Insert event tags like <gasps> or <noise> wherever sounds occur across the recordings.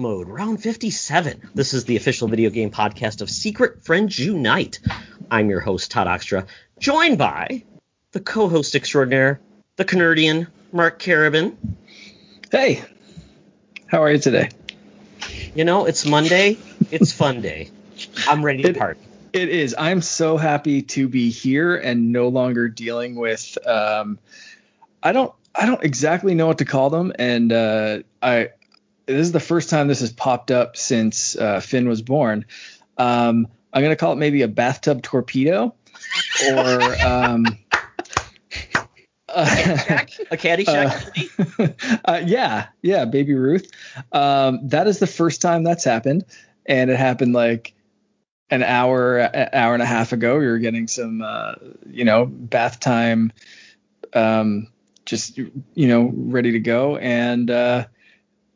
Mode, round 57. This is the official video game podcast of Secret Friends Unite. I'm your host, Todd Oxtra, joined by the co host extraordinaire, the CaNERDian, Mark Carabin. Hey, how are you today? You know, it's Monday, it's fun day. I'm ready to party. It is. I'm so happy to be here and no longer dealing with. Um, I don't. I don't exactly know what to call them, and uh, I. This is the first time this has popped up since uh, Finn was born. Um, I'm gonna call it maybe a bathtub torpedo, or um, A Caddyshack? <laughs> uh, yeah, yeah, Baby Ruth. Um, that is the first time that's happened, and it happened like an hour, an hour and a half ago. We were getting some, uh, you know, bath time, um, just you know, ready to go, and uh,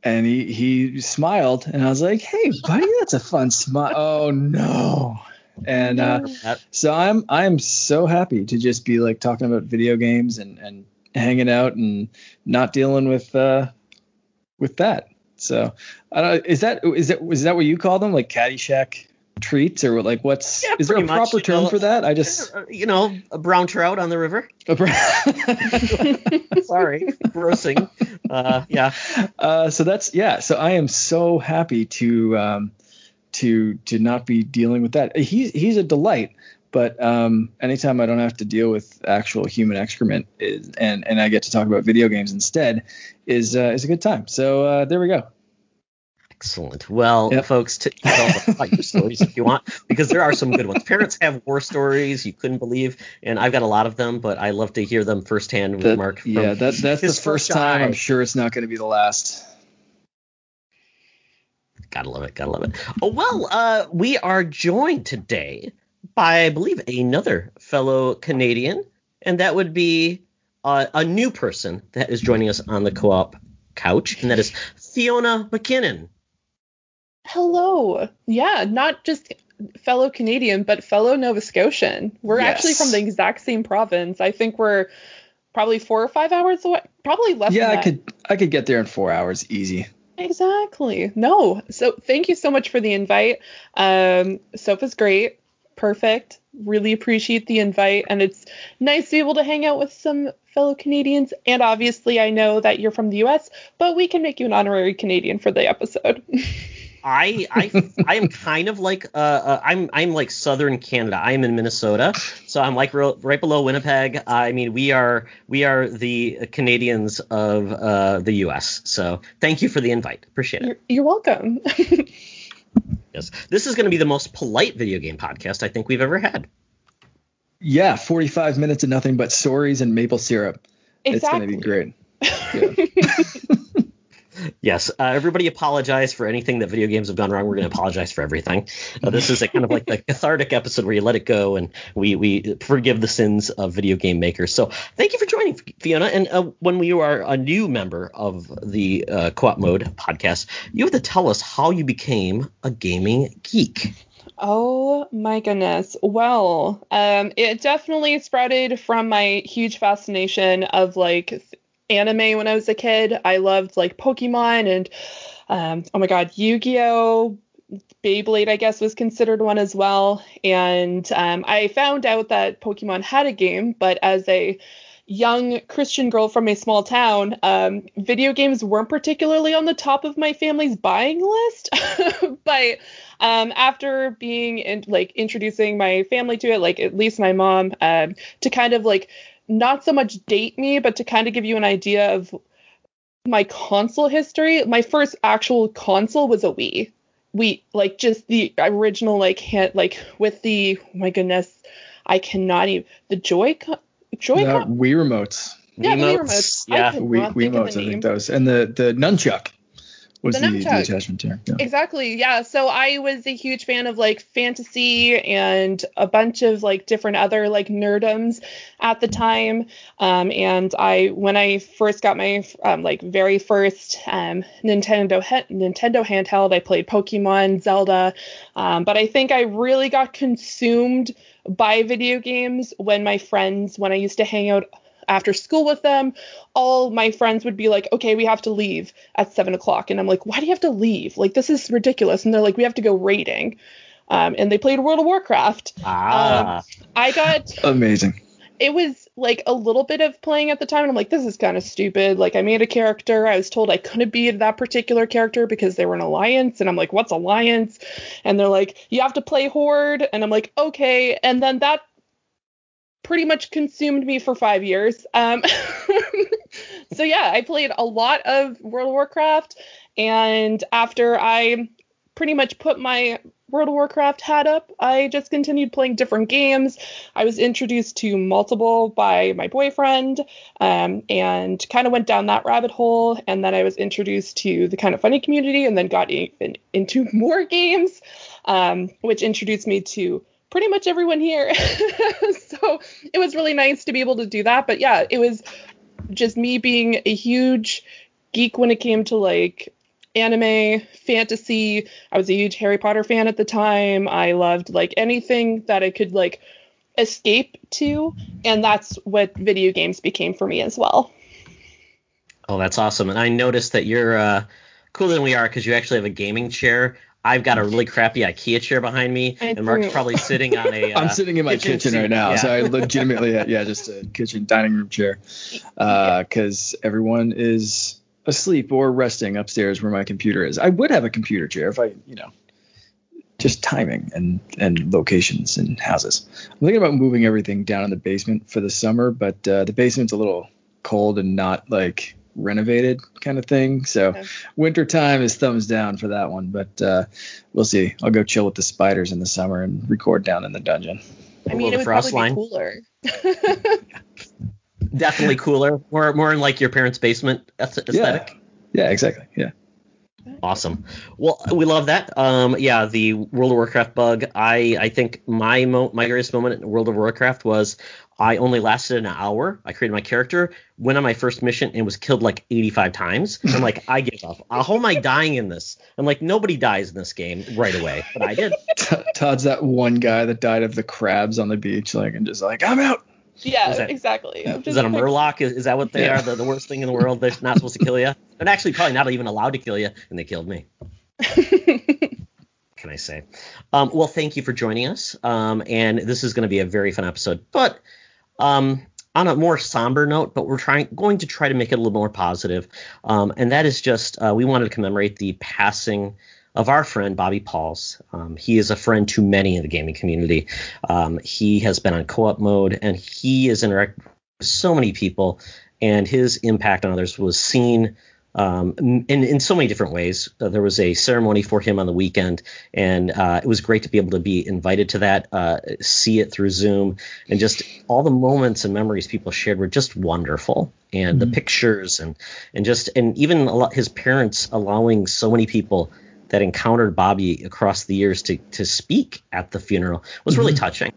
and he he smiled, and I was like, hey, buddy, that's a fun smile. Oh no. And uh, so I'm I'm so happy to just be like talking about video games and and hanging out and not dealing with uh with that. So I don't is that is that is that what you call them like Caddyshack treats or like what's Yeah, is there a much, proper you term know. for that? I just you know, a brown trout on the river. <laughs> Sorry, grossing. Uh, yeah. uh, so that's yeah. So I am so happy to um, to to not be dealing with that. He's he's a delight, but um, anytime I don't have to deal with actual human excrement is and and I get to talk about video games instead is uh, is a good time. So uh, there we go. Excellent. Well, Yep. folks, t- tell about <laughs> your stories if you want, because there are some good ones. Parents have war stories you couldn't believe, and I've got a lot of them, but I love to hear them firsthand with That- Mark. yeah, that, that's the first time. eye. I'm sure it's not going to be the last. Gotta love it. Gotta love it. Oh, well, uh, we are joined today by, I believe, another fellow Canadian, and that would be uh, a new person that is joining us on the co-op couch, and that is Fiona Mackinnon. Hello. Yeah, not just fellow Canadian, but fellow Nova Scotian. We're actually from the exact same province. I think we're probably four or five hours away. Probably less Yeah, than I could I could get there in four hours easy. Exactly. No. So thank you so much for the invite. Um, Sofa's great. Perfect. Really appreciate the invite. And it's nice to be able to hang out with some fellow Canadians. And obviously, I know that you're from the US, but we can make you an honorary Canadian for the episode. <laughs> I I <laughs> I am kind of like uh, uh I'm I'm like southern Canada. I am in Minnesota, so I'm like real, right below Winnipeg. I mean, we are we are the Canadians of uh, the U.S. So thank you for the invite. Appreciate it. you're, you're welcome. <laughs> Yes, this is going to be the most polite video game podcast I think we've ever had. Yeah, 45 minutes of nothing but stories and maple syrup. It's going to be great. <laughs> Yeah. Yes, uh, everybody apologize for anything that video games have gone wrong. We're going to apologize for everything. Uh, this is a kind of like the cathartic episode where you let it go and we we forgive the sins of video game makers. So thank you for joining, Fiona. And uh, when you are a new member of the uh, Co-op Mode podcast, you have to tell us how you became a gaming geek. Oh my goodness. Well, um, it definitely sprouted from my huge fascination of like anime when I was a kid. I loved like Pokemon and um, oh my god, Yu-Gi-Oh! Beyblade, I guess, was considered one as well. And um, I found out that Pokemon had a game, but as a young Christian girl from a small town, um, video games weren't particularly on the top of my family's buying list. <laughs> but um, after being in, like introducing my family to it, like at least my mom, um, to kind of like not so much date me, but to kind of give you an idea of my console history. My first actual console was a Wii. We like just the original like hand like with the oh my goodness, I cannot even the Joy Joy No, Wii remotes. Yeah, the Wii remotes. I Yeah. could Wii, not think of Wiimotes, the I think those. And the, the nunchuck was The the, attachment here. Yeah. Exactly. Yeah. So I was a huge fan of like fantasy and a bunch of like different other like nerdums at the time. Um, and I, when I first got my um, like very first um, Nintendo he- Nintendo handheld, I played Pokemon, Zelda. Um, but I think I really got consumed by video games when my friends, when I used to hang out after school with them, all my friends would be like, okay, we have to leave at seven o'clock. And I'm like, why do you have to leave? Like, this is ridiculous. And they're like, we have to go raiding. Um, and they played World of Warcraft. Ah. Um, I got Amazing. it was like a little bit of playing at the time and i'm like this is kind of stupid like i made a character i was told i couldn't be that particular character because they were an alliance and i'm like what's alliance and they're like you have to play horde and i'm like okay and then that pretty much consumed me for five years um <laughs> so yeah i played a lot of world of warcraft and after i pretty much put my World of Warcraft hat up, I just continued playing different games. I was introduced to multiple by my boyfriend um, and kind of went down that rabbit hole. And then I was introduced to the kind of funny community and then got in, into <laughs> more games, um, which introduced me to pretty much everyone here. <laughs> so it was really nice to be able to do that. But yeah, it was just me being a huge geek when it came to like anime, fantasy. I was a huge Harry Potter fan at the time. I loved like anything that I could like escape to, and that's what video games became for me as well. Oh, that's awesome. And I noticed that you're uh, cooler than we are because you actually have a gaming chair. I've got a really crappy IKEA chair behind me, I and Mark's do. probably sitting on a. <laughs> Uh, I'm sitting in my kitchen kitchen, right now, Yeah. so I legitimately, yeah, just a kitchen dining room chair, because everyone is asleep or resting upstairs where my computer is. I would have a computer chair if I, you know, just timing and and locations and houses. I'm thinking about moving everything down in the basement for the summer, but uh, the basement's a little cold and not like renovated kind of thing. So Okay. winter time is thumbs down for that one, but uh, we'll see. I'll go chill with the spiders in the summer and record down in the dungeon. I mean, Below it the would frost probably line. be cooler. <laughs> Definitely cooler, more more in like your parents' basement ath- aesthetic. Yeah, exactly. Yeah. Awesome. Well, we love that. Um, yeah, the World of Warcraft bug. I I think my mo- my greatest moment in World of Warcraft was I only lasted an hour. I created my character, went on my first mission, and was killed like 85 times. I'm like, I give up. Uh, How am I dying in this? I'm like, nobody dies in this game right away, but I did. <laughs> T- Todd's that one guy that died of the crabs on the beach, like, and just like, I'm out. yeah, Is that- exactly. I'm Is that a like- murloc? Is, is that what they Yeah. are? The, the worst thing in the world? They're not supposed to kill you. They're actually probably not even allowed to kill you, and they killed me. <laughs> can I say? Um, well, thank you for joining us. Um, and this is going to be a very fun episode, but um, on a more somber note, but we're trying going to try to make it a little more positive. Um, and that is just uh, we wanted to commemorate the passing of our friend Bobby Pauls. Um, he is a friend to many in the gaming community. Um, he has been on co-op mode, and he is interacting with so many people, and his impact on others was seen um, in, in so many different ways. Uh, there was a ceremony for him on the weekend, and uh, it was great to be able to be invited to that, uh, see it through Zoom, and just all the moments and memories people shared were just wonderful. And the pictures and and just and even a lot, his parents allowing so many people that encountered Bobby across the years to to speak at the funeral was really touching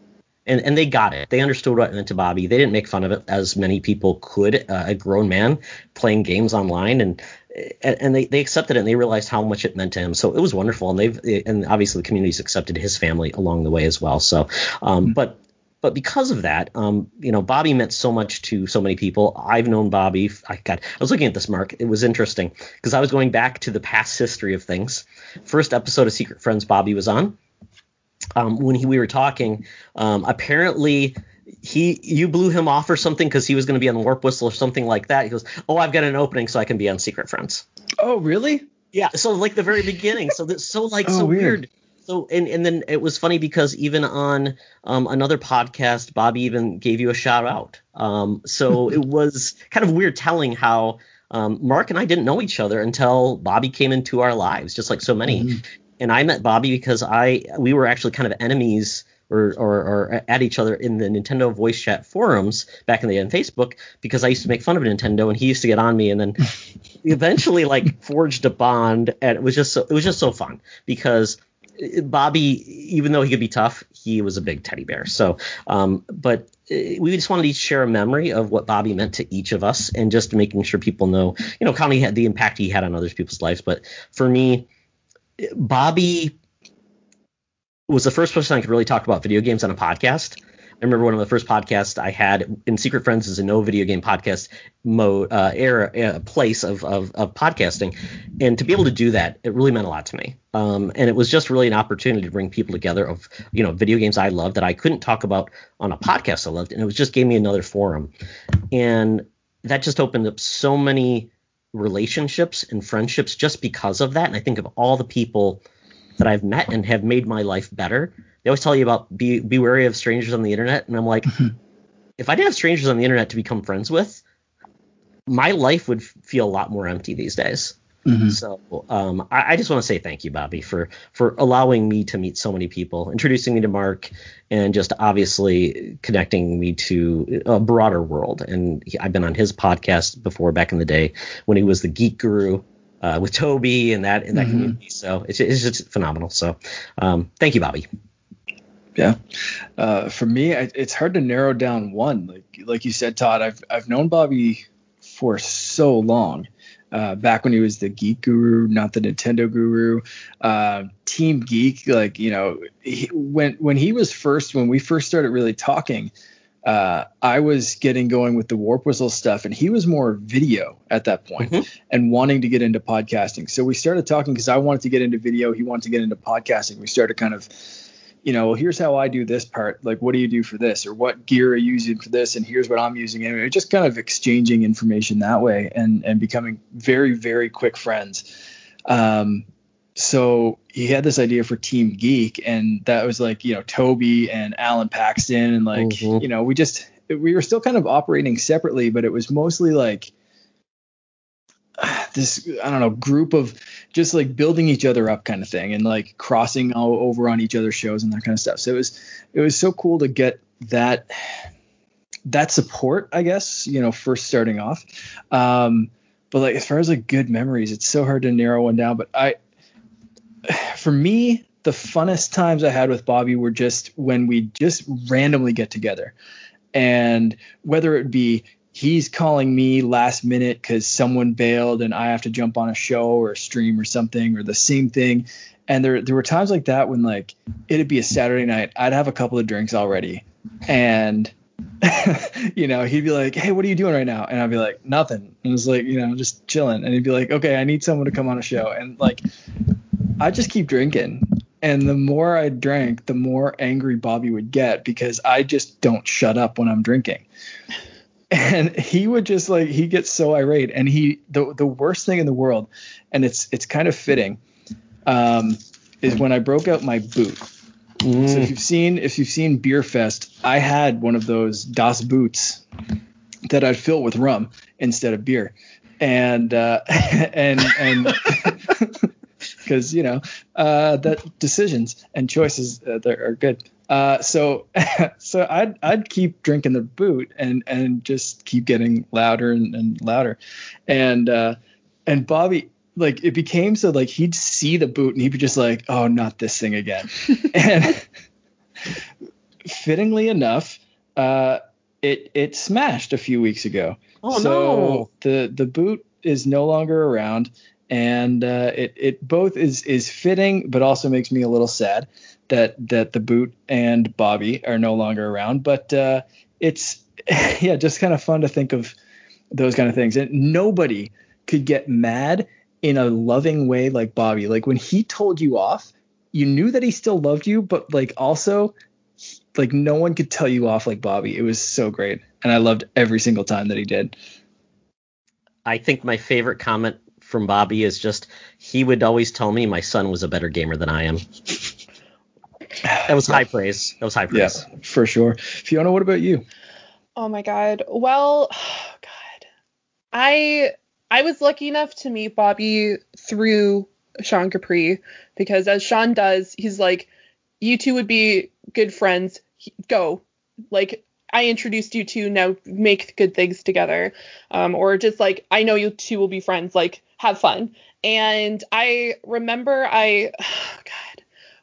and and they got it. They understood what it meant to Bobby. They didn't make fun of it as many people could. Uh, a grown man playing games online, and and they, they accepted it and they realized how much it meant to him. So it was wonderful, and they've and obviously the community's accepted his family along the way as well. So, um, but. But because of that, um, you know, Bobby meant so much to so many people. I've known Bobby. I got. I was looking at this, Mark. It was interesting because I was going back to the past history of things. First episode of Secret Friends, Bobby was on um, when he, we were talking, um, apparently he you blew him off or something because he was going to be on Warp Whistle or something like that. He goes, "Oh, I've got an opening so I can be on Secret Friends." Oh, really? Yeah, so like the very beginning, so that's so like <laughs> Oh, so weird. weird. So and and then it was funny because even on um, another podcast, Bobby even gave you a shout out. Um, so <laughs> it was kind of weird telling how um, Mark and I didn't know each other until Bobby came into our lives, just like so many. And I met Bobby because I we were actually kind of enemies or, or, or at each other in the Nintendo voice chat forums back in the day on Facebook because I used to make fun of Nintendo and he used to get on me and then <laughs> eventually like forged a bond and it was just so it was just so fun because Bobby, even though he could be tough, he was a big teddy bear. So, um, but uh, we just wanted to each share a memory of what Bobby meant to each of us, and just making sure people know, you know, Connie had the impact he had on other people's lives. But for me, Bobby was the first person I could really talk about video games on a podcast. I remember one of the first podcasts I had in Secret Friends is a no video game podcast mode uh, era uh, place of, of, of podcasting, and to be able to do that, it really meant a lot to me. Um, and it was just really an opportunity to bring people together of you know video games I love that I couldn't talk about on a podcast I loved, and it was just gave me another forum, and that just opened up so many relationships and friendships just because of that. And I think of all the people that I've met and have made my life better. They always tell you about be be wary of strangers on the internet, and I'm like, <laughs> mm-hmm. if I didn't have strangers on the internet to become friends with, my life would feel a lot more empty these days. Mm-hmm. So um, I, I, just want to say thank you, Bobby, for for allowing me to meet so many people, introducing me to Mark, and just obviously connecting me to a broader world. And he, I've been on his podcast before back in the day when he was the Geek Guru uh, with Toby and that in that mm-hmm. community. So it's, it's just phenomenal. So um, thank you, Bobby. Yeah, uh, for me, it's hard to narrow down one. Like like you said, Todd, I've I've known Bobby for so long. Uh, back when he was the geek guru, not the Nintendo guru. Uh, Team Geek, like you know, he, when when he was first, when we first started really talking, uh, I was getting going with the Warp Whistle stuff, and he was more video at that point mm-hmm. and wanting to get into podcasting. So we started talking because I wanted to get into video, he wanted to get into podcasting. We started kind of, you know, well, here's how I do this part. Like, what do you do for this, or what gear are you using for this, and here's what I'm using. And we're just kind of exchanging information that way, and and becoming very very quick friends. Um, so he had this idea for Team Geek, and that was like you know Toby and Alan Paxton, and like mm-hmm. you know we just we were still kind of operating separately, but it was mostly like <sighs> this I don't know group of just like building each other up kind of thing, and like crossing all over on each other's shows and that kind of stuff. So it was it was so cool to get that that support, I guess you know, first starting off. Um, but like as far as like good memories, it's so hard to narrow one down. But I <sighs> for me, the funnest times I had with Bobby were just when we just randomly get together. And whether it be he's calling me last minute because someone bailed and I have to jump on a show or a stream or something, or the same thing. And there, there were times like that when like it'd be a Saturday night, I'd have a couple of drinks already, and <laughs> you know, he'd be like, "Hey, what are you doing right now?" And I'd be like, "Nothing." And it's like, you know, just chilling. And he'd be like, "Okay, I need someone to come on a show." And like, I just keep drinking. And the more I drank, the more angry Bobby would get because I just don't shut up when I'm drinking. And he would just like he gets so irate and he the the worst thing in the world and it's it's kind of fitting um is when I broke out my boot. Mm. So if you've seen if you've seen Beerfest, I had one of those Das boots that I'd fill with rum instead of beer. And uh <laughs> and and <laughs> because you know uh, that decisions and choices uh, are good. Uh, so <laughs> so I'd I'd keep drinking the boot and and just keep getting louder and, and louder, and uh, and Bobby like it became so like he'd see the boot and he'd be just like oh not this thing again, <laughs> and fittingly enough, uh, it it smashed a few weeks ago. Oh so no! The the boot is no longer around and uh, it it both is is fitting, but also makes me a little sad that that the boot and Bobby are no longer around. But uh, it's <laughs> yeah, just kind of fun to think of those kind of things. And nobody could get mad in a loving way like Bobby. Like when he told you off, you knew that he still loved you, but like also like no one could tell you off like Bobby. It was so great, and I loved every single time that he did. I think my favorite comment from Bobby is just he would always tell me my son was a better gamer than I am. <laughs> That was high praise. That was high praise. Yeah, for sure. Fiona, what about you? Oh my god. Well, oh <sighs> god. I I was lucky enough to meet Bobby through Sean Capri because as Sean does, he's like, you two would be good friends. Go. Like I introduced you two. now make good things together. Um, or just like I know you two will be friends. Like have fun. And I remember I, oh <sighs> God,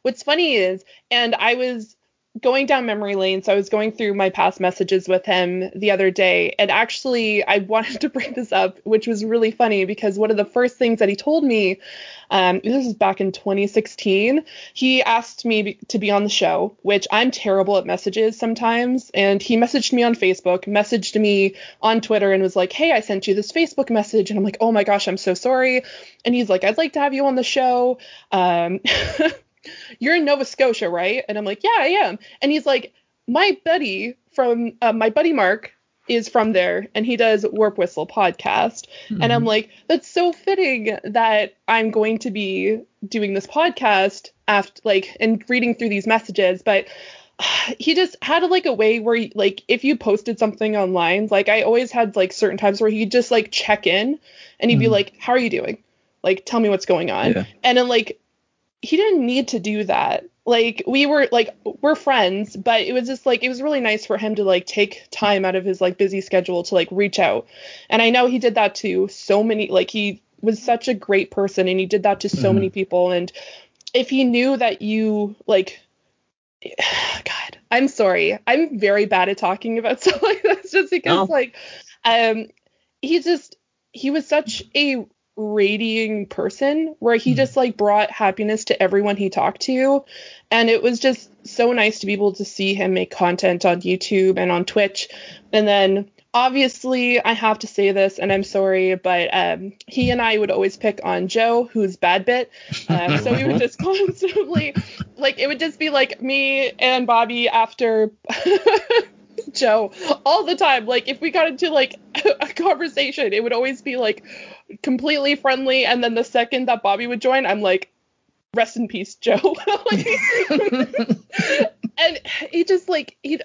what's funny is, and I was going down memory lane. So I was going through my past messages with him the other day. And actually, I <laughs> wanted to bring this up, which was really funny because one of the first things that he told me, um, this is back in 2016, he asked me to be on the show, which I'm terrible at messages sometimes. And he messaged me on Facebook, messaged me on Twitter, and was like, Hey, I sent you this Facebook message. And I'm like, Oh my gosh, I'm so sorry. And he's like, I'd like to have you on the show. Um, <laughs> you're in Nova Scotia, right? And I'm like, yeah, I am. And he's like, my buddy from uh, my buddy Mark is from there and he does Warp Whistle podcast. Mm-hmm. And I'm mm-hmm. like, that's so fitting that I'm going to be doing this podcast after like and reading through these messages, but <sighs> he just had like a way where like if you posted something online, like I always had like certain times where he'd just like check in and he'd mm-hmm. be like, "How are you doing?" Like, tell me what's going on. Yeah. And then like he didn't need to do that. Like we were like we're friends, but it was just like it was really nice for him to like take time out of his like busy schedule to like reach out. And I know he did that to so many like he was such a great person and he did that to so mm-hmm. many people and if he knew that you like <sighs> god i'm sorry i'm very bad at talking about <laughs> stuff like this just because no. like um he just he was such a radiating person where he mm. just like brought happiness to everyone he talked to. And it was just so nice to be able to see him make content on YouTube and on Twitch. And then obviously I have to say this and I'm sorry but um, he and I would always pick on Joe who's bad bit. Um, so we would just <laughs> constantly like it would just be like me and Bobby after <laughs> <laughs> Joe all the time. Like if we got into like <laughs> a conversation, it would always be like completely friendly, and then the second that Bobby would join, I'm like, rest in peace, Joe. <laughs> and he just like he'd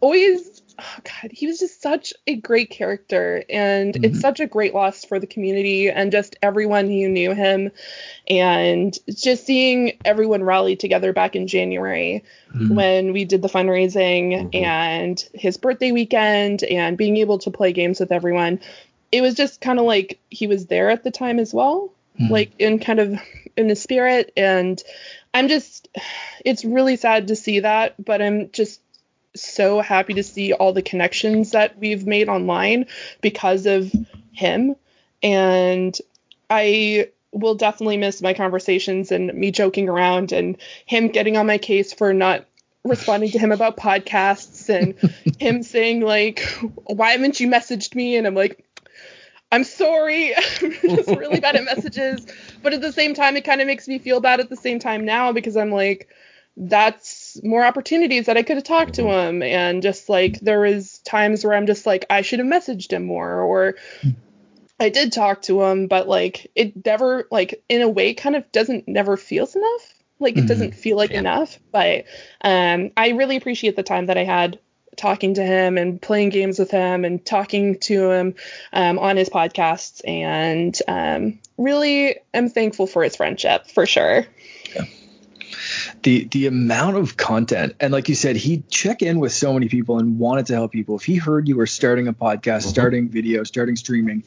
always oh god he was just such a great character and mm-hmm. it's such a great loss for the community and just everyone who knew him and just seeing everyone rally together back in january mm-hmm. when we did the fundraising mm-hmm. and his birthday weekend and being able to play games with everyone it was just kind of like he was there at the time as well mm-hmm. like in kind of in the spirit and i'm just it's really sad to see that but i'm just so happy to see all the connections that we've made online because of him. And I will definitely miss my conversations and me joking around and him getting on my case for not responding to him about podcasts and <laughs> him saying like why haven't you messaged me? And i'm like i'm sorry. <laughs> I'm just really bad at messages. But at the same time it kind of makes me feel bad at the same time now because i'm like that's more opportunities that I could have talked to mm-hmm. him. And just like there was times where I'm just like, I should have messaged him more, or I did talk to him, but like it never, like in a way, kind of doesn't never feels enough. Like it mm-hmm. doesn't feel like yeah. enough. But um, I really appreciate the time that I had talking to him and playing games with him and talking to him um, on his podcasts and um, really am thankful for his friendship for sure the the amount of content and like you said he'd check in with so many people and wanted to help people if he heard you were starting a podcast mm-hmm. starting video starting streaming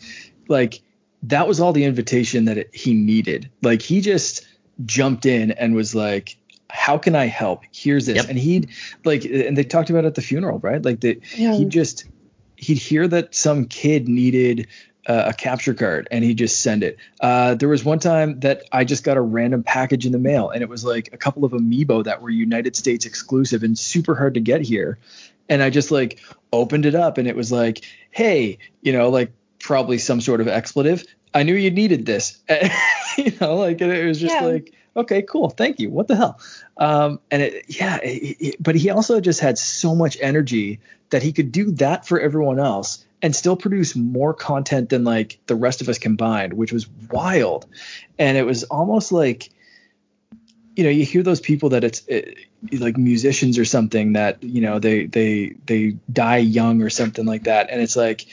like that was all the invitation that it, he needed like he just jumped in and was like how can i help here's this yep. and he'd like and they talked about at the funeral right like that yeah. he just he'd hear that some kid needed uh, a capture card and he just send it. Uh, there was one time that I just got a random package in the mail and it was like a couple of amiibo that were United States exclusive and super hard to get here. And I just like opened it up and it was like, hey, you know, like probably some sort of expletive. I knew you needed this. <laughs> you know, like it was just yeah. like, okay, cool, thank you. What the hell? Um, and it, yeah, it, it, but he also just had so much energy that he could do that for everyone else and still produce more content than like the rest of us combined, which was wild. And it was almost like, you know, you hear those people that it's it, like musicians or something that you know they they they die young or something like that, and it's like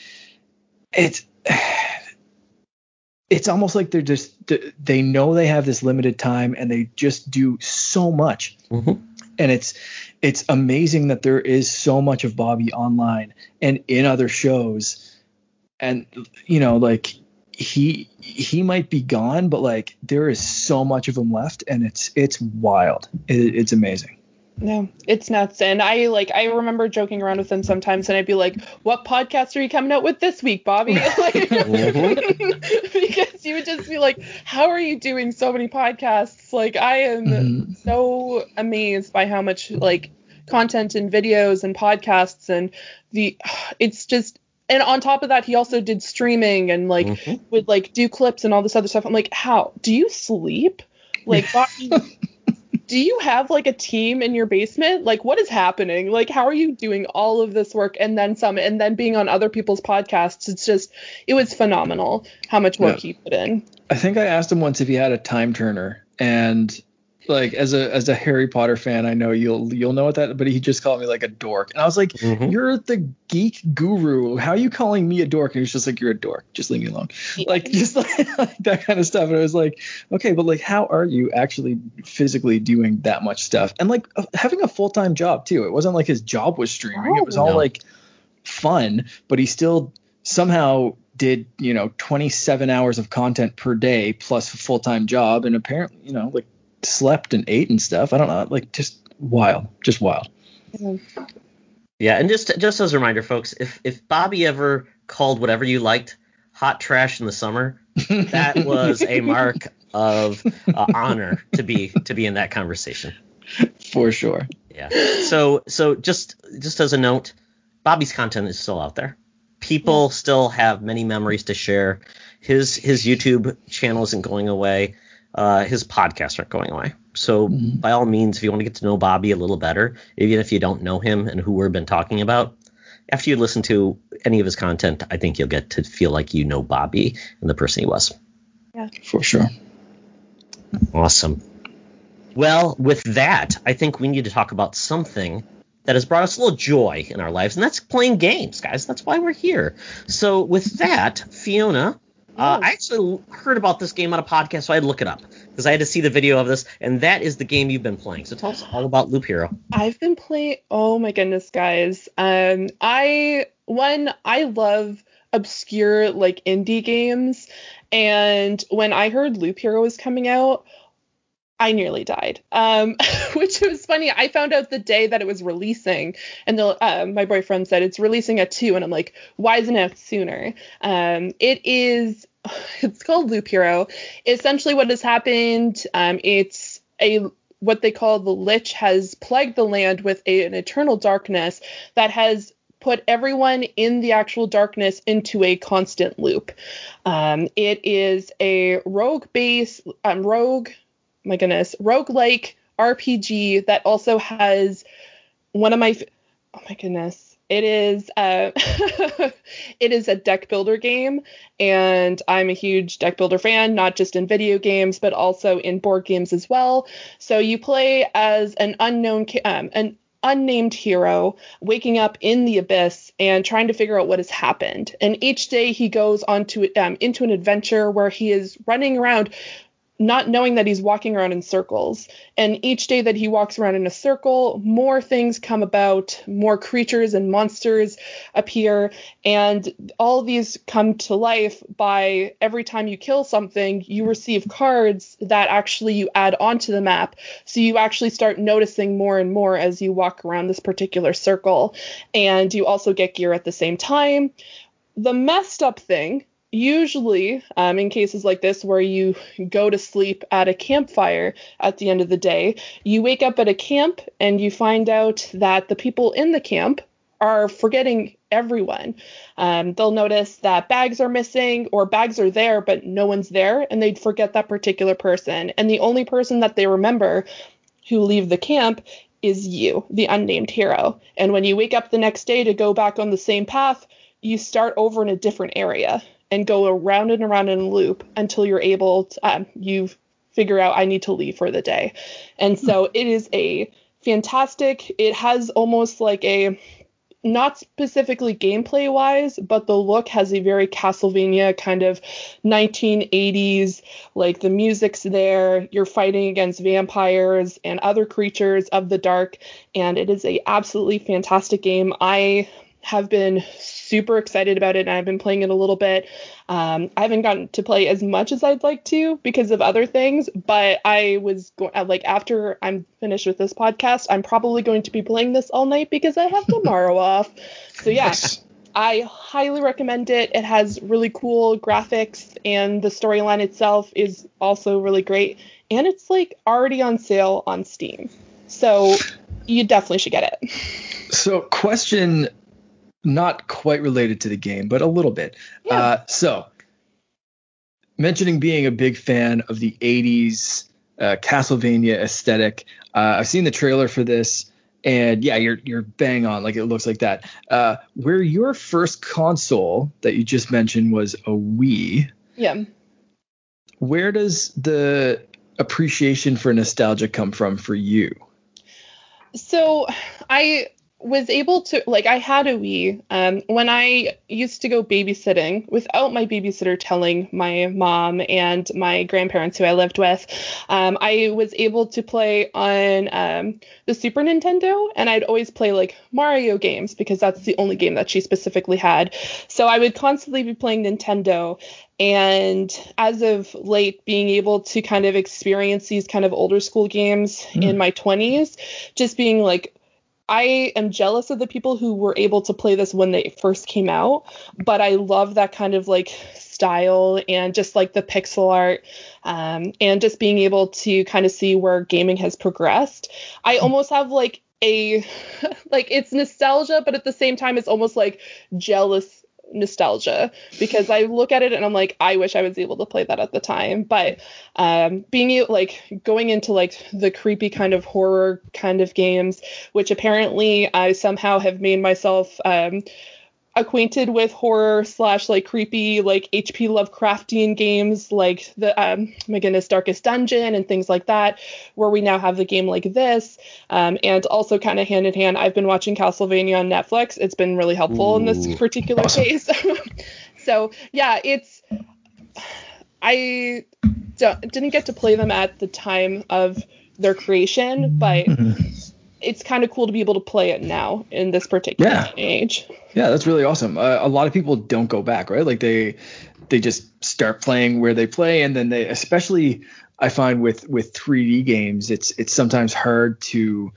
it's <sighs> it's almost like they're just they know they have this limited time and they just do so much. Mm-hmm. And it's it's amazing that there is so much of Bobby online and in other shows. And you know, like he he might be gone, but like there is so much of him left, and it's it's wild. It, it's amazing. No, it's nuts. And I like I remember joking around with him sometimes and I'd be like, What podcast are you coming out with this week, Bobby? <laughs> <laughs> like, <laughs> because you would just be like, How are you doing so many podcasts? Like I am mm-hmm. so amazed by how much like content and videos and podcasts and the <sighs> it's just and on top of that he also did streaming and like mm-hmm. would like do clips and all this other stuff. I'm like, How? Do you sleep? Like Bobby do you have like a team in your basement? Like, what is happening? Like, how are you doing all of this work and then some, and then being on other people's podcasts? It's just, it was phenomenal how much work yeah. he put in. I think I asked him once if he had a time turner, and like as a as a Harry Potter fan, I know you'll you'll know what that. But he just called me like a dork, and I was like, mm-hmm. "You're the geek guru. How are you calling me a dork?" And he's just like, "You're a dork. Just leave me alone." Yeah. Like <laughs> just like, like, that kind of stuff. And I was like, "Okay, but like, how are you actually physically doing that much stuff? And like uh, having a full time job too. It wasn't like his job was streaming. Oh, it was all no. like fun, but he still somehow did you know 27 hours of content per day plus a full-time job and apparently you know like slept and ate and stuff. I don't know, like just wild, just wild. Yeah, and just just as a reminder, folks, if if Bobby ever called whatever you liked hot trash in the summer, that <laughs> was a mark of uh, honor to be to be in that conversation. For sure. Yeah. So so just just as a note, Bobby's content is still out there. People still have many memories to share. His his YouTube channel isn't going away uh, his podcasts aren't going away. So mm-hmm. by all means, if you want to get to know Bobby a little better, even if you don't know him and who we've been talking about, after you listen to any of his content, I think you'll get to feel like you know Bobby and the person he was. Yeah, for sure. Awesome. Well, with that, I think we need to talk about something that has brought us a little joy in our lives, and that's playing games, guys. That's why we're here. So, with that, Fiona, uh, I actually heard about this game on a podcast, so I had to look it up because I had to see the video of this, and that is the game you've been playing. So tell us all about Loop Hero. I've been playing. Oh my goodness, guys! Um, I one I love obscure like indie games, and when I heard Loop Hero was coming out, I nearly died. Um, <laughs> which was funny. I found out the day that it was releasing, and the, uh, my boyfriend said it's releasing at two, and I'm like, why isn't it sooner? Um, it is. <sighs> It's called Loop Hero. Essentially, what has happened? Um, it's a what they call the Lich has plagued the land with a, an eternal darkness that has put everyone in the actual darkness into a constant loop. Um, it is a rogue base, um, rogue my goodness, roguelike RPG that also has one of my oh my goodness. It is uh, <laughs> it is a deck builder game, and I'm a huge deck builder fan, not just in video games but also in board games as well. So you play as an unknown um, an unnamed hero waking up in the abyss and trying to figure out what has happened. And each day he goes onto um, into an adventure where he is running around not knowing that he's walking around in circles. And each day that he walks around in a circle, more things come about, more creatures and monsters appear, and all these come to life by every time you kill something, you receive cards that actually you add onto the map. So you actually start noticing more and more as you walk around this particular circle. And you also get gear at the same time. The messed up thing usually um, in cases like this where you go to sleep at a campfire at the end of the day you wake up at a camp and you find out that the people in the camp are forgetting everyone. Um, they'll notice that bags are missing or bags are there but no one's there and they'd forget that particular person. And the only person that they remember who leave the camp is you the unnamed hero. And when you wake up the next day to go back on the same path you start over in a different area and go around and around in a loop until you're able to, um, you figure out I need to leave for the day. And so hmm. it is a fantastic, it has almost like a, not specifically gameplay wise, but the look has a very Castlevania kind of 1980s, like the music's there, you're fighting against vampires and other creatures of the dark, and it is a absolutely fantastic game. I have been super excited about it and I've been playing it a little bit. Um, I haven't gotten to play as much as I'd like to because of other things, but I was going like after I'm finished with this podcast, I'm probably going to be playing this all night because I have tomorrow <laughs> off. So yeah. I highly recommend it. It has really cool graphics and the storyline itself is also really great. And it's like already on sale on Steam. So you definitely should get it. So, question not quite related to the game, but a little bit. Yeah. Uh, so, mentioning being a big fan of the 80s uh, Castlevania aesthetic, uh, I've seen the trailer for this, and yeah, you're you're bang on. Like it looks like that. Uh, where your first console that you just mentioned was a Wii. Yeah. Where does the appreciation for nostalgia come from for you? So I was able to like I had a Wii um, when I used to go babysitting without my babysitter telling my mom and my grandparents who I lived with. Um, I was able to play on um, the Super Nintendo, and I'd always play like Mario games because that's the only game that she specifically had. So I would constantly be playing Nintendo. And as of late, being able to kind of experience these kind of older school games mm. in my 20s, just being like I am jealous of the people who were able to play this when they first came out, but I love that kind of like style and just like the pixel art um, and just being able to kind of see where gaming has progressed. I almost have like a <laughs> like it's nostalgia, but at the same time it's almost like jealous nostalgia because I look at it and I'm like, I wish I was able to play that at the time. But um, being like going into like the creepy kind of horror kind of games, which apparently I somehow have made myself um, acquainted with horror slash like creepy like HP Lovecraftian games like the um my goodness Darkest Dungeon and things like that, where we now have the game like this. Um, and also kind of hand in hand, I've been watching Castlevania on Netflix. It's been really helpful Ooh, in this particular awesome. case. <laughs> so yeah, it's I didn't get to play them at the time of their creation, but mm-hmm it's kind of cool to be able to play it now in this particular yeah. age. Yeah, that's really awesome. Uh, a lot of people don't go back, right? Like they they just start playing where they play, and then they, especially I find with with 3D games, it's it's sometimes hard to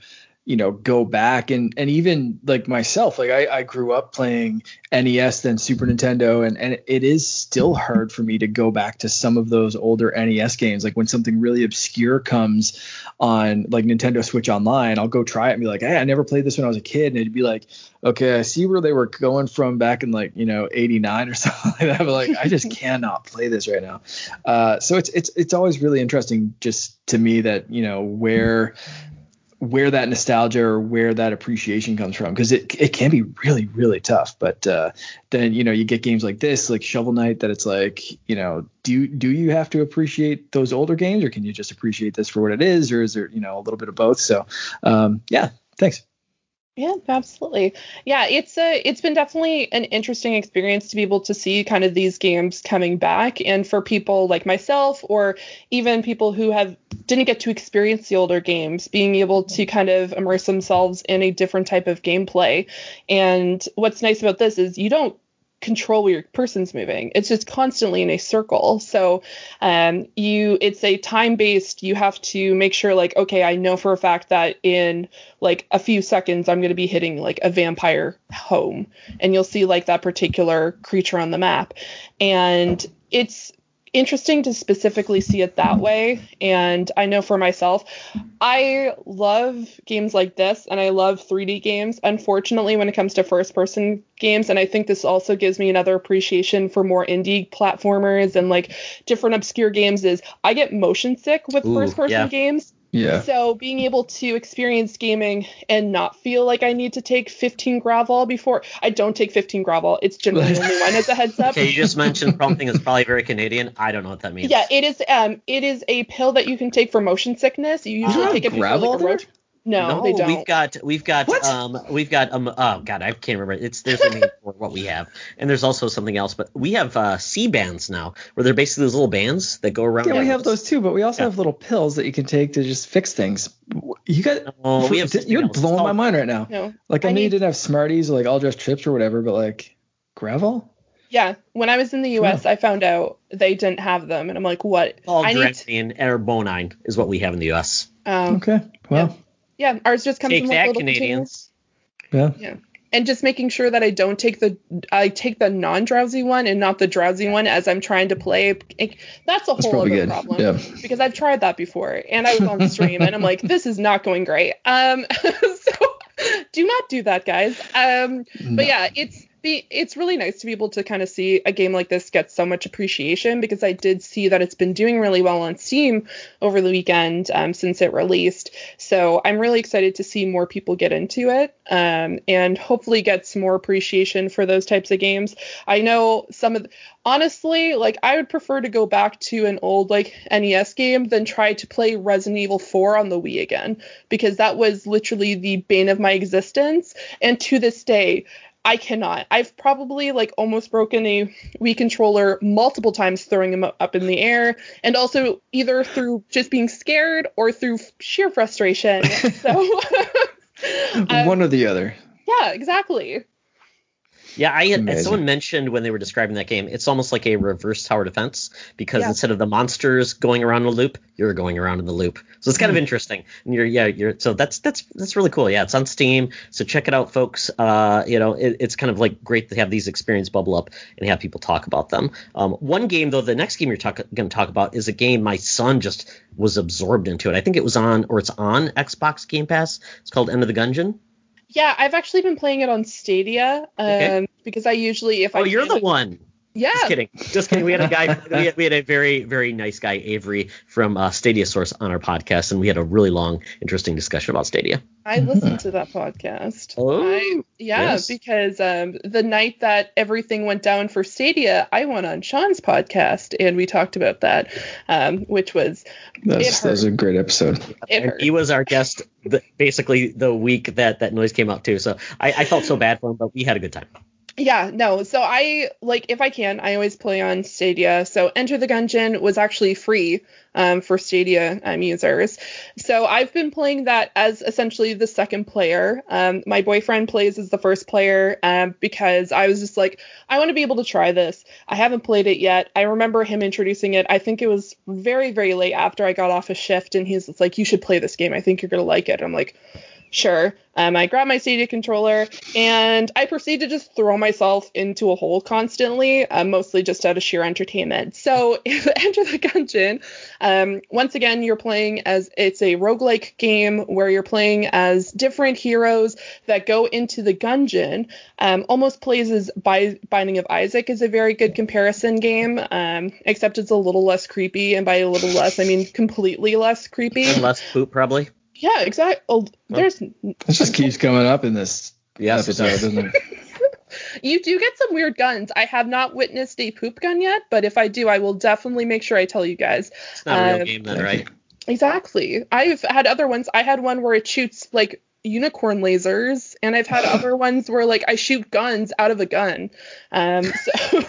you know go back and and even like myself like I, I grew up playing nes then super nintendo and and it is still hard for me to go back to some of those older nes games. Like when something really obscure comes on like nintendo switch online i'll go try it and be like hey i never played this when i was a kid. And it'd be like okay i see where they were going from back in like you know 89 or <laughs> something like that but like i just cannot play this right now. Uh, so it's it's it's always really interesting just to me that you know where where that nostalgia or where that appreciation comes from because it it can be really really tough. But uh, then you know you get games like this like shovel knight that it's like you know do do you have to appreciate those older games or can you just appreciate this for what it is or is there you know a little bit of both? So um, yeah thanks yeah, absolutely. Yeah, it's a it's been definitely an interesting experience to be able to see kind of these games coming back and for people like myself or even people who have didn't get to experience the older games being able to kind of immerse themselves in a different type of gameplay. And what's nice about this is you don't control where your person's moving. It's just constantly in a circle. So um, you it's a time based. You have to make sure like okay, I know for a fact that in like a few seconds I'm going to be hitting like a vampire home, and you'll see like that particular creature on the map, and it's interesting to specifically see it that way. And I know for myself, I love games like this and I love 3D games. Unfortunately, when it comes to first person games, and I think this also gives me another appreciation for more indie platformers and like different obscure games, is I get motion sick with first person yeah. games. Yeah. So being able to experience gaming and not feel like I need to take 15 Gravol before I don't take 15 Gravol. It's generally only one as a heads up. Okay, you just mentioned <laughs> something that's probably very Canadian. I don't know what that means. Yeah, it is. Um, it is a pill that you can take for motion sickness. You usually take it before like a road. No, no, they don't. We've got we've got what? um we've got um oh god I can't remember it's there's a name <laughs> for what we have. And there's also something else, but we have uh, Sea-Bands now, where they're basically those little bands that go around. Yeah, we have those too, but we also Yeah. have little pills that you can take to just fix things. You got Oh, we have something you're else. blowing Oh. my mind right now. No. Like I, I know you need- didn't have Smarties or like all dressed chips or whatever, but like Gravol. Yeah, when I was in the US, I found out they didn't have them, and I'm like, what? All I need. Dramamine or Bonine is what we have in the U.S. Um, Okay. Well, yeah, ours just comes Take in like that, little containers. Yeah. yeah. and just making sure that I don't take the I take the non-drowsy one and not the drowsy one as I'm trying to play. It- That's a That's whole other good. problem Yeah. because I've tried that before and I was on stream and I'm like, this is not going great. Um, <laughs> so do not do that, guys. Um, No. but yeah, it's be it's really nice to be able to kind of see a game like this get so much appreciation because I did see that it's been doing really well on Steam over the weekend um, since it released. So I'm really excited to see more people get into it um, and hopefully get some more appreciation for those types of games. I know some of the, honestly, like I would prefer to go back to an old like NES game than try to play Resident Evil 4 on the Wii again because that was literally the bane of my existence. And to this day, I cannot. I've probably like almost broken a Wii controller multiple times throwing them up in the air, and also either through just being scared or through sheer frustration. <laughs> So, <laughs> um, One or the other. yeah, exactly. Yeah, I had Amazing. someone mentioned when they were describing that game, it's almost like a reverse tower defense because Yeah. instead of the monsters going around in a loop, you're going around in the loop. So it's kind of interesting. And you're yeah, you're so that's that's that's really cool. Yeah, it's on Steam, so check it out, folks. Uh, you know, it, it's kind of like great to have these experiences bubble up and have people talk about them. Um, one game though, the next game you're talk- going to talk about is a game my son just was absorbed into it. I think it was on or it's on Xbox Game Pass. It's called Enter the Gungeon. Yeah, I've actually been playing it on Stadia um, Okay. because I usually if I Oh, you're the one. Yeah Just kidding. Just kidding. We had a guy. <laughs> we, had, we had a very, very nice guy, Avery from uh, Stadia Source, on our podcast, and we had a really long, interesting discussion about Stadia. I listened to that podcast. Oh, I, yeah, yes. because um, the night that everything went down for Stadia, I went on Sean's podcast and we talked about that, um, which was That's, that was a great episode. it hurt. he was our guest, the, basically the week that that noise came out too. So I, I felt so bad for him, but we had a good time. Yeah, no. So I like if I can, I always play on Stadia. So Enter the Gungeon was actually free um, for Stadia um, users. So I've been playing that as essentially the second player. Um, my boyfriend plays as the first player um, because I was just like, I want to be able to try this. I haven't played it yet. I remember him introducing it. I think it was very very late after I got off a shift, and he's like, you should play this game. I think you're gonna like it. I'm like. Sure. Um, I grab my Stadia controller and I proceed to just throw myself into a hole constantly, uh, mostly just out of sheer entertainment. So, <laughs> Enter the Gungeon, um, once again, you're playing as it's a roguelike game where you're playing as different heroes that go into the Gungeon. Um, almost plays as Bi- Binding of Isaac is a very good comparison game, um, except it's a little less creepy. And by a little less, I mean completely less creepy. And less poop, probably. Yeah, exactly. Oh, there's It just keeps coming up in this Yes, it episode, does. doesn't it? <laughs> You do get some weird guns. I have not witnessed a poop gun yet, but if I do, I will definitely make sure I tell you guys. It's not a real Um, game then, right? Exactly. I've had other ones. I had one where it shoots like unicorn lasers, and I've had other <laughs> ones where like I shoot guns out of a gun. Um, <laughs> so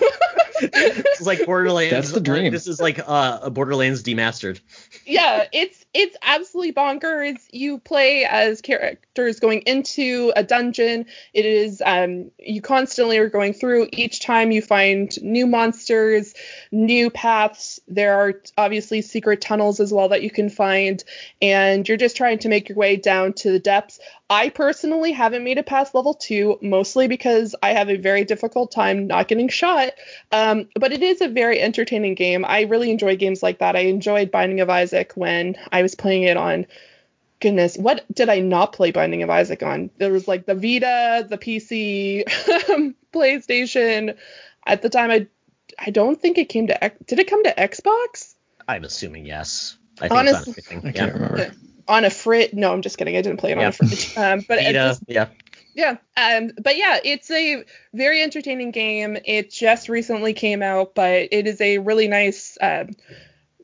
It's like Borderlands. That's the dream. This is like uh, a Borderlands demastered. yeah, it's it's absolutely bonkers. You play as characters going into a dungeon. It is um you constantly are going through. Each time you find new monsters, new paths. There are obviously secret tunnels as well that you can find, and you're just trying to make your way down to the depths. I personally haven't made it past level two, mostly because I have a very difficult time not getting shot. Um, but it is a very entertaining game. I really enjoy games like that. I enjoyed Binding of Isaac when I was playing it on. Goodness, what did I not play Binding of Isaac on? There was like the Vita, the PC, <laughs> PlayStation. At the time, I I don't think it came to X- did it come to Xbox I'm assuming yes. I think it's on everything. I can't remember. on a frit. No, I'm just kidding. I didn't play it on Yeah. a frit. <laughs> Um, but Vita, this yeah. Yeah, um, but yeah, it's a very entertaining game. It just recently came out, but it is a really nice, um,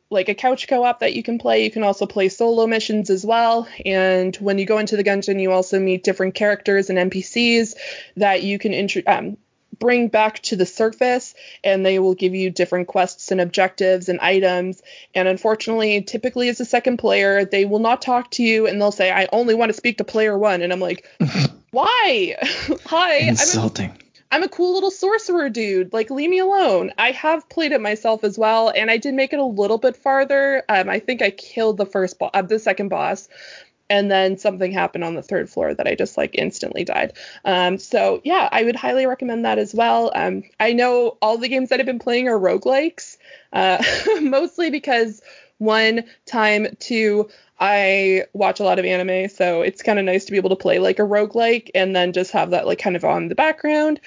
like a couch co-op that you can play. You can also play solo missions as well. And when you go into the dungeon, you also meet different characters and NPCs that you can intro- um, bring back to the surface and they will give you different quests and objectives and items and unfortunately typically as a second player they will not talk to you and they'll say i only want to speak to player one and i'm like <laughs> why <laughs> hi insulting I'm a, I'm a cool little sorcerer dude like leave me alone i have played it myself as well and i did make it a little bit farther um, i think i killed the first bo- uh, the second boss and then something happened on the third floor that I just like instantly died. Um, so yeah, I would highly recommend that as well. Um, I know all the games that I've been playing are roguelikes, uh, <laughs> mostly because one time two I watch a lot of anime, so it's kind of nice to be able to play like a roguelike and then just have that like kind of on the background.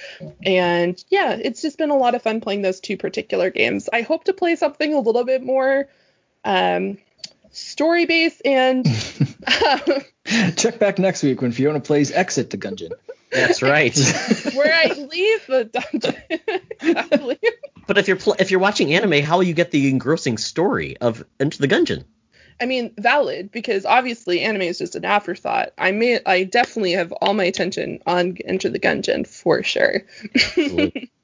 And yeah, it's just been a lot of fun playing those two particular games. I hope to play something a little bit more um, story based and <laughs> <laughs> check back next week when Fiona plays Exit the Gungeon. That's right. <laughs> where I leave the dungeon. exactly. But if you're pl- if you're watching anime, how will you get the engrossing story of Enter the Gungeon? I mean, valid because obviously anime is just an afterthought. I may, I definitely have all my attention on Enter the Gungeon for sure. <laughs>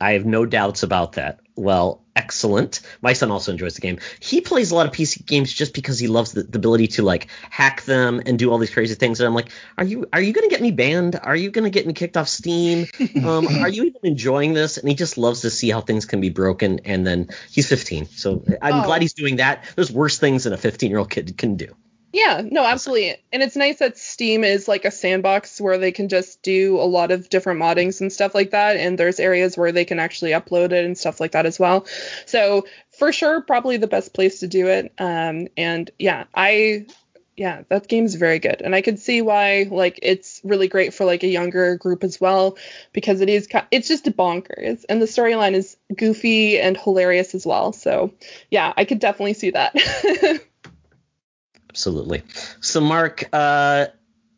I have no doubts about that. Well, excellent. My son also enjoys the game. He plays a lot of PC games just because he loves the, the ability to like hack them and do all these crazy things. And I'm like, are you are you gonna get me banned? Are you gonna get me kicked off Steam? Um, <laughs> are you even enjoying this? And he just loves to see how things can be broken. And then he's 15, so I'm Oh. glad he's doing that. There's worse things than a 15 year old kid can do. Yeah, no, absolutely. And it's nice that Steam is like a sandbox where they can just do a lot of different moddings and stuff like that. And there's areas where they can actually upload it and stuff like that as well. So for sure, probably the best place to do it. Um, and yeah, I, yeah, that game's very good. And I could see why like it's really great for like a younger group as well because it is, it's just bonkers. And the storyline is goofy and hilarious as well. So yeah, I could definitely see that. <laughs> Absolutely. So, Mark, uh,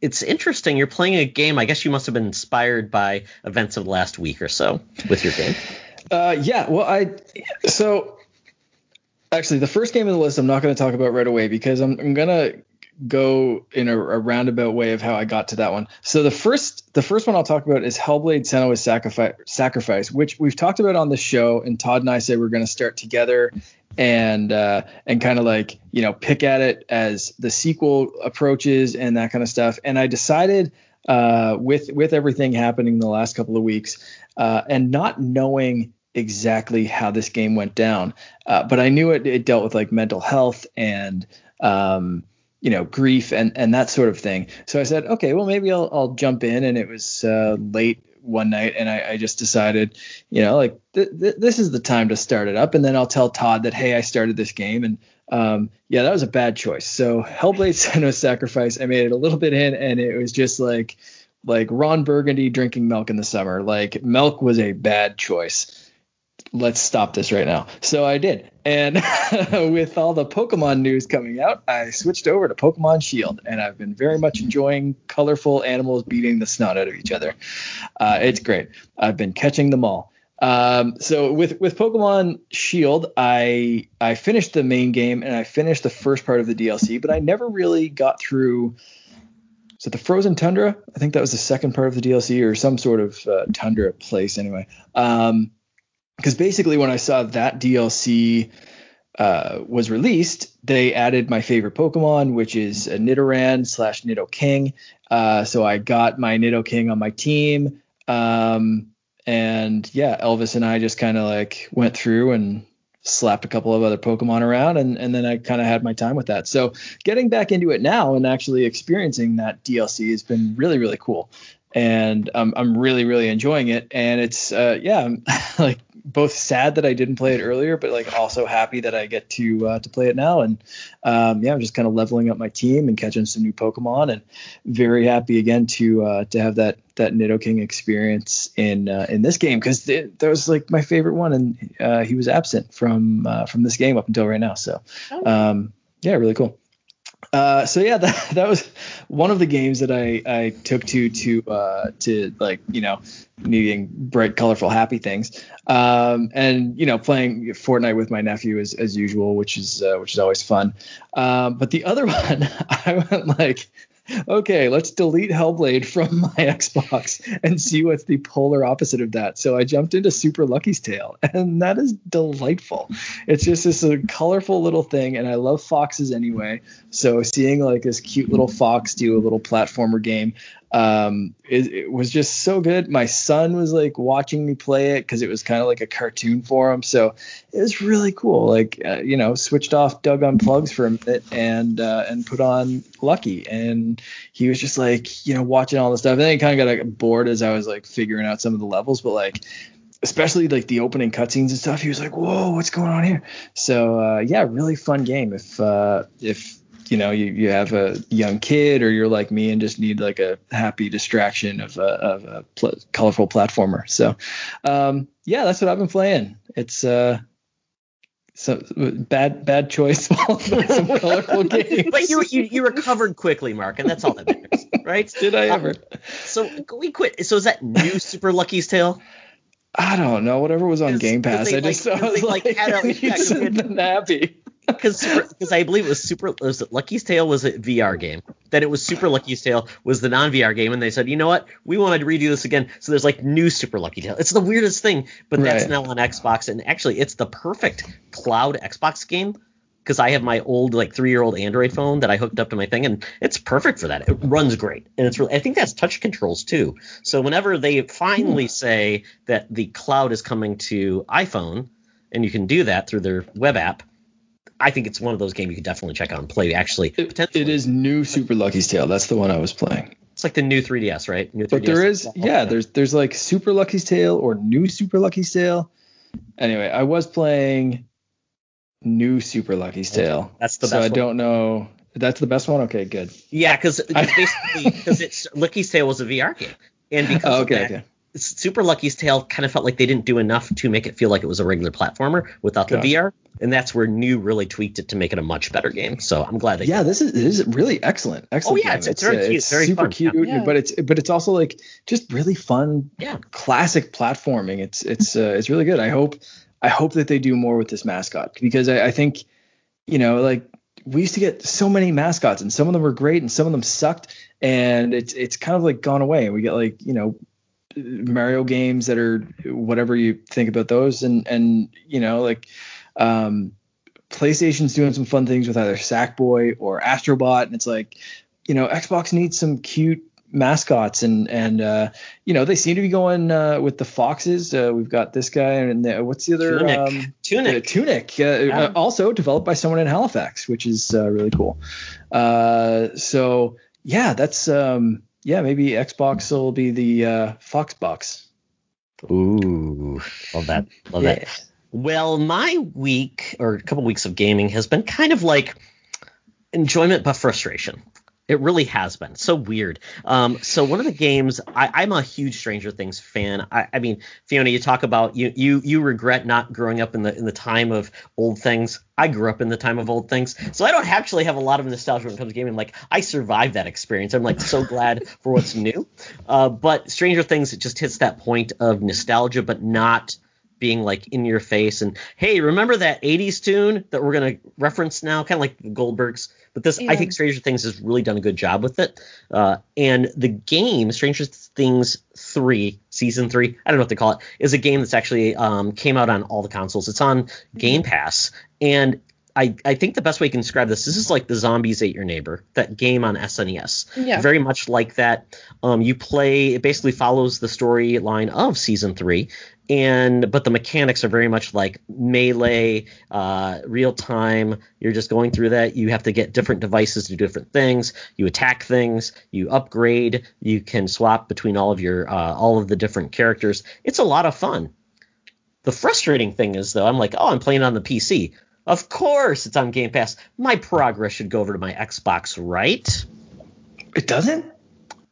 it's interesting. You're playing a game. I guess you must have been inspired by events of the last week or so with your game. Uh, yeah, well, I so actually the first game on the list I'm not going to talk about right away because I'm, I'm gonna go in a, a roundabout way of how I got to that one. So the first the first one I'll talk about is Hellblade: Senua's Sacrifice, Sacrifice, which we've talked about on the show, and Todd and I said we're going to start together and uh, and kind of like you know pick at it as the sequel approaches and that kind of stuff. And I decided uh, with with everything happening the last couple of weeks uh, and not knowing exactly how this game went down, uh, but I knew it, it dealt with like mental health and um, you know grief and and that sort of thing. So I said, okay, well maybe I'll I'll jump in. And it was uh, late one night, and I, I just decided, you know, like th- th- this is the time to start it up, and then I'll tell Todd that hey, I started this game, and um, yeah, that was a bad choice. So Hellblade: <laughs> Senua's Sacrifice, I made it a little bit in, and it was just like like Ron Burgundy drinking milk in the summer. Like milk was a bad choice. Let's stop this right now. So I did. And <laughs> with all the Pokemon news coming out, I switched over to Pokemon Shield, and I've been very much enjoying colorful animals beating the snot out of each other. Uh, it's great. I've been catching them all. Um, so with with Pokemon Shield, I I finished the main game and I finished the first part of the DLC, but I never really got through. So the Frozen Tundra? I think that was the second part of the DLC or some sort of uh, tundra place anyway. Um, because basically when I saw that DLC uh, was released, they added my favorite Pokemon, which is a Nidoran slash Nidoking. Uh, so I got my Nidoking on my team. Um, and yeah, Elvis and I just kind of like went through and slapped a couple of other Pokemon around, and, and then I kind of had my time with that. So getting back into it now and actually experiencing that DLC has been really, really cool. And um, I'm really, really enjoying it. And it's, uh, yeah, I'm <laughs> like both sad that I didn't play it earlier, but like also happy that I get to uh, to play it now. And um, yeah, I'm just kind of leveling up my team and catching some new Pokemon, and very happy again to uh, to have that that Nidoking experience in uh, in this game because that was like my favorite one, and uh, he was absent from uh, from this game up until right now. So Oh. um, yeah, really cool. Uh, so yeah, <laughs> that, that was one of the games that I, I took to to uh, to like you know needing bright, colorful, happy things, um, and you know playing Fortnite with my nephew as, as usual, which is uh, which is always fun. Um, but the other <laughs> one, I went like okay, let's delete Hellblade from <laughs> my Xbox and see what's the polar opposite of that. So I jumped into Super Lucky's Tale, <laughs> and that is delightful. It's just this a colorful little thing, and I love foxes anyway. So seeing like this cute little fox do a little platformer game um it, it, was just so good. My son was like watching me play it because it was kind of like a cartoon for him. So it was really cool. Like uh, you know switched off doug unplugs for a minute and uh, and put on lucky. And he was just like you know watching all the stuff. And then he kind of got like, bored as i was like figuring out some of the levels. But like especially like the opening cutscenes and stuff he was like whoa what's going on here? So uh, yeah really fun game. If uh if you know you, you have a young kid or you're like me and just need like a happy distraction of a, of a pl- colorful platformer. So um, yeah that's what i've been playing. It's uh so bad bad choice some <laughs> colorful games but you, you you recovered quickly mark and that's all that matters right? <laughs> Did i ever? um, so we quit. So is that new <laughs> super lucky's tale? I don't know. Whatever was on Game Pass, I just like, saw. I like, like had a, yeah, happy <laughs> because because I believe it was super was it Lucky's Tale was a VR game. Then it was Super Lucky's Tale was the non VR game, and they said, you know what, we want to redo this again. So there's like new Super Lucky Tale. It's the weirdest thing, but that's right. now on Xbox, and actually it's the perfect cloud Xbox game because I have my old like three year old Android phone that I hooked up to my thing, and it's perfect for that. It runs great, and it's really I think that's touch controls too. So whenever they finally hmm. say that the cloud is coming to iPhone, and you can do that through their web app I think it's one of those games you could definitely check out and play. Actually, it, it is new Super Lucky's Tale. That's the one I was playing. It's like the new 3DS, right? New 3DS but there is, yeah, there's there's like Super Lucky's Tale or new Super Lucky's Tale. Anyway, I was playing new Super Lucky's Tale. That's the best. So I one. don't know. That's the best one. Okay, good. Yeah, because <laughs> basically because it's Lucky's Tale was a VR game, and because oh, okay, that, okay. Super Lucky's Tale kind of felt like they didn't do enough to make it feel like it was a regular platformer without the gotcha. VR, and that's where New really tweaked it to make it a much better game. So I'm glad they. Yeah, this is this is really excellent. Excellent. Oh yeah, it's, it's, very cute, it's very super fun. cute, yeah. but it's but it's also like just really fun. Yeah. Classic platforming. It's it's uh, it's really good. I hope I hope that they do more with this mascot because I, I think you know like we used to get so many mascots and some of them were great and some of them sucked and it's it's kind of like gone away and we get like you know Mario games that are whatever you think about those, and and you know like um, PlayStation's doing some fun things with either Sackboy or Astrobot, and it's like you know Xbox needs some cute mascots and and uh, you know they seem to be going uh, with the foxes. Uh, we've got this guy and the, what's the other Tunic. Um, Tunic. Tunic. Uh, yeah. Uh, also developed by someone in Halifax, which is uh, really cool. so yeah, that's um, yeah, maybe Xbox will be the uh, Foxbox. Ooh, love that. Love yeah. that. Well, my week or a couple weeks of gaming has been kind of like enjoyment but frustration. It really has been so weird. Um, so one of the games, I, am a huge Stranger Things fan. I, I, mean, Fiona, you talk about you you you regret not growing up in the in the time of old things. I grew up in the time of old things, so I don't actually have a lot of nostalgia when it comes to gaming. Like I survived that experience. I'm like so glad <laughs> for what's new. Uh, but Stranger Things it just hits that point of nostalgia, but not being like in your face and hey remember that 80s tune that we're going to reference now kind of like goldbergs but this, yeah. I think Stranger Things has really done a good job with it. Uh, and the game, Stranger Things 3, Season 3, I don't know what they call it, is a game that's actually um, came out on all the consoles. It's on Game mm-hmm. Pass. And I, I think the best way you can describe this, this is like the Zombies Ate Your Neighbor, that game on SNES. Yeah. Very much like that. Um, you play, it basically follows the storyline of season three, and but the mechanics are very much like melee, uh, real time. You're just going through that. You have to get different devices to do different things. You attack things. You upgrade. You can swap between all of your uh, all of the different characters. It's a lot of fun. The frustrating thing is though, I'm like, oh, I'm playing on the PC. Of course, it's on Game Pass. My progress should go over to my Xbox, right? It doesn't.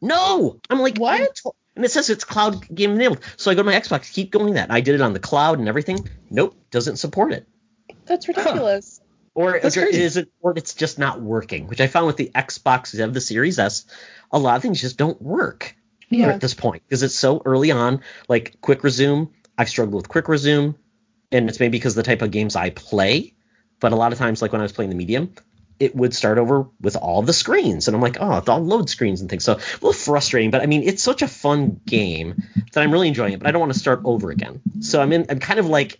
No, I'm like what? And it says it's cloud game enabled. So I go to my Xbox, keep going that. I did it on the cloud and everything. Nope, doesn't support it. That's ridiculous. Huh. Or That's is it or it's just not working, which I found with the Xbox of the Series S, a lot of things just don't work yeah. at this point because it's so early on. Like quick resume, I've struggled with quick resume, and it's maybe because of the type of games I play but a lot of times, like when I was playing the medium, it would start over with all the screens. And I'm like, oh, it's all load screens and things. So a little frustrating, but I mean, it's such a fun game that I'm really enjoying it, but I don't want to start over again. So I'm in, I'm kind of like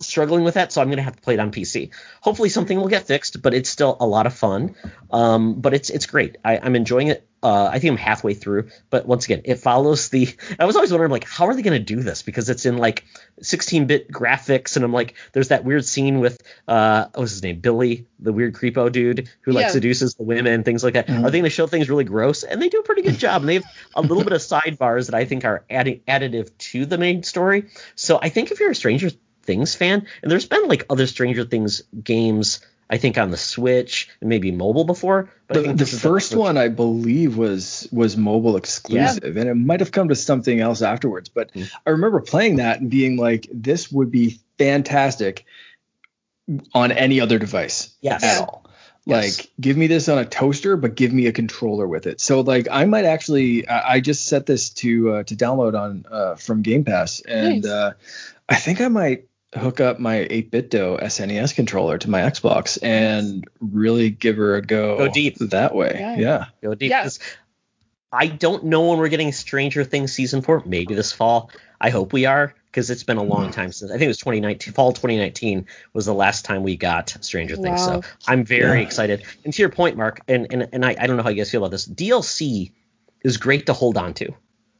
struggling with that. So I'm going to have to play it on PC. Hopefully something will get fixed, but it's still a lot of fun. Um, but it's, it's great. I, I'm enjoying it uh, I think I'm halfway through, but once again, it follows the. <laughs> I was always wondering like, how are they going to do this? Because it's in like 16-bit graphics, and I'm like, there's that weird scene with uh, what's his name, Billy, the weird creepo dude who like Yeah. seduces the women, things like that. Are they going to show things really gross? And they do a pretty good job, and they have a little bit of sidebars that I think are adding additive to the main story. So I think if you're a Stranger Things fan, and there's been like other Stranger Things games. I think on the Switch and maybe mobile before, but I The, think the this is first one I believe was was mobile exclusive, and it might have come to something else afterwards. But Mm. I remember playing that and being like, "This would be fantastic on any other device Yes. at all." Yes. Like, give me this on a toaster, but give me a controller with it. So, like, I might actually, I I just set this to uh, to download on uh, from Game Pass, and Nice. uh, I think I might hook up my 8BitDo SNES E controller to my Xbox and really give her a go, Go deep. that way. Yeah. yeah. go deep. Yeah. 'cause I don't know when we're getting Stranger Things season four. Maybe this fall. I hope we are because it's been a long mm. time since. I think it was 2019. Fall 2019 was the last time we got Stranger Things. Wow. So I'm very Yeah. excited. And to your point, Mark, and and, and I, I don't know how you guys feel about this. DLC is great to hold on to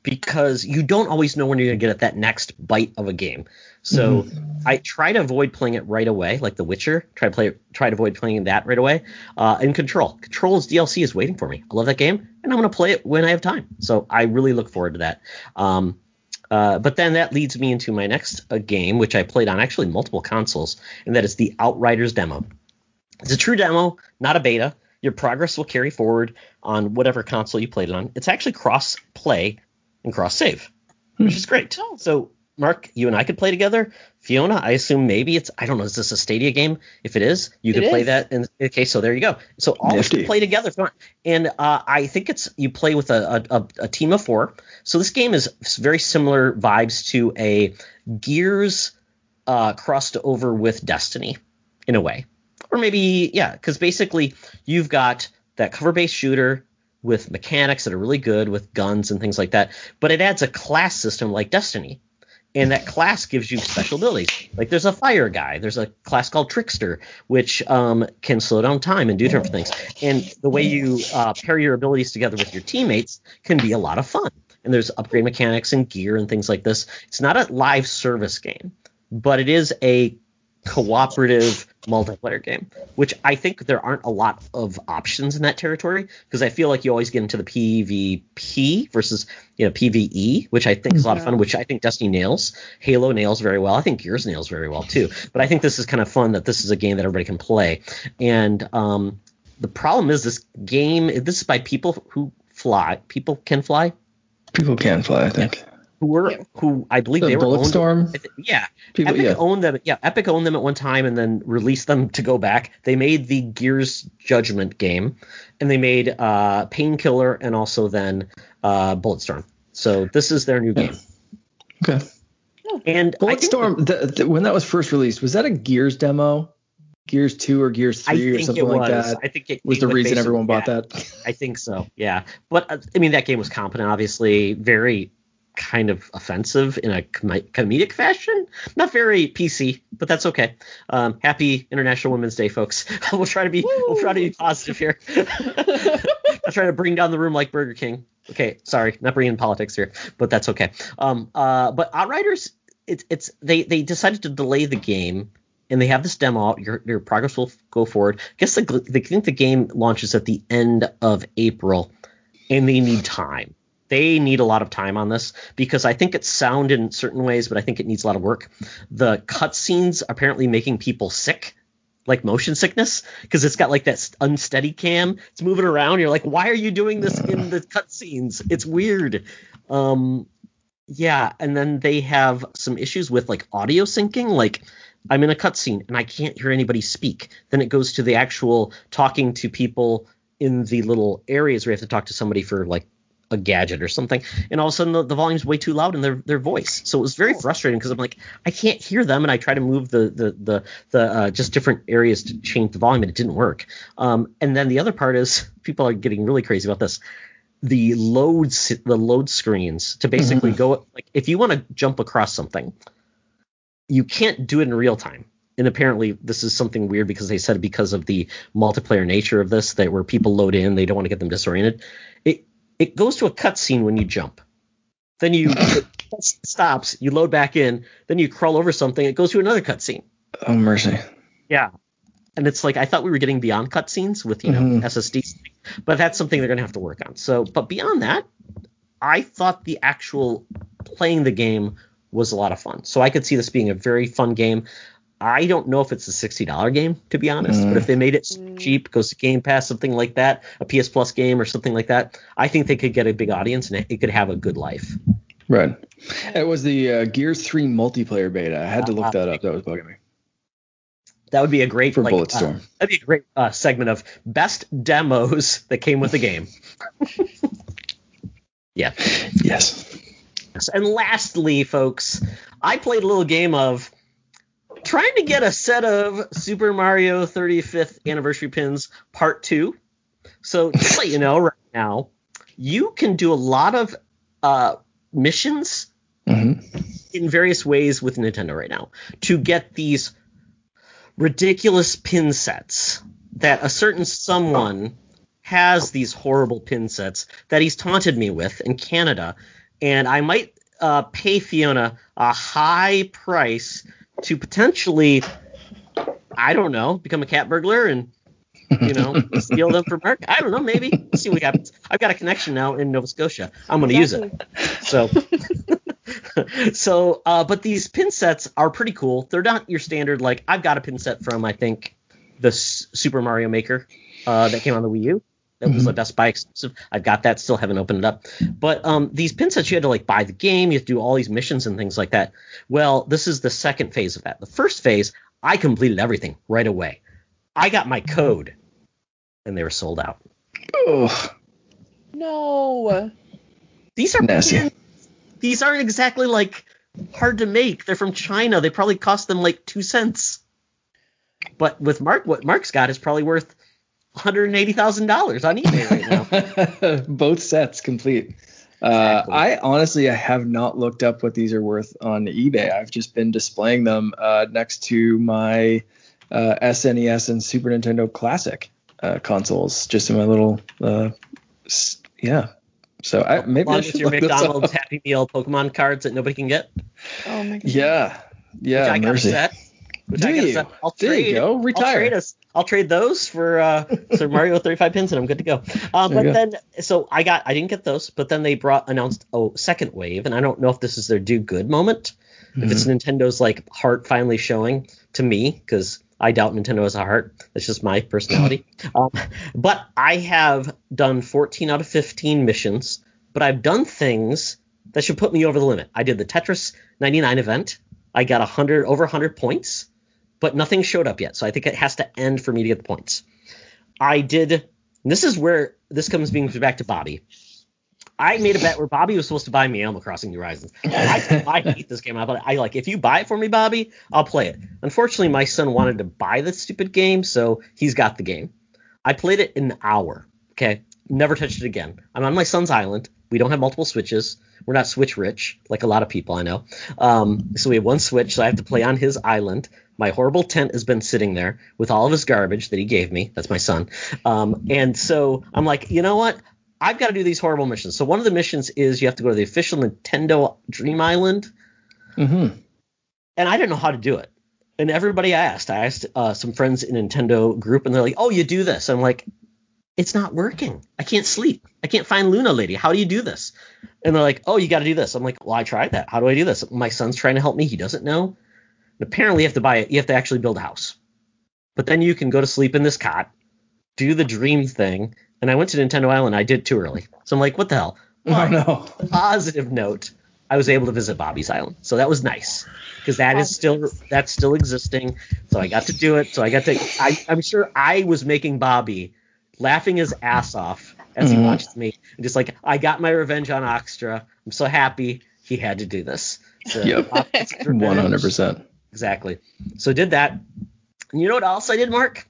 because you don't always know when you're gonna get at that next bite of a game. So I try to avoid playing it right away, like The Witcher. Try to play, try to avoid playing that right away. Uh, and Control, Control's DLC is waiting for me. I love that game, and I'm gonna play it when I have time. So I really look forward to that. Um, uh, but then that leads me into my next uh, game, which I played on actually multiple consoles, and that is the Outriders demo. It's a true demo, not a beta. Your progress will carry forward on whatever console you played it on. It's actually cross play and cross save, which is great. Oh. So, Mark, you and I could play together. Fiona, I assume maybe it's I don't know. Is this a Stadia game? If it is, you It could play that. In, okay, so there you go. So all of us Nifty. can play together. if you want. And uh, I think it's you play with a, a, a, a team of four. So this game is very similar vibes to a Gears uh, crossed over with Destiny in a way, or maybe yeah, because basically you've got that cover-based shooter with mechanics that are really good with guns and things like that, but it adds a class system like Destiny. And that class gives you special abilities. Like there's a fire guy. There's a class called Trickster, which um, can slow down time and do different things. And the way you uh, pair your abilities together with your teammates can be a lot of fun. And there's upgrade mechanics and gear and things like this. It's not a live service game, but it is a cooperative multiplayer game, which I think there aren't a lot of options in that territory because I feel like you always get into the PvP versus you know PvE, which I think is a lot of fun, which I think Destiny nails. Halo nails very well. I think Gears nails very well too. But I think this is kind of fun that this is a game that everybody can play. And um, the problem is this game. This is by people who fly. People can fly. People can fly, I think. Who were Yeah. who I believe The they were owned- Bulletstorm? I thi- Yeah, People, Epic yeah. owned them. Yeah, Epic owned them at one time and then released them to go back. They made the Gears Judgment game, and they made uh, Painkiller and also then uh, Bulletstorm. So this is their new game. Okay. And I think- Bulletstorm, the, the, when that was first released, was that a Gears demo? Gears 2 or Gears 3 or something like that? I think it was came the reason everyone bought yeah, that? I think so. Yeah, but uh, I mean that game was competent. Obviously, very kind of offensive in a comedic fashion. Not very PC, but that's okay. Um, happy International Women's Day, folks. <laughs> we'll try to be we'll try to be positive here. <laughs> I'll try to bring down the room like Burger King. Okay, sorry, not bringing politics here, but that's okay. Um, uh, but Outriders, it's it's they they decided to delay the game. And they have this demo. Your, your progress will go forward. I guess the, they think the game launches at the end of April, and they need time. They need a lot of time on this because I think it's sound in certain ways, but I think it needs a lot of work. The cutscenes apparently making people sick, like motion sickness, because it's got like that unsteady cam. It's moving around. You're like, why are you doing this in the <sighs> cutscenes? It's weird. Um, yeah, and then they have some issues with like audio syncing. Like I'm in a cutscene and I can't hear anybody speak. Then it goes to the actual talking to people in the little areas where you have to talk to somebody for like a gadget or something, and all of a sudden the, the volume's way too loud in their their voice. So it was very frustrating because I'm like, I can't hear them, and I try to move the the the the uh, just different areas to change the volume, and it didn't work. Um, and then the other part is people are getting really crazy about this. The loads the load screens to basically Mhm. go like if you want to jump across something, you can't do it in real time. And apparently, this is something weird because they said because of the multiplayer nature of this, that where people load in, they don't want to get them disoriented. It it goes to a cutscene when you jump. Then you <laughs> it stops, you load back in, then you crawl over something, it goes to another cutscene. Oh mercy. Yeah. And it's like I thought we were getting beyond cutscenes with you know Mhm. SSDs, but that's something they're gonna have to work on. So, but beyond that, I thought the actual playing the game was a lot of fun. So I could see this being a very fun game. I don't know if it's a sixty dollar game to be honest, Mm. but if they made it Mm. cheap, goes to Game Pass, something like that, a PS Plus game or something like that, I think they could get a big audience and it, it could have a good life. Right. It was the uh, Gears 3 multiplayer beta. I had to look that up. That was bugging me. That would be a great For like, uh, Bulletstorm. that'd be a great uh, segment of best demos that came with the game. <laughs> yeah. Yes. And lastly, folks, I played a little game of trying to get a set of Super Mario 35th anniversary pins part 2. So, just let you know right now, you can do a lot of uh, missions hmm in various ways with Nintendo right now to get these ridiculous pin sets that a certain someone has these horrible pin sets that he's taunted me with in Canada, and I might uh, pay Fiona a high price to potentially, I don't know, become a cat burglar and you know <laughs> steal them from Mark. I don't know, maybe. Let's see what happens. I've got a connection now in Nova Scotia. I'm going to use it. So, <laughs> so, uh, but these pin sets are pretty cool. They're not your standard like I've got a pin set from I think the S- Super Mario Maker uh, that came on the Wii U. That was Mhm. a Best Buy exclusive. I've got that. Still haven't opened it up. But um, these pin sets, you had to like buy the game. You have to do all these missions and things like that. Well, this is the second phase of that. The first phase, I completed everything right away. I got my code, and they were sold out. Oh, No. These are Nasty. pins. These aren't exactly like hard to make. They're from China. They probably cost them like two cents. But with Mark, what Mark's got is probably worth one hundred eighty thousand dollars on eBay right now. <laughs> Both sets complete. Uh, I honestly I have not looked up what these are worth on eBay. I've just been displaying them uh, next to my uh, SNES and Super Nintendo Classic uh, consoles, just in my little uh, yeah. So I, maybe Along I with should your look McDonald's. Happy Meal Pokemon cards that nobody can get. Oh my god. Yeah, which yeah, I got a set. Do a you? set. I'll There trade. you go. I'll Retire. trade us. I'll trade those for uh, <laughs> Super Mario 35 pins, and I'm good to go. There but go. then, so I got, I didn't get those, but then they brought announced a second wave, and I don't know if this is their do good moment, if it's Nintendo's like heart finally showing to me, because I doubt Nintendo has a heart. That's just my personality. <laughs> um, but I have done 14 out of 15 missions, but I've done things that should put me over the limit. I did the Tetris 99 event. I got 100 over 100 points, but nothing showed up yet. So I think it has to end for me to get the points. I did. This is where this comes being back to Bobby. I made a bet where Bobby was supposed to buy me Animal Crossing New Horizons. I, I hate <laughs> this game. But I like if you buy it for me, Bobby, I'll play it. Unfortunately, my son wanted to buy the stupid game, so he's got the game. I played it in an hour. Okay, never touched it again. I'm on my son's island. We don't have multiple switches. We're not switch rich like a lot of people I know. Um, so we have one switch, so I have to play on his island. My horrible tent has been sitting there with all of his garbage that he gave me. That's my son. Um, and so I'm like, you know what? I've got to do these horrible missions. So one of the missions is you have to go to the official Nintendo Dream Island, Mm-hmm. and I didn't know how to do it. And everybody I asked, I asked uh, some friends in Nintendo group, and they're like, "Oh, you do this." I'm like, "It's not working. I can't sleep. I can't find Luna Lady. How do you do this?" And they're like, "Oh, you got to do this." I'm like, "Well, I tried that. How do I do this?" My son's trying to help me. He doesn't know. And apparently, you have to buy it. You have to actually build a house. But then you can go to sleep in this cot, do the dream thing. And I went to Nintendo Island. I did too early. So I'm like, "What the hell?" <laughs> Oh no. <laughs> positive note, I was able to visit Bobby's Island, so that was nice because that is still that's still existing. So I got to do it. So I got to. I, I'm sure I was making Bobby laughing his ass off as he mm-hmm. watches me. And just like I got my revenge on Toxtra. I'm so happy he had to do this. So, Yep. <laughs> One hundred percent. Exactly. So did that. And you know what else I did, Mark?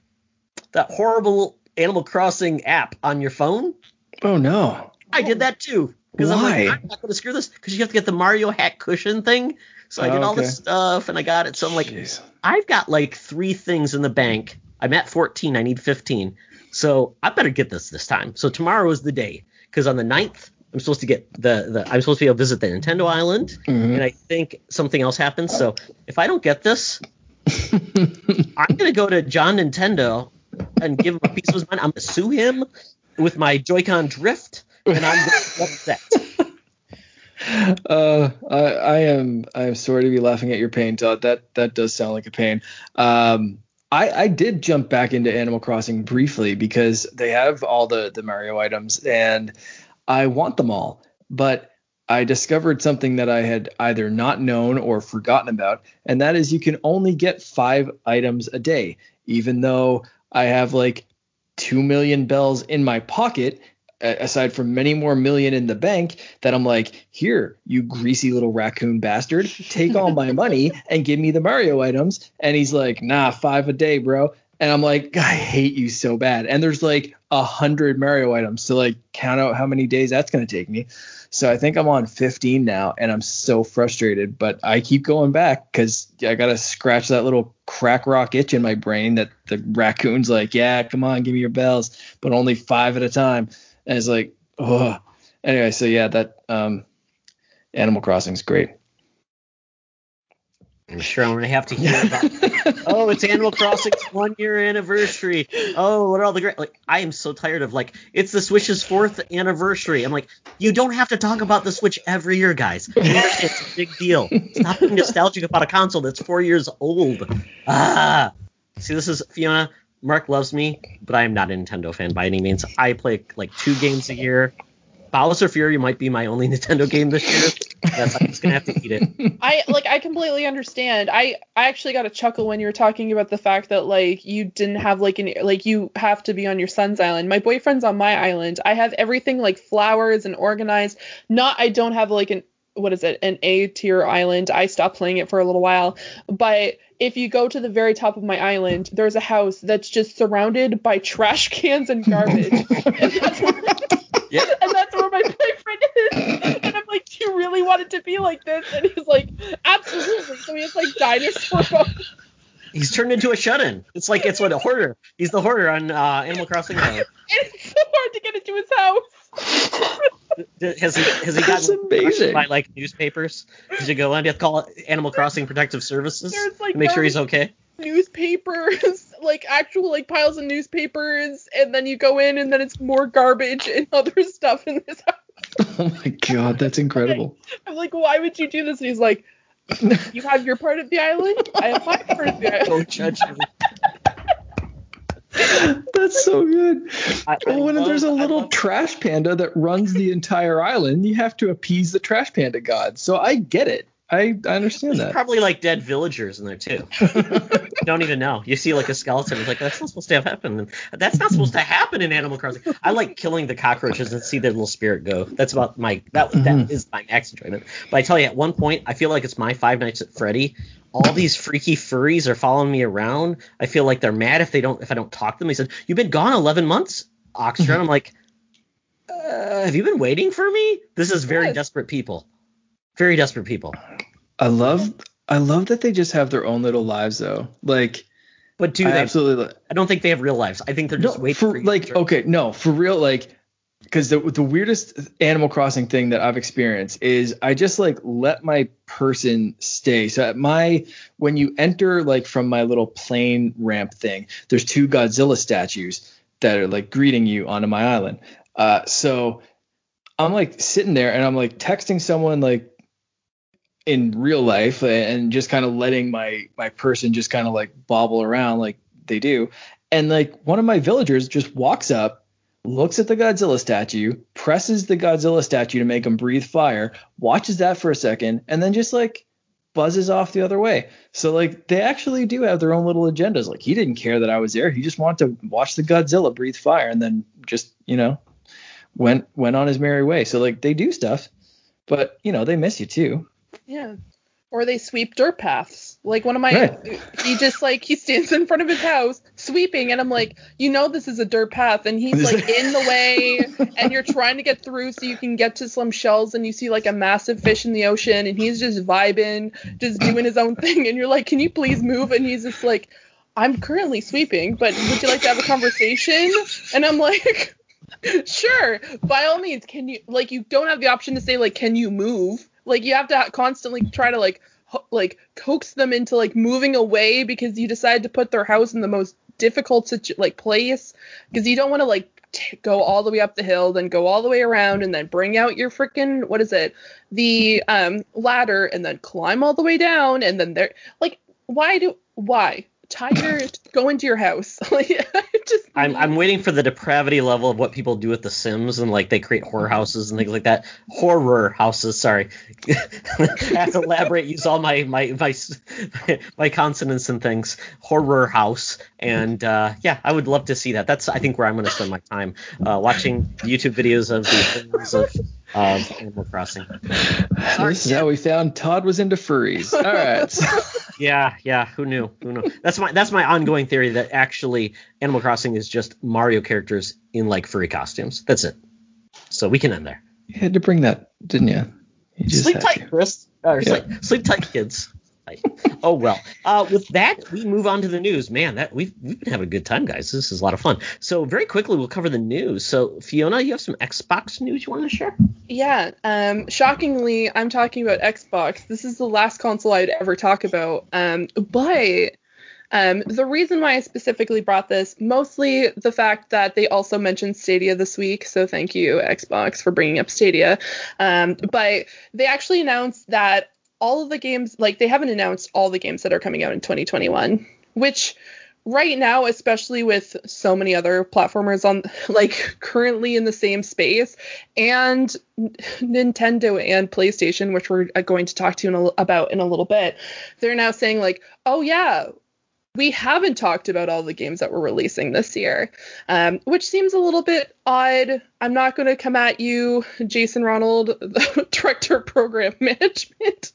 That horrible Animal Crossing app on your phone. Oh no. I did that too. Because I'm Why? like, I'm not gonna screw this. Because you have to get the Mario hat cushion thing. So I did Oh, all okay. this stuff and I got it. So I'm like, Jeez. I've got like three things in the bank. I'm at 14. I need 15. So I better get this this time. So tomorrow is the day. Because on the 9th, I'm supposed to get the, the I'm supposed to be able to visit the Nintendo Island. Mhm. And I think something else happens. So if I don't get this, <laughs> I'm gonna go to John Nintendo and give him a piece of his mind. I'm gonna sue him with my Joy-Con drift, and I'm gonna upset. <laughs> Uh, I, I am I am sorry to be laughing at your pain, Todd. That that does sound like a pain. Um, I I did jump back into Animal Crossing briefly because they have all the the Mario items and I want them all, but I discovered something that I had either not known or forgotten about, and that is you can only get five items a day, even though I have like two million bells in my pocket aside from many more million in the bank that I'm like, here, you greasy little raccoon bastard, take all my money and give me the Mario items. And he's like, nah, five a day, bro. And I'm like, I hate you so bad. And there's like a hundred Mario items to like count out how many days that's gonna take me. So I think I'm on 15 now, and I'm so frustrated. But I keep going back because I gotta scratch that little crack rock itch in my brain that the raccoon's like, yeah, come on, give me your bells, but only five at a time. And it's like, oh. Anyway, so yeah, that um, Animal Crossing is great. I'm sure I'm gonna have to hear about. oh, it's Animal Crossing's one year anniversary. Oh, what are all the great? Like, I am so tired of like, it's the Switch's fourth anniversary. I'm like, you don't have to talk about the Switch every year, guys. It's a big deal. Stop being nostalgic about a console that's four years old. Ah, see, this is Fiona. Mark loves me, but I am not a Nintendo fan by any means. I play like two games a year. Bowser Fury might be my only <laughs> Nintendo game this year. That's I'm just gonna have to eat it. I like I completely understand. I I actually got a chuckle when you were talking about the fact that like you didn't have like an like you have to be on your son's island. My boyfriend's on my island. I have everything like flowers and organized. Not I don't have like an what is it an A tier island. I stopped playing it for a little while, but if you go to the very top of my island, there's a house that's just surrounded by trash cans and garbage. and, that's <laughs> where, Yeah. <laughs> and that's where my boyfriend is. And I'm like, Do you really want it to be like this? And he's like, Absolutely. So he has like dinosaur <laughs> bones. He's turned into a shut-in. It's like it's what a hoarder. He's the hoarder on uh, Animal Crossing. Island. And it's so hard to get into his house. D- Has he has he That's gotten amazing. by like newspapers? Did you go in? Do you have to call Animal Crossing Protective Services There's, like, to make sure he's okay? Newspapers, <laughs> like actual like piles of newspapers, and then you go in and then it's more garbage and <laughs> other stuff in this house. <laughs> oh my god, that's incredible. I'm like, why would you do this? And he's like, You have your part of the island, I have my part of the island. Don't judge me. <laughs> That's so good. I- Well, when love- there's a little trash panda that runs the entire island, you have to appease the trash panda god. So I get it. I, I understand There's that. probably like dead villagers in there too. you <laughs> don't even know. You see like a skeleton. It's like that's not supposed to happen. That's not supposed to happen in Animal Crossing. I like killing the cockroaches and see their little spirit go. That's about my that that Mhm. my max enjoyment. But I tell you, at one point, I feel like it's my Five Nights at Freddy. All these freaky furries are following me around. I feel like they're mad if they don't if I don't talk to them. They said, "You've been gone 11 months, Toxtra." And I'm like, uh, "Have you been waiting for me?" This is very Yes. desperate people. Very desperate people. I love I love that they just have their own little lives though. Like But do I they? absolutely I don't think they have real lives. I think they're just no, waiting for, for, like okay no for real like because the the weirdest Animal Crossing thing that I've experienced is I just like let my person stay. So at my when you enter like from my little plane ramp thing, there's two Godzilla statues that are like greeting you onto my island. Uh, so I'm like sitting there and I'm like texting someone like in real life and just kind of letting my my person just kind of like bobble around like they do. And like one of my villagers just walks up, looks at the Godzilla statue, presses the Godzilla statue to make him breathe fire, watches that for a second, and then just like buzzes off the other way. So like they actually do have their own little agendas. Like he didn't care that I was there. He just wanted to watch the Godzilla breathe fire and then just, you know, went went on his merry way. So like they do stuff, but you know they miss you too. Yeah. Or they sweep dirt paths. Like one of my, Right. he just like he stands in front of his house sweeping, and I'm like, you know, this is a dirt path, and he's like <laughs> in the way, and you're trying to get through so you can get to some shells, and you see like a massive fish in the ocean, and he's just vibing, just doing his own <laughs> thing, and you're like, can you please move? And he's just like, I'm currently sweeping, but would you like to have a conversation? And I'm like, <laughs> sure, by all means, can you like you don't have the option to say like, can you move? Like you have to constantly try to like like coax them into like moving away because you decide to put their house in the most difficult situ- like place. Because you don't want to like t- go all the way up the hill then go all the way around and then bring out your freaking what is it the um ladder and then climb all the way down and then there like why do why tiger go into your house <laughs> just I'm I'm waiting for the depravity level of what people do with The Sims and like they create horror houses and things like that. Horror houses, sorry. I have to elaborate, use all my my my <laughs> my consonants and things. Horror house, and uh, yeah, I would love to see that. That's I think where I'm going to spend my time uh, watching YouTube videos of the of, of Animal Crossing. So this is how we found Todd was into furries. All right. <laughs> Yeah, yeah. Who knew? Who knew? That's my that's my ongoing theory that actually Animal Crossing is just Mario characters in like furry costumes. That's it. So we can end there. you had to bring that, didn't you? You just Sleep tight, to. Chris. Or Yeah. sleep, sleep tight, kids. Oh well. Uh, with that, we move on to the news. Man, that we've we've been having a good time, guys. This is a lot of fun. So very quickly, we'll cover the news. So Fiona, you have some Xbox news you want to share? Yeah, um, shockingly, I'm talking about Xbox. This is the last console I'd ever talk about. Um, but um, the reason why I specifically brought this, mostly the fact that they also mentioned Stadia this week. So thank you, Xbox, for bringing up Stadia. Um, but they actually announced that all of the games, like they haven't announced all the games that are coming out in 2021, which right now, especially with so many other platformers on <laughs> like currently in the same space, and Nintendo and PlayStation, which we're uh, going to talk to you about in a little bit, they're now saying like, oh yeah, we haven't talked about all the games that we're releasing this year, um, which seems a little bit odd. I'm not going to come at you, Jason Ronald, the <laughs> director of program <laughs> management.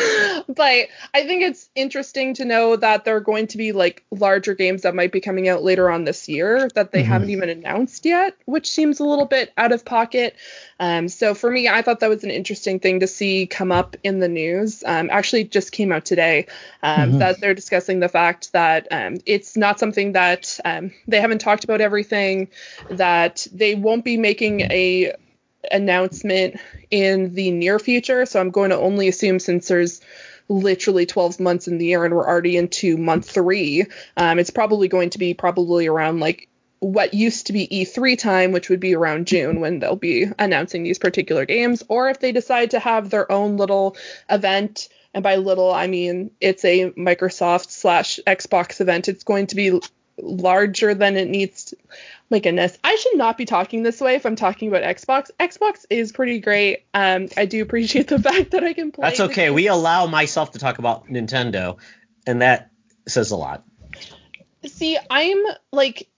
<laughs> but I think it's interesting to know that there are going to be like larger games that might be coming out later on this year that they Mhm. haven't even announced yet, which seems a little bit out of pocket. Um, so for me, I thought that was an interesting thing to see come up in the news. Um, actually, it just came out today um, Mhm. that they're discussing the fact that um, it's not something that um, they haven't talked about everything, that they won't be making a announcement in the near future. So I'm going to only assume since there's literally 12 months in the year and we're already into month three, um, it's probably going to be probably around like what used to be E3 time, which would be around June when they'll be announcing these particular games, or if they decide to have their own little event. And by little, I mean it's a Microsoft slash Xbox event. It's going to be larger than it needs to. My goodness, I should not be talking this way if I'm talking about Xbox. Xbox is pretty great. Um, I do appreciate the <laughs> fact that I can play. That's okay. We allow myself to talk about Nintendo, and that says a lot. See, I'm like,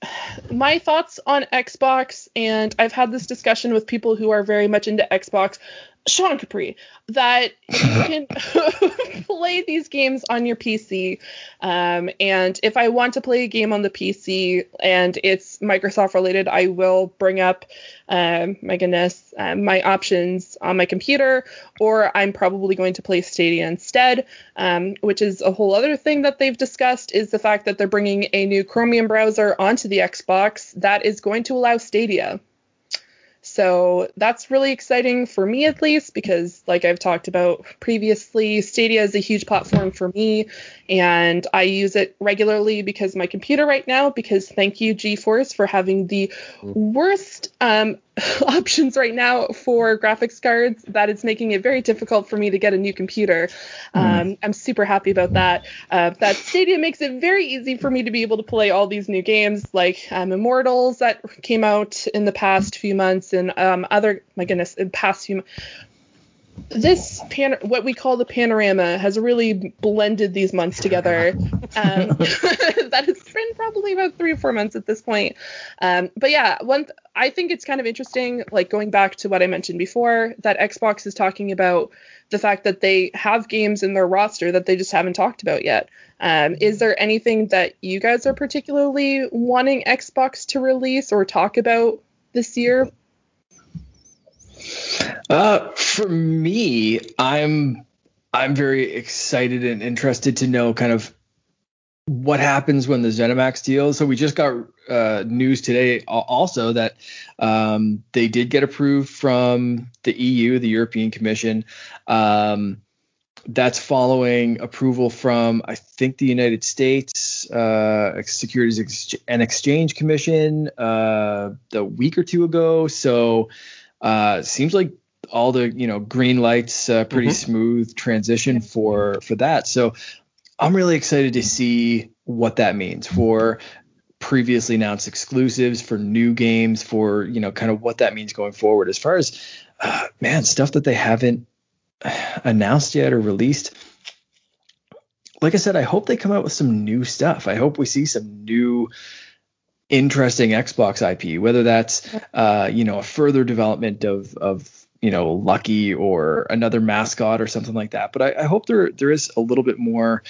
my thoughts on Xbox, and I've had this discussion with people who are very much into Xbox. Sean Capri, that you <laughs> can <laughs> play these games on your PC. Um, and if I want to play a game on the PC and it's Microsoft related, I will bring up, um, my goodness, um, my options on my computer, or I'm probably going to play Stadia instead, um, which is a whole other thing that they've discussed is the fact that they're bringing a new Chromium browser onto the Xbox that is going to allow Stadia. So that's really exciting for me at least because like I've talked about previously, Stadia is a huge platform for me and I use it regularly because my computer right now because thank you GeForce for having the worst um, <laughs> options right now for graphics cards that it's making it very difficult for me to get a new computer. Um, I'm super happy about that. Uh, that Stadia makes it very easy for me to be able to play all these new games like um, Immortals that came out in the past few months and um, other, my goodness, in past few this pan- what we call the panorama has really blended these months together. Um, <laughs> that has been probably about three or four months at this point. Um, but yeah, one th- I think it's kind of interesting, like going back to what I mentioned before, that Xbox is talking about the fact that they have games in their roster that they just haven't talked about yet. Um, is there anything that you guys are particularly wanting Xbox to release or talk about this year? Uh, for me, I'm I'm very excited and interested to know kind of what happens when the ZeniMax deal. So we just got uh, news today also that um, they did get approved from the EU, the European Commission. Um, that's following approval from I think the United States uh, Securities and Exchange Commission uh, the week or two ago. So uh, seems like all the you know green lights, uh, pretty mm-hmm. smooth transition for for that. So I'm really excited to see what that means for previously announced exclusives, for new games, for you know kind of what that means going forward. As far as uh, man stuff that they haven't <sighs> announced yet or released. Like I said, I hope they come out with some new stuff. I hope we see some new interesting Xbox IP, whether that's uh, you know a further development of of you know Lucky or another mascot or something like that. But I, I hope there there is a little bit more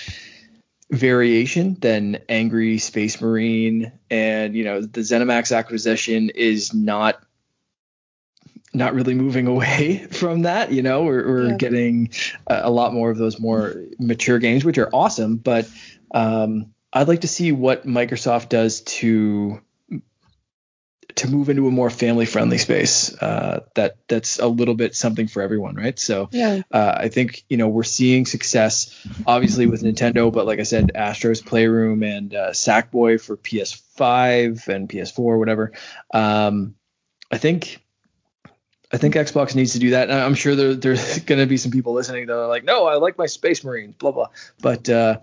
variation than Angry Space Marine, and you know the ZeniMax acquisition is not not really moving away <laughs> from that. You know, we're, we're yeah. getting a, a, lot more of those more mature games, which are awesome. But um, I'd like to see what Microsoft does to to move into a more family friendly space uh, that that's a little bit something for everyone right so yeah. uh, i think you know we're seeing success obviously with nintendo but like i said astro's playroom and uh, sackboy for ps5 and ps4 whatever um, i think I think Xbox needs to do that. And I'm sure there, there's <laughs> going to be some people listening that are like, no, I like my Space Marines, blah, blah. But, uh,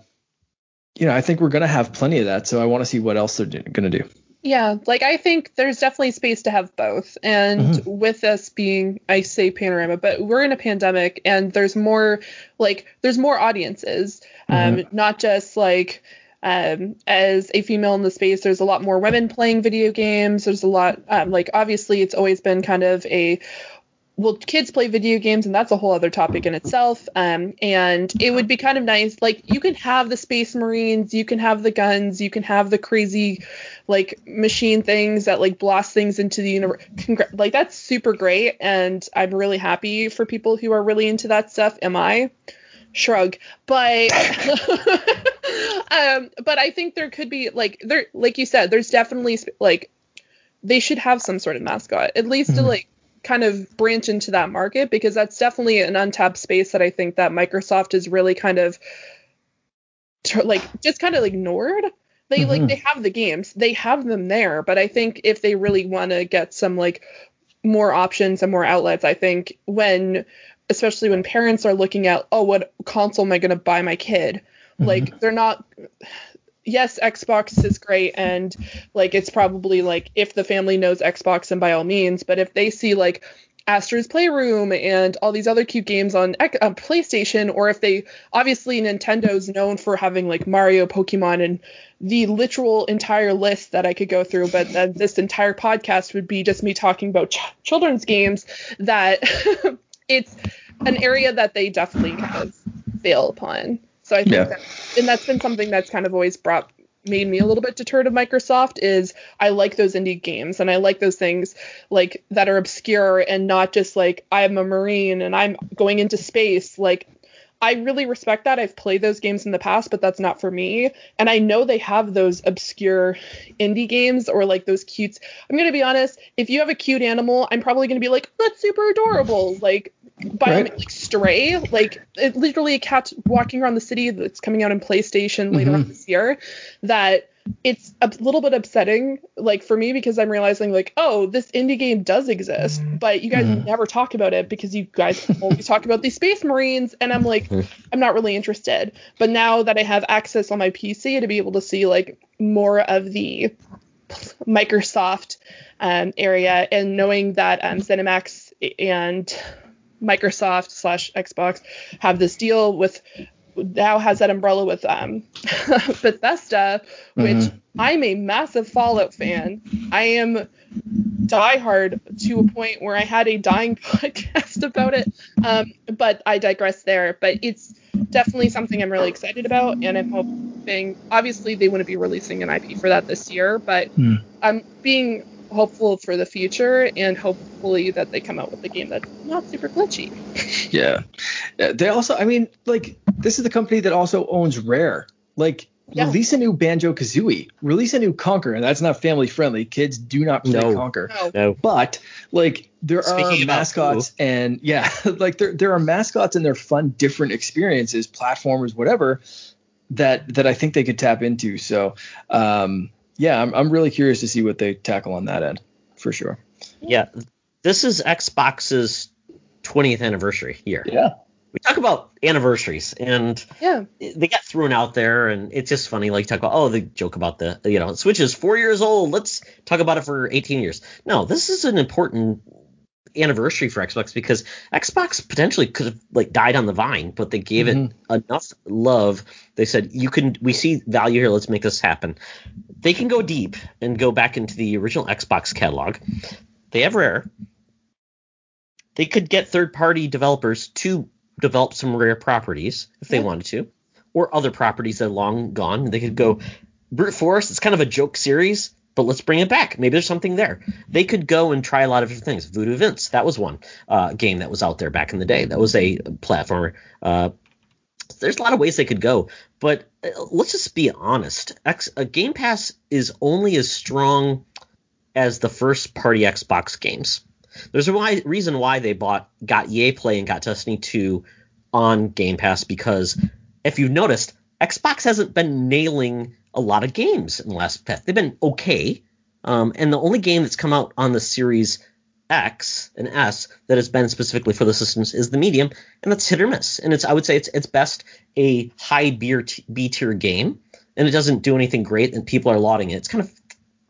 you know, I think we're going to have plenty of that. So I want to see what else they're going to do. Yeah, like I think there's definitely space to have both. And mm-hmm. with us being, I say panorama, but we're in a pandemic and there's more, like, there's more audiences, um, mm-hmm. not just like, um, as a female in the space, there's a lot more women playing video games. There's a lot, um, like, obviously, it's always been kind of a well, kids play video games, and that's a whole other topic in itself. Um, and it would be kind of nice, like you can have the Space Marines, you can have the guns, you can have the crazy, like machine things that like blast things into the universe. Congr- like that's super great, and I'm really happy for people who are really into that stuff. Am I? Shrug, but <laughs> um, but I think there could be like there, like you said, there's definitely like they should have some sort of mascot, at least mm-hmm. to like kind of branch into that market because that's definitely an untapped space that I think that Microsoft is really kind of like just kind of ignored. They mm-hmm. like they have the games, they have them there, but I think if they really want to get some like more options and more outlets, I think when especially when parents are looking at oh what console am I going to buy my kid? Mm-hmm. Like they're not yes, Xbox is great and like it's probably like if the family knows Xbox and by all means, but if they see like Astro's Playroom and all these other cute games on uh, PlayStation, or if they obviously Nintendo's known for having like Mario, Pokemon, and the literal entire list that I could go through, but this entire podcast would be just me talking about ch- children's games. That <laughs> it's an area that they definitely kind of fail upon. So I think yeah. that, and that's been something that's kind of always brought made me a little bit deterred of Microsoft is I like those indie games and I like those things like that are obscure and not just like I'm a marine and I'm going into space like I really respect that. I've played those games in the past, but that's not for me. And I know they have those obscure indie games or like those cutes. I'm going to be honest, if you have a cute animal, I'm probably going to be like, that's super adorable. Like, by right. like Stray, like it, literally a cat walking around the city that's coming out in PlayStation later mm-hmm. on this year that it's a little bit upsetting like for me because i'm realizing like oh this indie game does exist mm-hmm. but you guys mm-hmm. never talk about it because you guys always talk about these space marines and i'm like <laughs> i'm not really interested but now that i have access on my pc to be able to see like more of the microsoft um, area and knowing that um, ZeniMax and Microsoft slash Xbox have this deal with now has that umbrella with um, <laughs> Bethesda, which mm-hmm. I'm a massive Fallout fan. I am diehard to a point where I had a dying <laughs> podcast about it. Um, but I digress there. But it's definitely something I'm really excited about, and I'm hoping. Obviously, they wouldn't be releasing an IP for that this year, but mm. I'm being hopeful for the future and hopefully that they come out with a game that's not super glitchy. <laughs> yeah. They also, I mean, like, this is the company that also owns Rare. Like, yeah. release a new Banjo Kazooie, release a new Conker, and that's not family friendly. Kids do not play no. Conker. No. But, like, there Speaking are mascots and, yeah, <laughs> like, there, there are mascots and they're fun, different experiences, platformers, whatever, that, that I think they could tap into. So, um, yeah, I'm I'm really curious to see what they tackle on that end for sure. Yeah, this is Xbox's 20th anniversary year. Yeah. We talk about anniversaries and yeah. they get thrown out there and it's just funny like talk about oh the joke about the you know Switch is 4 years old let's talk about it for 18 years. No, this is an important anniversary for Xbox because Xbox potentially could have like died on the vine, but they gave mm-hmm. it enough love. They said you can we see value here, let's make this happen. They can go deep and go back into the original Xbox catalog. They have Rare. They could get third party developers to develop some rare properties if they yeah. wanted to, or other properties that are long gone. They could go Brute Force, it's kind of a joke series but let's bring it back. Maybe there's something there. They could go and try a lot of different things. Voodoo Vince, that was one uh, game that was out there back in the day. That was a platformer. Uh, there's a lot of ways they could go, but uh, let's just be honest. X, a Game Pass is only as strong as the first party Xbox games. There's a why, reason why they bought got EA Play and got Destiny 2 on Game Pass because if you've noticed, Xbox hasn't been nailing a lot of games in the last past. They've been okay. Um, and the only game that's come out on the Series X and S that has been specifically for the systems is the medium, and that's hit or miss. And it's I would say it's it's best a high B tier game, and it doesn't do anything great, and people are lauding it. It's kind of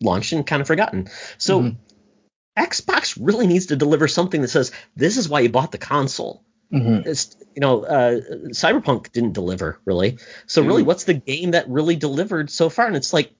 launched and kind of forgotten. So mm-hmm. Xbox really needs to deliver something that says this is why you bought the console. Mm-hmm. It's you know, uh, Cyberpunk didn't deliver really. So really, mm. what's the game that really delivered so far? And it's like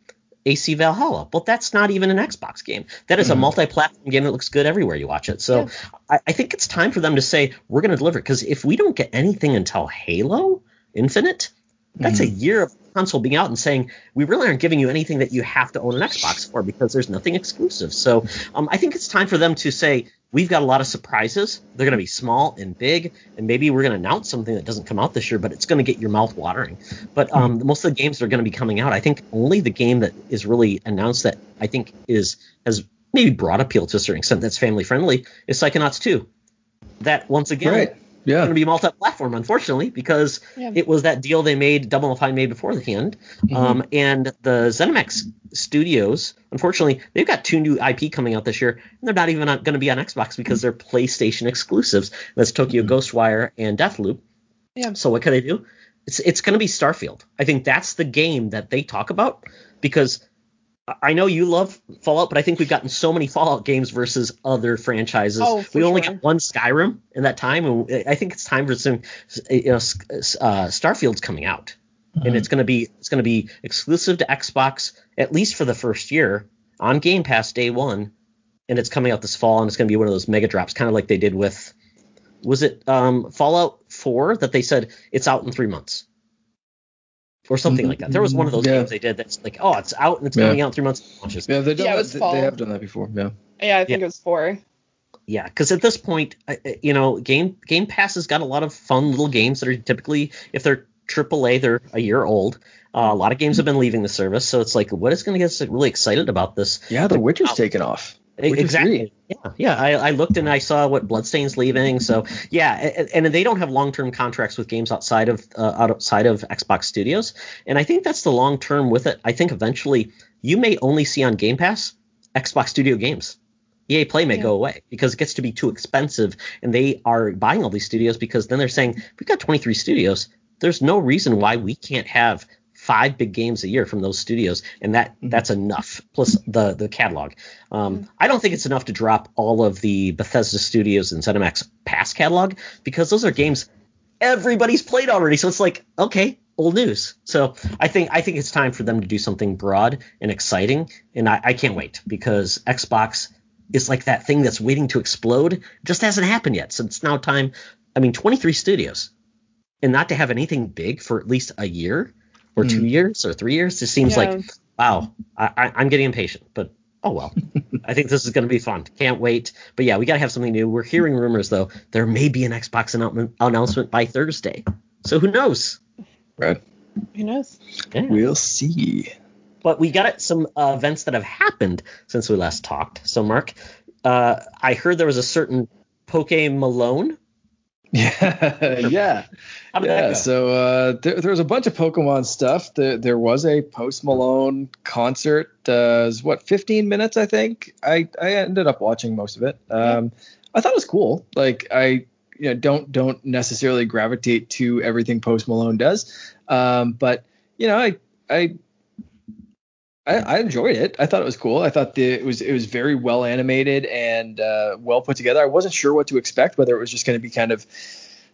AC Valhalla. But that's not even an Xbox game. That is mm. a mm-hmm. multi-platform game that looks good everywhere you watch it. So yeah. I, I, think it's time for them to say we're going to deliver. Because if we don't get anything until Halo Infinite, that's mm. a year of console being out and saying we really aren't giving you anything that you have to own an Xbox for because there's nothing exclusive. So um, I think it's time for them to say we've got a lot of surprises. They're going to be small and big, and maybe we're going to announce something that doesn't come out this year, but it's going to get your mouth watering. But um, mm-hmm. most of the games that are going to be coming out, I think only the game that is really announced that I think is has maybe broad appeal to a certain extent that's family friendly is Psychonauts 2. That once again. Right. Yeah. going to be multi-platform, unfortunately, because yeah. it was that deal they made, Double Fine made beforehand. Mm-hmm. Um, and the ZeniMax studios, unfortunately, they've got two new IP coming out this year, and they're not even going to be on Xbox because they're PlayStation exclusives. That's Tokyo mm-hmm. Ghostwire and Deathloop. Yeah. So what can they do? It's it's going to be Starfield. I think that's the game that they talk about because I know you love Fallout, but I think we've gotten so many Fallout games versus other franchises. Oh, we only sure. got one Skyrim in that time, and I think it's time for some. You know, uh, Starfield's coming out, mm-hmm. and it's gonna be it's gonna be exclusive to Xbox at least for the first year on Game Pass day one, and it's coming out this fall, and it's gonna be one of those mega drops, kind of like they did with was it um, Fallout 4 that they said it's out in three months or something like that. There was one of those yeah. games they did that's like, oh, it's out and it's yeah. coming out three months. Launches. Yeah, they yeah, that, they have done that before. Yeah. Yeah, I think yeah. it was four. Yeah, because at this point, you know, Game Game Pass has got a lot of fun little games that are typically, if they're AAA, they're a year old. Uh, a lot of games have been leaving the service, so it's like, what is going to get us really excited about this? Yeah, The Witcher's taken off. Exactly. Yeah, yeah. I, I, looked and I saw what Bloodstain's leaving. So yeah, and, and they don't have long-term contracts with games outside of uh, outside of Xbox Studios, and I think that's the long term with it. I think eventually you may only see on Game Pass Xbox Studio games. EA Play may yeah. go away because it gets to be too expensive, and they are buying all these studios because then they're saying we've got 23 studios. There's no reason why we can't have five big games a year from those studios, and that Mhm. that's enough. Plus the the catalog. Um, I don't think it's enough to drop all of the Bethesda Studios and ZeniMax past catalog because those are games everybody's played already. So it's like okay, old news. So I think I think it's time for them to do something broad and exciting, and I, I can't wait because Xbox is like that thing that's waiting to explode. It just hasn't happened yet. So it's now time. I mean, 23 studios, and not to have anything big for at least a year or two years or three years It seems Yeah. like wow. I, I, I'm getting impatient, but oh well. <laughs> I think this is going to be fun. Can't wait. But yeah, we got to have something new. We're hearing rumors though. There may be an Xbox announcement announcement by Thursday. So who knows? Right. Who knows? Yeah. We'll see. But we got some uh, events that have happened since we last talked. So Mark, uh, I heard there was a certain Poke Malone. <laughs> Yeah, yeah, How did that yeah. So uh, there, there was a bunch of Pokemon stuff. There, there was a Post Malone concert. Uh, it was, what 15 minutes, I think. I, I ended up watching most of it. Um, I thought it was cool. Like I, you know, don't don't necessarily gravitate to everything Post Malone does, um, but you know, I I I, I enjoyed it. I thought it was cool. I thought the, it was it was very well animated and uh, well put together. I wasn't sure what to expect, whether it was just going to be kind of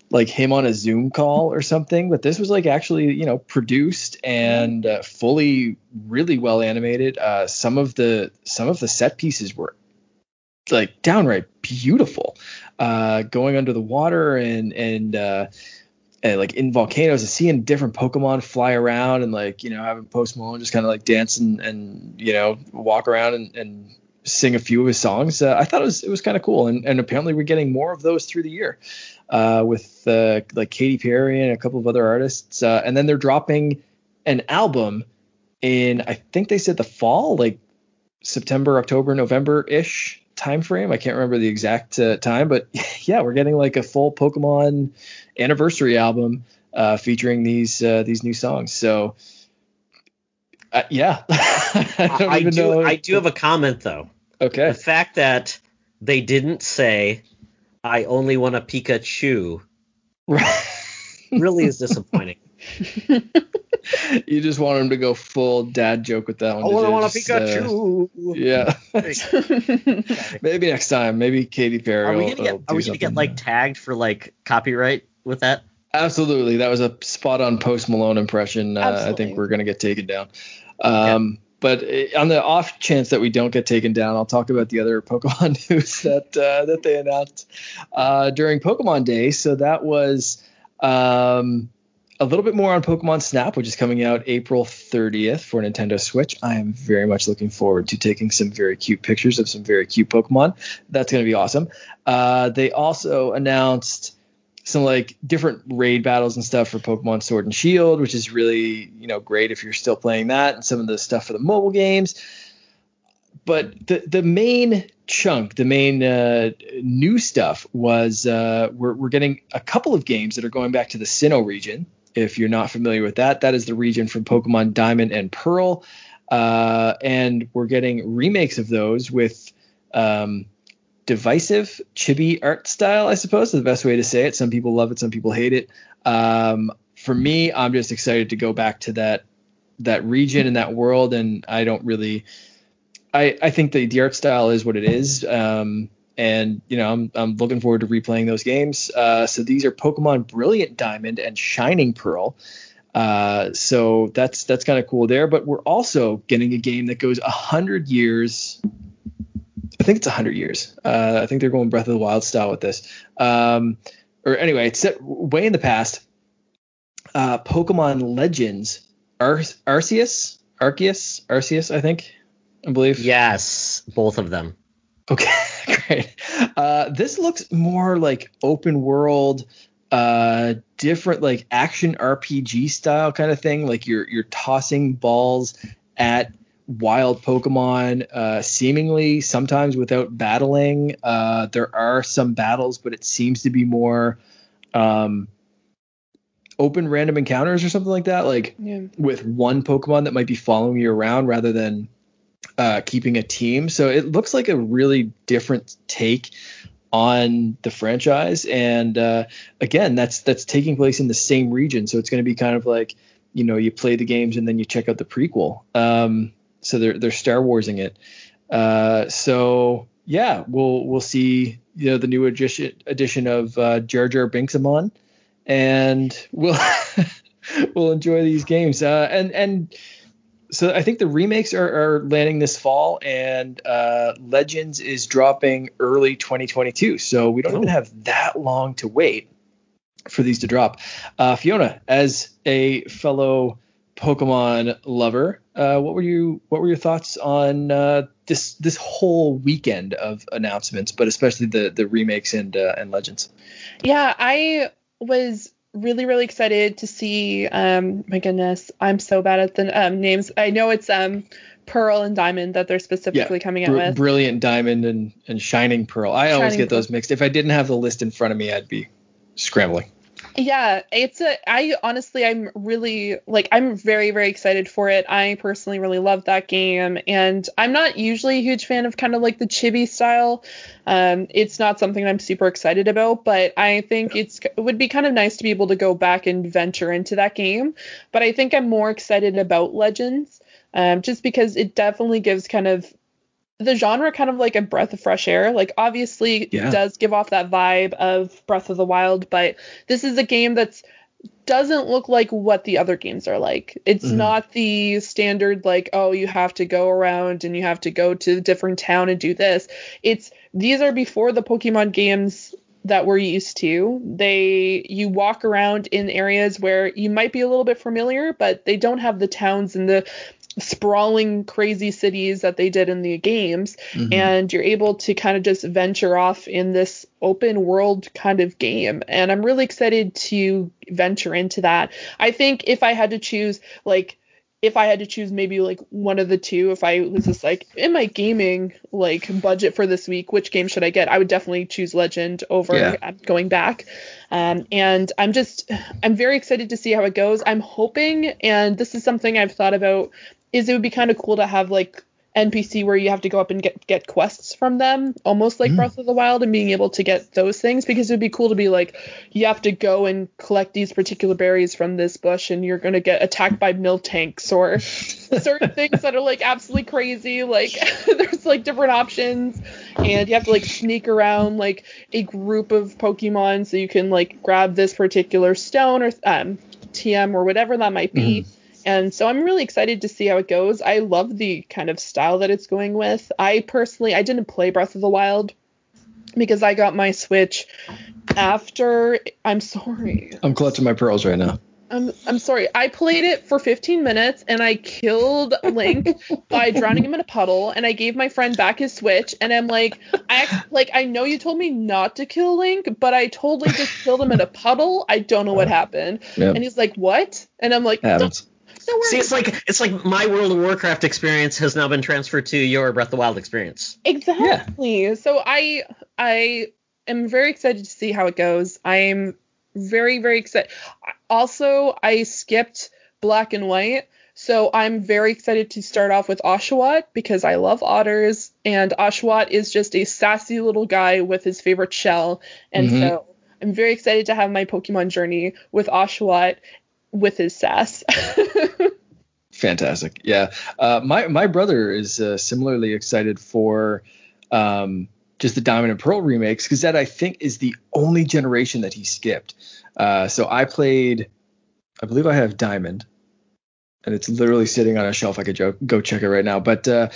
like him on a Zoom call or something. But this was like actually you know produced and uh, fully really well animated. Uh, some of the some of the set pieces were like downright beautiful. Uh, going under the water and and uh, and like in volcanoes and seeing different Pokemon fly around and like you know having Post Malone just kind of like dance and, and you know walk around and, and sing a few of his songs. Uh, I thought it was it was kind of cool and, and apparently we're getting more of those through the year uh, with uh, like Katy Perry and a couple of other artists. Uh, and then they're dropping an album in I think they said the fall like September October November ish time frame. I can't remember the exact uh, time, but <laughs> yeah, we're getting like a full Pokemon anniversary album uh, featuring these uh, these new songs. So uh, yeah, <laughs> I don't I even do. know. I do have a comment though. okay. The fact that they didn't say I only want a Pikachu <laughs> really is disappointing. <laughs> you just want him to go full dad joke with that one. I did want a Just, uh, Pikachu. yeah. <laughs> Maybe next time. Maybe Katy Perry. Are we gonna will get? Are we gonna get something. like tagged for like copyright with that? Absolutely, that was a spot on Post Malone impression. Uh, I think we're gonna get taken down. Um, But uh, on the off chance that we don't get taken down, I'll talk about the other Pokemon <laughs> news that uh, that they announced uh, during Pokemon Day. So that was um, a little bit more on Pokemon Snap, which is coming out April 30th for Nintendo Switch. I am very much looking forward to taking some very cute pictures of some very cute Pokemon. That's going to be awesome. Uh, they also announced some like different raid battles and stuff for Pokemon Sword and Shield, which is really you know great if you're still playing that, and some of the stuff for the mobile games. But the the main chunk, the main uh, new stuff was uh, we're we're getting a couple of games that are going back to the Sinnoh region. If you're not familiar with that, that is the region from Pokemon Diamond and Pearl, uh, and we're getting remakes of those with. Um, divisive chibi art style, I suppose is the best way to say it. Some people love it, some people hate it. Um, for me, I'm just excited to go back to that that region and that world, and I don't really. I I think the the art style is what it is. Um, and you know, I'm I'm looking forward to replaying those games. Uh, so these are Pokemon Brilliant Diamond and Shining Pearl. Uh, so that's that's kind of cool there. But we're also getting a game that goes a hundred years I think it's 100 years. Uh, I think they're going Breath of the Wild style with this. Um, or anyway, it's set way in the past. Uh, Pokemon Legends, Ar- Arceus, Arceus, Arceus, I think, I believe. Yes, both of them. Okay, great. Uh, this looks more like open world, uh, different like action RPG style kind of thing. Like you're you're tossing balls at wild Pokemon, uh, seemingly sometimes without battling. Uh, there are some battles, but it seems to be more um, open random encounters or something like that. Like Yeah. with one Pokemon that might be following you around rather than uh, keeping a team. So it looks like a really different take on the franchise. And uh, again, that's that's taking place in the same region, so it's going to be kind of like you know you play the games and then you check out the prequel. Um, so they're they're Star Warsing it. Uh, so yeah, we'll we'll see you know the new edition edition of uh, Jar Jar Binksamon, and we'll <laughs> we'll enjoy these games. Uh, and and so I think the remakes are, are landing this fall, and uh, Legends is dropping early 2022. So we don't oh. even have that long to wait for these to drop. Uh, Fiona, as a fellow Pokemon lover, uh, what were you what were your thoughts on uh, this this whole weekend of announcements, but especially the the remakes and uh, and Legends? Yeah, I was really really excited to see um my goodness i'm so bad at the um, names. I know it's um pearl and diamond that they're specifically yeah, coming out br- with. brilliant diamond and and shining pearl. I shining always get those mixed. If i didn't have the list in front of me i'd be scrambling yeah, it's a I honestly I'm really like I'm very very excited for it. I personally really love that game and I'm not usually a huge fan of kind of like the chibi style. Um it's not something I'm super excited about, but I think it's it would be kind of nice to be able to go back and venture into that game. But I think I'm more excited about Legends um just because it definitely gives kind of the genre kind of like a breath of fresh air. Like obviously yeah. does give off that vibe of Breath of the Wild, but this is a game that's doesn't look like what the other games are like. It's mm-hmm. not the standard like oh you have to go around and you have to go to a different town and do this. It's these are before the Pokemon games that we're used to. They you walk around in areas where you might be a little bit familiar, but they don't have the towns and the sprawling crazy cities that they did in the games mm-hmm. and you're able to kind of just venture off in this open world kind of game and i'm really excited to venture into that i think if i had to choose like if I had to choose maybe like one of the two, if I was just like in my gaming like budget for this week, which game should I get? I would definitely choose Legend over yeah. going back. Um, and I'm just I'm very excited to see how it goes. I'm hoping, and this is something I've thought about is it would be kind of cool to have like NPC where you have to go up and get get quests from them, almost like mm. Breath of the Wild, and being able to get those things because it would be cool to be like you have to go and collect these particular berries from this bush, and you're gonna get attacked by Miltanks or <laughs> certain things that are like absolutely crazy. Like <laughs> there's like different options, and you have to like sneak around like a group of Pokemon so you can like grab this particular stone or um, TM or whatever that might be. Mm and so I'm really excited to see how it goes. I love the kind of style that it's going with. I personally I didn't play Breath of the Wild because I got my Switch after I'm sorry. I'm clutching my pearls right now. I'm I'm sorry. I played it for 15 minutes and I killed Link <laughs> by drowning him in a puddle and I gave my friend back his Switch and I'm like I like I know you told me not to kill Link, but I totally just killed him in a puddle. I don't know what happened. Yep. And he's like, "What?" And I'm like, See, it's like it's like my World of Warcraft experience has now been transferred to your Breath of the Wild experience. Exactly. Yeah. So I I am very excited to see how it goes. I'm very very excited. Also, I skipped Black and White. So I'm very excited to start off with Oshawott because I love otters and Oshawott is just a sassy little guy with his favorite shell. And mm-hmm. so I'm very excited to have my Pokemon journey with Oshawott with his sass. <laughs> Fantastic. Yeah. Uh, my my brother is uh, similarly excited for um, just the Diamond and Pearl remakes because that I think is the only generation that he skipped. Uh, so I played, I believe I have Diamond, and it's literally sitting on a shelf. I could go, go check it right now. But uh,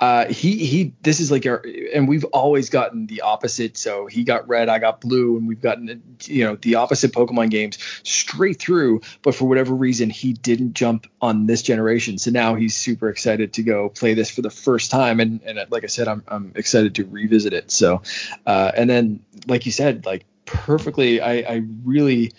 uh, he he this is like our and we've always gotten the opposite. So he got red i got blue and we've gotten you know the opposite pokemon games straight through. But for whatever reason he didn't jump on this generation. So now he's super excited to go play this for the first time. And and like i said i'm, I'm excited to revisit it. So uh, and then like you said like perfectly i i really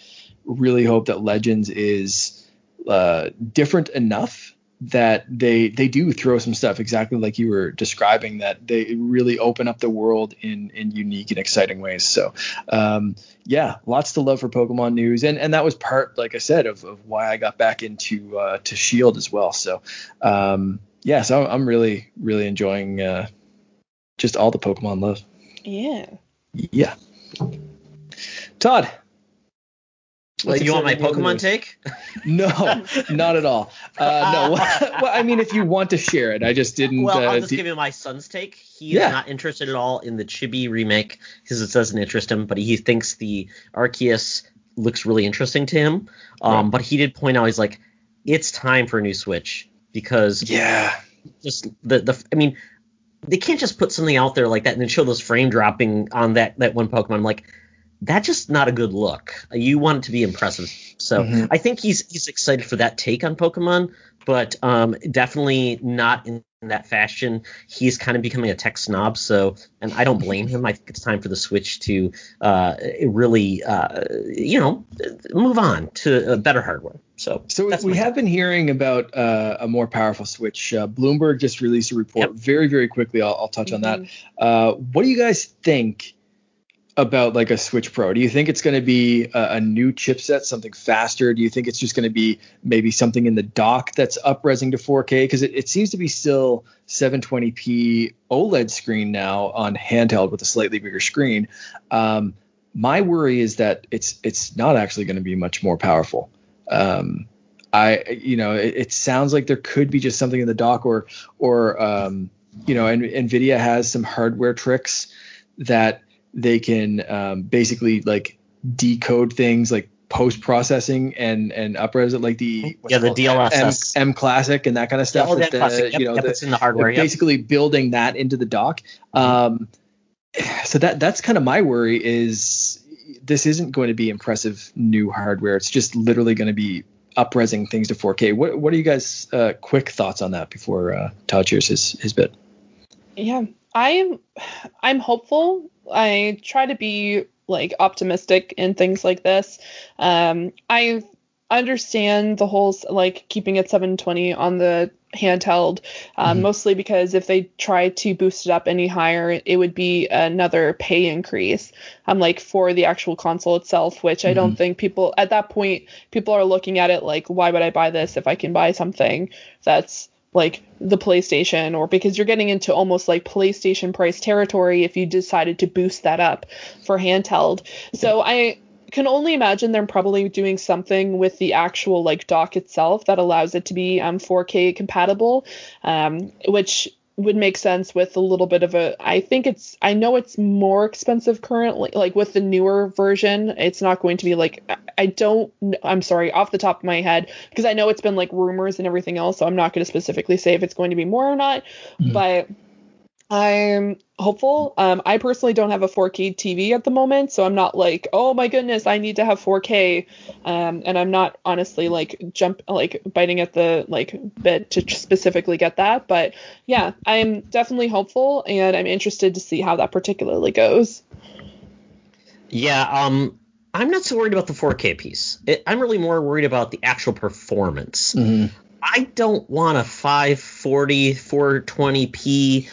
really hope that legends is uh, different enough that they they do throw some stuff exactly like you were describing that they really open up the world in in unique and exciting ways. So um, yeah lots to love for pokemon news. And and that was part like i said of, of why i got back into uh, to shield as well. So um, yeah so i'm really really enjoying uh, just all the pokemon love yeah. Yeah. Todd Like, you want my Pokemon take? <laughs> No, not at all. Uh, no, <laughs> well, I mean, if you want to share it, I just didn't. Well, I'll uh, just d- give you my son's take. He's Yeah. not interested at all in the Chibi remake because it doesn't interest him, but he thinks the Arceus looks really interesting to him. Um, Right. But he did point out, he's like, it's time for a new Switch because yeah, just the the I mean, they can't just put something out there like that and then show those frame dropping on that that one Pokemon. I'm like, that's just not a good look. You want it to be impressive. So Mhm. I think he's he's excited for that take on Pokemon, but um, definitely not in that fashion. He's kind of becoming a tech snob. So, and I don't blame him. I think it's time for the Switch to uh, really, uh, you know, move on to uh, better hardware. So, So that's we my have been hearing about uh, a more powerful Switch. Uh, Bloomberg just released a report Yep. very, very quickly. I'll, I'll touch on that. Mhm. Uh, what do you guys think about like a Switch Pro? Do you think it's going to be a, a new chipset, something faster? Do you think it's just going to be maybe something in the dock that's up-resing to 4K? Because it, it seems to be still 720p OLED screen now on handheld with a slightly bigger screen. Um, my worry is that it's it's not actually going to be much more powerful. Um, I you know it, it sounds like there could be just something in the dock or or um, you know and Nvidia has some hardware tricks that they can um, basically like decode things like post processing and and upres it like the Yeah, the? DLSS. M, M classic and that kind of stuff. Oh, that that classic. Yep, you know yep, the- it's in the hardware. they're Yep. basically building that into the dock. Um, so that that's kind of my worry is this isn't going to be impressive new hardware. It's just literally going to be upresing things to 4K. What what are you guys uh, quick thoughts on that before uh, Todd shares his his bit? Yeah, I'm I'm hopeful. I try to be like optimistic in things like this. Um, I understand the whole like keeping it 720 on the handheld, um, Mhm. mostly because if they try to boost it up any higher, it would be another pay increase. Um, like for the actual console itself, which I don't think people at that point people are looking at it like, why would I buy this if I can buy something that's like the PlayStation or because you're getting into almost like PlayStation price territory if you decided to boost that up for handheld. So I can only imagine they're probably doing something with the actual like dock itself that allows it to be um 4K compatible, um, which would make sense with a little bit of a I think it's I know it's more expensive currently like with the newer version it's not going to be like I- don't I'm sorry off the top of my head because I know it's been like rumors and everything else so I'm not going to specifically say if it's going to be more or not Mhm. but I'm hopeful. Um, I personally don't have a 4K TV at the moment, so I'm not like, oh my goodness, I need to have 4K. Um, and I'm not honestly like jump like biting at the like bit to specifically get that. But yeah, I'm definitely hopeful, and I'm interested to see how that particularly goes. Yeah, um, I'm not so worried about the 4K piece. It, I'm really more worried about the actual performance. I don't want a 540, 420p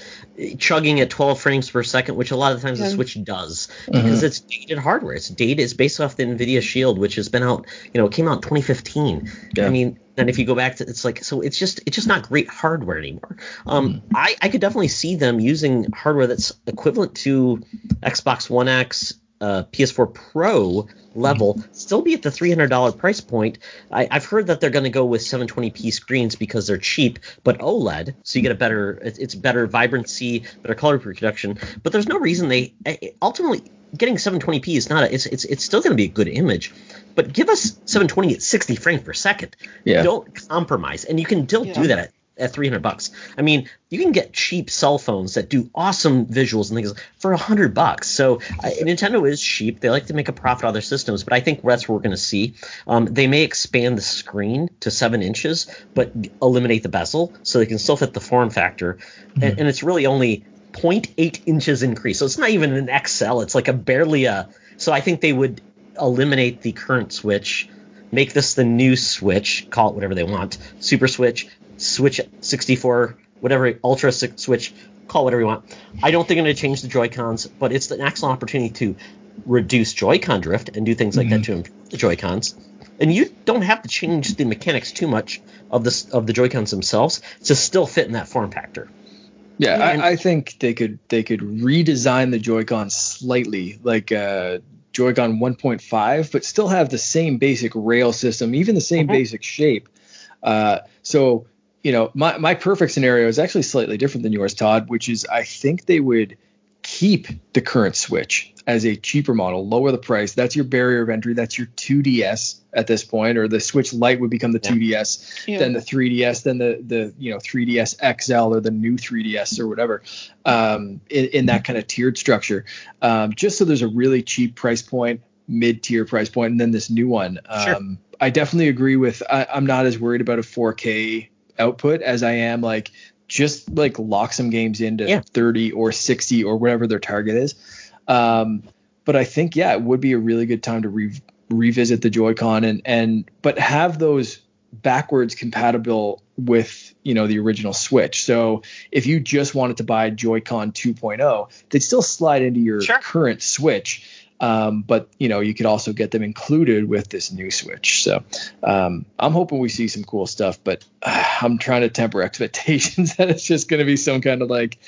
chugging at 12 frames per second, which a lot of times the Switch does because it's dated hardware. It's dated. It's based off the NVIDIA Shield, which has been out. You know, it came out in 2015. Yeah. I mean, and if you go back to, it's like so. It's just it's just not great hardware anymore. Um, I I could definitely see them using hardware that's equivalent to Xbox One X, uh, PS4 Pro level, still be at the $300 price point. I, I've heard that they're going to go with 720p screens because they're cheap, but OLED, so you get a better, it's, it's better vibrancy, better color reproduction. But there's no reason they ultimately getting 720p is not a, it's it's it's still going to be a good image, but give us 720 at 60 frames per second. Yeah. Don't compromise, and you can still Yeah. do that at, at 300 bucks. I mean, you can get cheap cell phones that do awesome visuals and things for 100 bucks. So I, Nintendo is cheap. They like to make a profit on their systems, but I think that's what we're going to see. Um, they may expand the screen to seven inches, but eliminate the bezel so they can still fit the form factor, and, and it's really only 0.8 inches increase. So it's not even an XL. It's like a barely a. So I think they would eliminate the current Switch, make this the new Switch, call it whatever they want, Super Switch, Switch 64, whatever, Ultra Switch, call whatever you want. I don't think I'm going to change the Joy Cons, but it's an excellent opportunity to reduce Joy-Con drift and do things like that to improve the Joy Cons. And you don't have to change the mechanics too much of this of the Joy Cons themselves to still fit in that form factor. Yeah, And- I, I think they could they could redesign the Joy-Con slightly, like uh, Joy-Con 1.5, but still have the same basic rail system, even the same Mhm. basic shape. Uh, so, you know, my, my perfect scenario is actually slightly different than yours, Todd, which is I think they would keep the current Switch as a cheaper model, lower the price. That's your barrier of entry. That's your 2DS at this point, or the Switch Lite would become the Yeah. 2DS, Yeah. then the 3DS, then the the you know 3DS XL or the new 3DS or whatever, um, in, in that kind of tiered structure. Um, just so there's a really cheap price point, mid tier price point, and then this new one. Sure. Um, I definitely agree with. I, I'm not as worried about a 4K output as I am like just like lock some games into Yeah. 30 or 60 or whatever their target is. Um, but I think yeah, it would be a really good time to re- revisit the Joy-Con and and but have those backwards compatible with you know the original Switch. So if you just wanted to buy Joy-Con 2.0, they'd still slide into your Sure. current Switch. Um, but you know you could also get them included with this new Switch. So um, I'm hoping we see some cool stuff, but uh, I'm trying to temper <laughs> expectations that it's just going to be some kind of like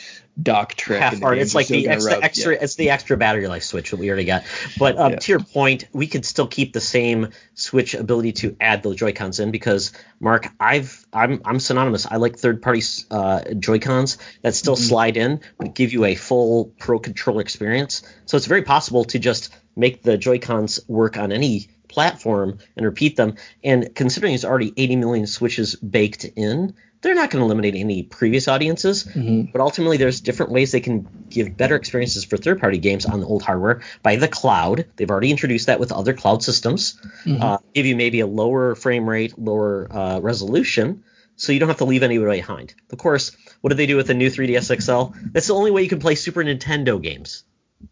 dock trick. half hard. It's like the gonna extra, Yeah. it's the extra battery life switch that we already got. But um, Yeah. to your point, we could still keep the same Switch ability to add the Joy Cons in because Mark, I've I'm I'm synonymous. I like third party uh, Joy Cons that still Mm-hmm. slide in but give you a full Pro controller experience. So it's very possible to just make the Joy Cons work on any platform and repeat them. And considering there's already 80 million Switches baked in, they're not going to eliminate any previous audiences. Mhm. But ultimately, there's different ways they can give better experiences for third-party games on the old hardware by the cloud. They've already introduced that with other cloud systems. Mhm. Uh, give you maybe a lower frame rate, lower uh, resolution, so you don't have to leave anybody behind. Of course, what did they do with the new 3DS XL? That's the only way you can play Super Nintendo games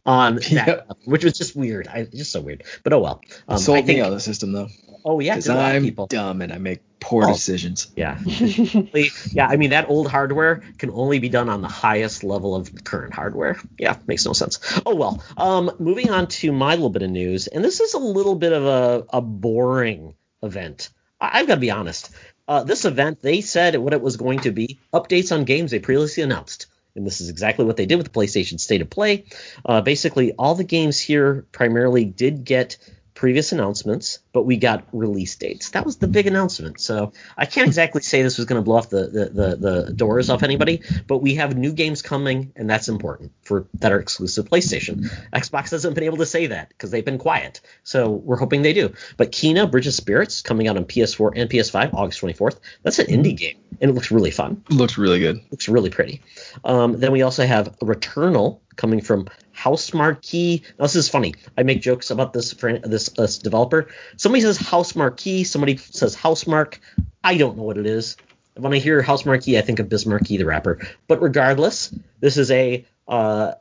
on <laughs> that, which was just weird. I, just so weird. But oh well. Um, Sold I think. me on the system though, oh yeah, because to a lot of I'm people. dumb and I make poor Oh. decisions. Yeah. <laughs> yeah, I mean that old hardware can only be done on the highest level of current hardware. Yeah, makes no sense. Oh well. Um, moving on to my little bit of news, and this is a little bit of a, a boring event. I, I've got to be honest. Uh, this event, they said what it was going to be: updates on games they previously announced. And this is exactly what they did with the PlayStation State of Play. Uh, basically, all the games here primarily did get previous announcements, but we got release dates. That was the big announcement. So I can't exactly say this was going to blow off the, the, the, the doors off anybody, but we have new games coming, and that's important for that are exclusive PlayStation. Xbox hasn't been able to say that because they've been quiet. So we're hoping they do. But Kena Bridge of Spirits coming out on PS4 and PS5 August 24th. That's an indie game, and it looks really fun Looks really good. looks really pretty. Um, then we also have Returnal coming from House Marquee. Now, this is funny. I make jokes about this for this, this developer. Somebody says House Marquee. Somebody says House Mark. I don't know what it is. When I hear House Marquee, I think of Biz Markie the rapper. But regardless, this is a uh,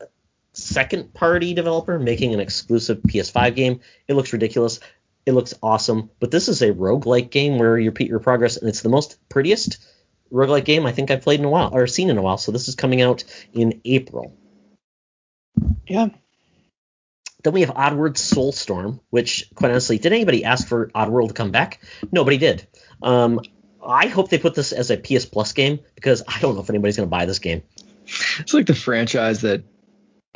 second party developer making an exclusive PS5 game. It looks ridiculous. It looks awesome. But this is a roguelike game where you repeat your progress, and it's the most prettiest roguelike game I think I've played in a while or seen in a while. So this is coming out in April. Yeah. Then we have Oddworld Soulstorm, which quite honestly, did anybody ask for Oddworld to come back? Nobody did. Um, I hope they put this as a PS Plus game because I don't know if anybody's going to buy this game. It's like the franchise that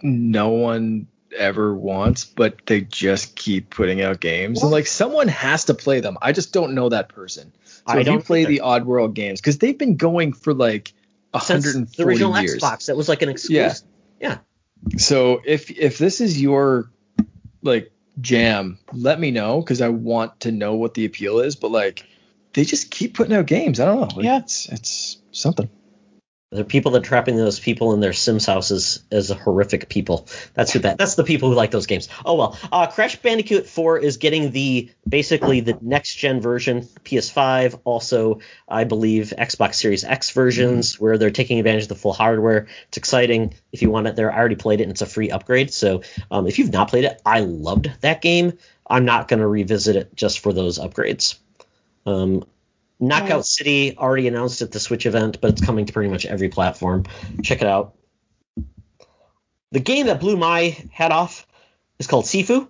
no one ever wants, but they just keep putting out games. And like someone has to play them. I just don't know that person. So I if you don't play either. the Oddworld games, because they've been going for like Since 140 the original years. Xbox, that was like an exclusive. Yeah. Yeah. So if if this is your like jam, let me know because I want to know what the appeal is. But like they just keep putting out games. I don't know. Like, Yeah. it's it's something. The people that are trapping those people in their Sims houses as a horrific people. That's who that. That's the people who like those games. Oh well. Uh, Crash Bandicoot 4 is getting the basically the next gen version, PS5. Also, I believe Xbox Series X versions where they're taking advantage of the full hardware. It's exciting. If you want it there, I already played it and it's a free upgrade. So um, if you've not played it, I loved that game. I'm not going to revisit it just for those upgrades. Um, Knockout. City already announced at the Switch event, but it's coming to pretty much every platform. Check it out. The game that blew my head off is called Sifu.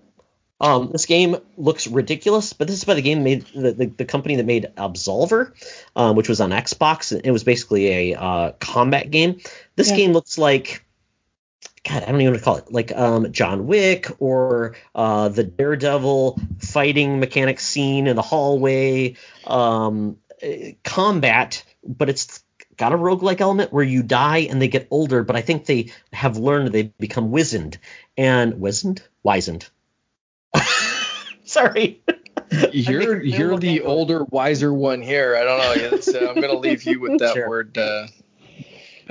Um, this game looks ridiculous, but this is by the game made the, the, the company that made Absolver, um, which was on Xbox. It was basically a uh, combat game. This Yeah. game looks like God, I don't even want to call it, like um, John Wick or uh, the Daredevil fighting mechanic scene in the hallway, um, eh, combat, but it's got a roguelike element where you die and they get older, but I think they have learned they become wizened and wizened, wizened. <laughs> Sorry. <laughs> You're you're the older, wiser one here. I don't know. So I'm gonna leave you with that <laughs> sure. word. Uh,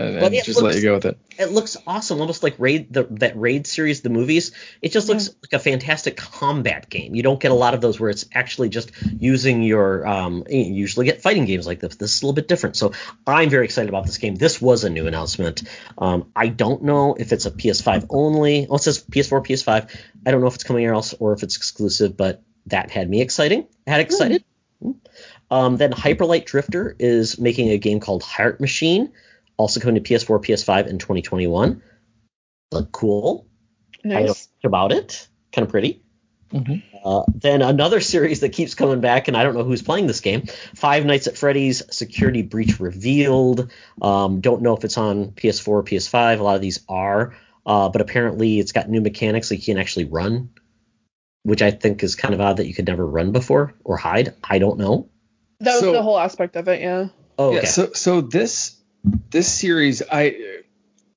and, and just looks, let you go with it. It looks awesome, almost like Raid the that Raid series, the movies. It just looks like a fantastic combat game. You don't get a lot of those where it's actually just using your. Um, you usually get fighting games like this. This is a little bit different. So I'm very excited about this game. This was a new announcement. Um, I don't know if it's a PS5 only. Oh, it says PS4, PS5. I don't know if it's coming else or if it's exclusive, but that had me exciting. Had excited. Mm. Um, then Hyperlight Drifter is making a game called Heart Machine also coming to PS4, PS5 in 2021. Look cool. Nice. I don't about it. Kind of pretty. Mm-hmm. Uh, then another <laughs> series that keeps coming back, and I don't know who's playing this game. Five Nights at Freddy's Security Breach revealed. Um, don't know if it's on PS4 or PS5. A lot of these are, uh, but apparently it's got new mechanics that you can actually run, which I think is kind of odd that you could never run before or hide. I don't know. That was so, the whole aspect of it, yeah. Oh, okay. yeah. So, so this this series, I,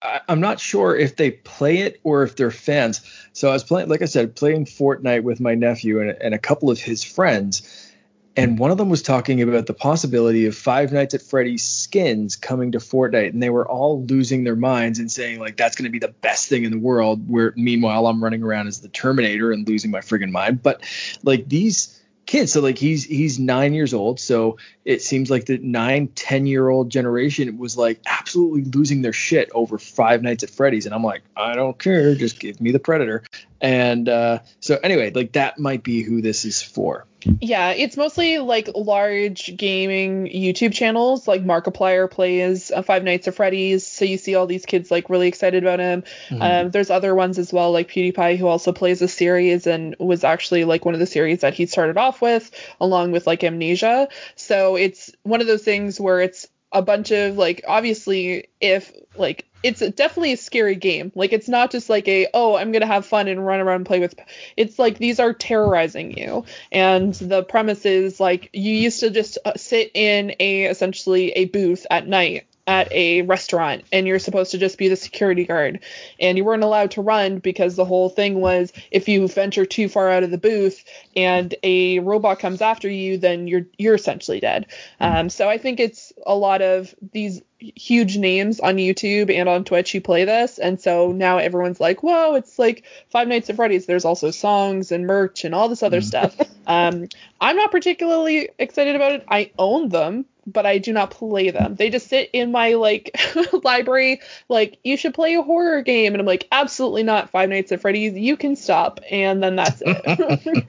I am not sure if they play it or if they're fans. So I was playing, like I said, playing Fortnite with my nephew and, and a couple of his friends. And one of them was talking about the possibility of Five Nights at Freddy's skins coming to Fortnite, and they were all losing their minds and saying like that's going to be the best thing in the world. Where meanwhile I'm running around as the Terminator and losing my friggin' mind. But like these kid. So like he's he's nine years old. So it seems like the nine, ten year old generation was like absolutely losing their shit over Five Nights at Freddy's. And I'm like, I don't care, just give me the Predator. And uh, so anyway, like that might be who this is for. Yeah, it's mostly like large gaming YouTube channels. Like Markiplier plays uh, Five Nights at Freddy's, so you see all these kids like really excited about him. Mm-hmm. Um, there's other ones as well, like PewDiePie, who also plays a series and was actually like one of the series that he started off with, along with like Amnesia. So it's one of those things where it's a bunch of like obviously if like it's definitely a scary game. Like it's not just like a oh I'm gonna have fun and run around and play with. It's like these are terrorizing you, and the premise is like you used to just uh, sit in a essentially a booth at night at a restaurant and you're supposed to just be the security guard and you weren't allowed to run because the whole thing was if you venture too far out of the booth and a robot comes after you then you're you're essentially dead. Um, so i think it's a lot of these huge names on youtube and on twitch who play this. And so now everyone's like whoa it's like five nights at freddy's. There's also songs and merch and all this other mm. stuff <laughs> um, i'm not particularly excited about it i own them but I do not play them. They just sit in my like <laughs> library like you should play a horror game and I'm like absolutely not Five Nights at Freddy's. You can stop and then that's it.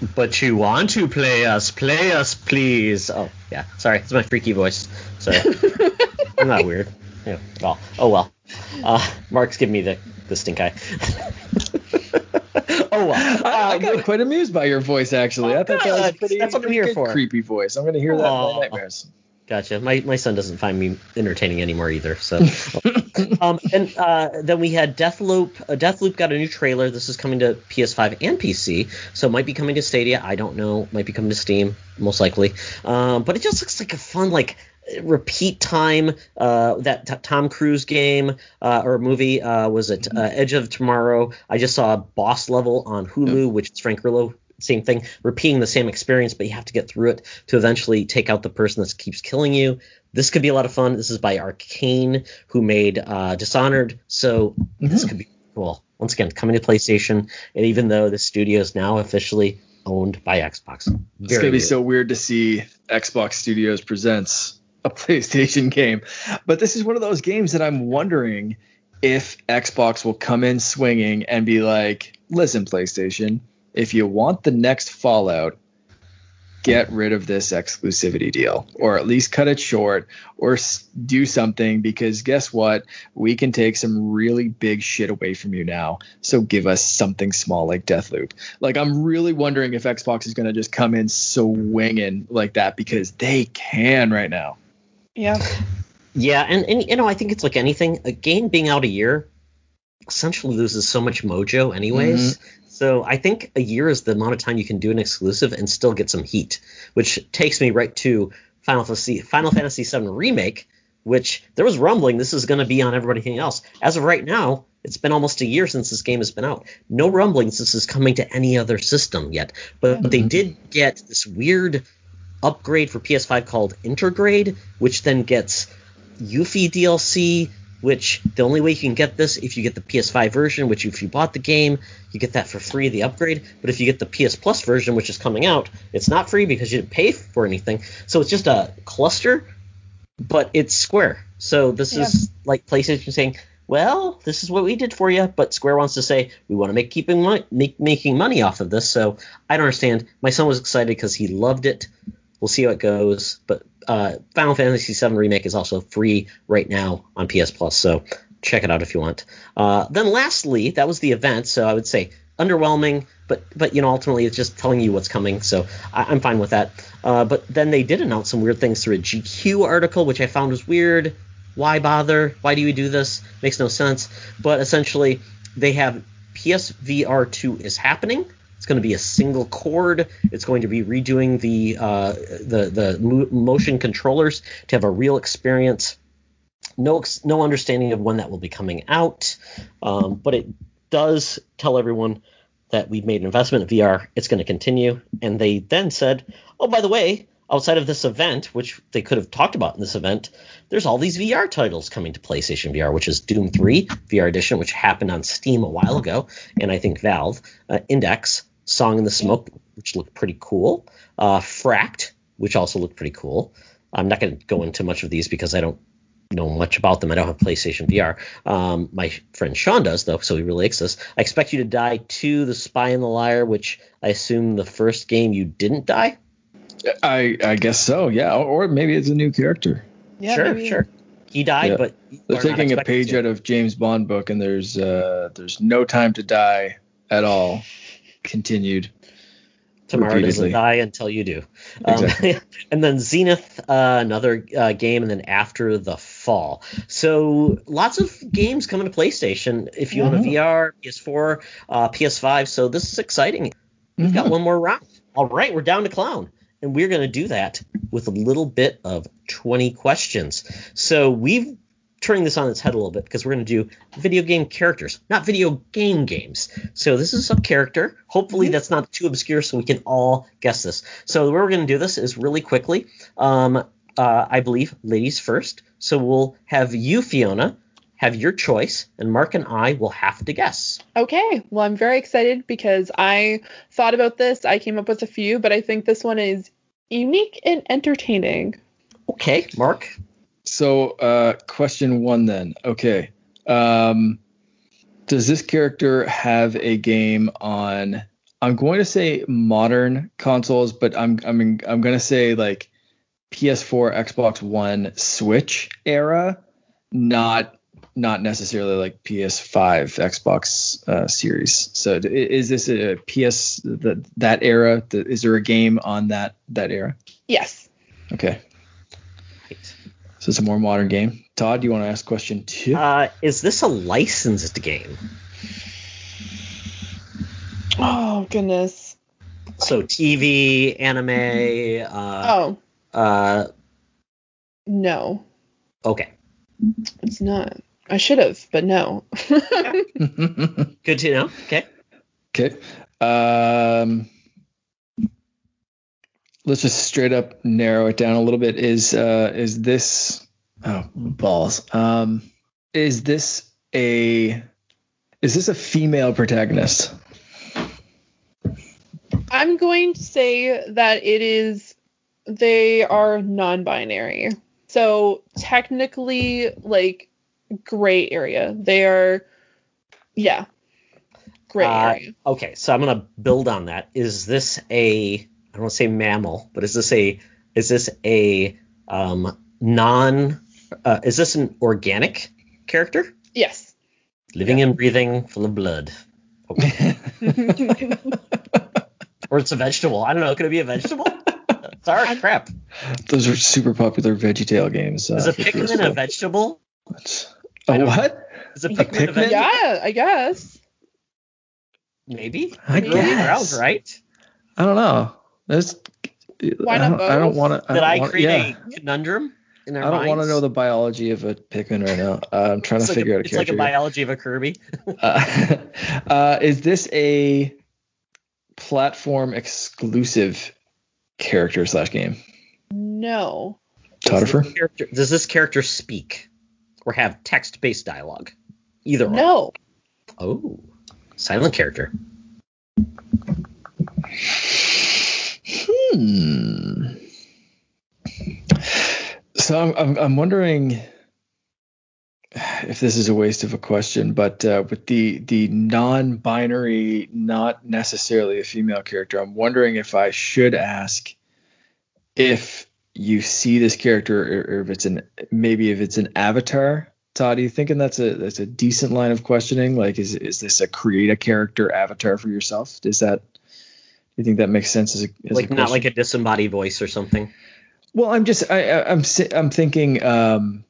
<laughs> but you want to play us. Play us please. Oh, yeah. Sorry. It's my freaky voice. Sorry. <laughs> I'm not weird. Yeah. Well, oh well. Uh, Mark's giving me the the stink eye. <laughs> oh, wow. I, I, got quite amused by your voice, actually. Oh, I thought that was pretty, That's what I'm here for. creepy voice. I'm going to hear that in my nightmares. Gotcha. My my son doesn't find me entertaining anymore either. So, <laughs> um, and uh, then we had Deathloop. Uh, Deathloop got a new trailer. This is coming to PS5 and PC, so it might be coming to Stadia. I don't know. Might be coming to Steam, most likely. Um, but it just looks like a fun like repeat time uh, that t- Tom Cruise game uh, or movie uh, was it uh, Edge of Tomorrow. I just saw a Boss Level on Hulu, which is Frank Grillo. Same thing, repeating the same experience, but you have to get through it to eventually take out the person that keeps killing you. This could be a lot of fun. This is by Arkane, who made uh, Dishonored, so mm-hmm. this could be cool. Once again, coming to PlayStation, and even though the studio is now officially owned by Xbox, Very it's gonna be weird. so weird to see Xbox Studios presents a PlayStation game. But this is one of those games that I'm wondering if Xbox will come in swinging and be like, listen, PlayStation, if you want the next Fallout, get rid of this exclusivity deal or at least cut it short or do something because guess what? We can take some really big shit away from you now. So give us something small like deathloop. Like i'm really wondering if xbox is going to just come in swinging like that because they can right now yeah. Yeah, and, and you know, I think it's like anything. A game being out a year essentially loses so much mojo, anyways. Mm-hmm. So I think a year is the amount of time you can do an exclusive and still get some heat, which takes me right to Final Fantasy Final Fantasy VII Remake, which there was rumbling this is going to be on everything else. As of right now, it's been almost a year since this game has been out. No rumblings this is coming to any other system yet, but they mm-hmm. did get this weird upgrade for PS5 called Intergrade, which then gets Yuffie DLC, which the only way you can get this if you get the PS5 version, which if you bought the game, you get that for free, the upgrade. But if you get the PS Plus version, which is coming out, it's not free because you didn't pay for anything. So it's just a cluster, but it's Square. So this Yeah. is like PlayStation saying, well, this is what we did for you, but Square wants to say we want to make keeping money, make, making money off of this. So I don't understand. My son was excited because he loved it. We'll see how it goes. But uh, Final Fantasy VII Remake is also free right now on PS Plus, so check it out if you want. Uh, then lastly, that was the event, so I would say underwhelming, but but you know ultimately it's just telling you what's coming, so I, I'm fine with that. Uh, but then they did announce some weird things through a GQ article, which I found was weird. Why bother? Why do you do this? Makes no sense. But essentially, they have PSVR 2 is happening. It's going to be a single cord. It's going to be redoing the uh, the the mo- motion controllers to have a real experience. No no understanding of when that will be coming out, um, but it does tell everyone that we've made an investment in VR. It's going to continue, and they then said, "Oh, by the way, outside of this event, which they could have talked about in this event, there's all these VR titles coming to PlayStation VR, which is Doom 3 VR Edition, which happened on Steam a while ago, and I think Valve, uh, Index, Song in the Smoke, which looked pretty cool, uh, Fracked, which also looked pretty cool. I'm not going to go into much of these because I don't know much about them. I don't have PlayStation VR. Um, my friend Sean does though, so he really likes this. I expect you to die to the Spy and the Liar, which I assume the first game you didn't die. I I guess so. Yeah, or, or maybe it's a new character. Yeah, sure, maybe. sure. He died, Yeah. but They're are not taking a page to. out of James Bond book, and there's uh there's no time to die at all. Continued. Tomorrow doesn't die until you do. Um, Exactly. <laughs> and then Zenith, uh, another uh, game, and then After the Fall. So lots of games coming to PlayStation if you Mhm. want a VR, PS4, uh, PS5. So this is exciting. We've got Mhm. one more round. All right, we're down to clown. And we're going to do that with a little bit of 20 questions. So we've turning this on its head a little bit because we're going to do video game characters, not video game games. So this is a character. Hopefully that's not too obscure so we can all guess this. So the way we're going to do this is really quickly. Um, uh, I believe ladies first. So we'll have you, Fiona, have your choice, and Mark and I will have to guess. Okay, well, I'm very excited because I thought about this. I came up with a few, but I think this one is unique and entertaining. Okay, Mark. So, uh, question one then. Okay. Um, does this character have a game on? I'm going to say modern consoles, but I'm I'm I'm going to say like PS4, Xbox One, Switch era, not not necessarily like PS5, Xbox uh, Series. So, is this a PS that that era? Th- Is there a game on that that era? Yes. Okay. Right. So it's a more modern game. Todd, do you want to ask question two? Uh, is this a licensed game? Oh, goodness. So TV, anime. Uh, Oh, uh, no, okay, it's not. I should have, but no. <laughs> good to know. Okay. okay. Um, let's just straight up narrow it down a little bit. Is uh, is this oh balls? Um, is this a is this a female protagonist? I'm going to say that it is, they are non binary. So technically, like, gray area. They are, yeah, gray Uh, area. Okay, so I'm gonna build on that. Is this a I don't want to say mammal, but is this a is this a um, non uh, is this an organic character Yes. living and breathing, full of blood? Okay. <laughs> or it's a vegetable. I don't know. Could it be a vegetable? <laughs> Sorry, crap. Those are super popular VeggieTale games. Uh, Is a for Pikmin PS4. a vegetable? That's- I A don't- what? Is it You- Pikmin? Pikmin? Adventure? Yeah, I guess. Maybe. I Maybe. Early guess. round, right? I don't know. There's, Why I not don't, I don't want to. Did I, wanna, create yeah. a conundrum in our I don't want to know the biology of a Pikmin right now. Uh, I'm trying It's to like figure a, out a It's like a biology of a Kirby. <laughs> uh, <laughs> uh, is this a platform exclusive character slash game? No. Does this character, does this character speak or have text-based dialogue? Either or. No. Oh, silent character. Hmm. So I'm, I'm I'm wondering if this is a waste of a question, but uh, with the the non-binary, not necessarily a female character, I'm wondering if I should ask if you see this character or, or if it's an maybe if it's an avatar. Todd, are you thinking that's a that's a decent line of questioning? Like, is is this a create a character avatar for yourself? Is that you think that makes sense as a as like a not like a disembodied voice or something. Well, I'm just I, I I'm I'm thinking um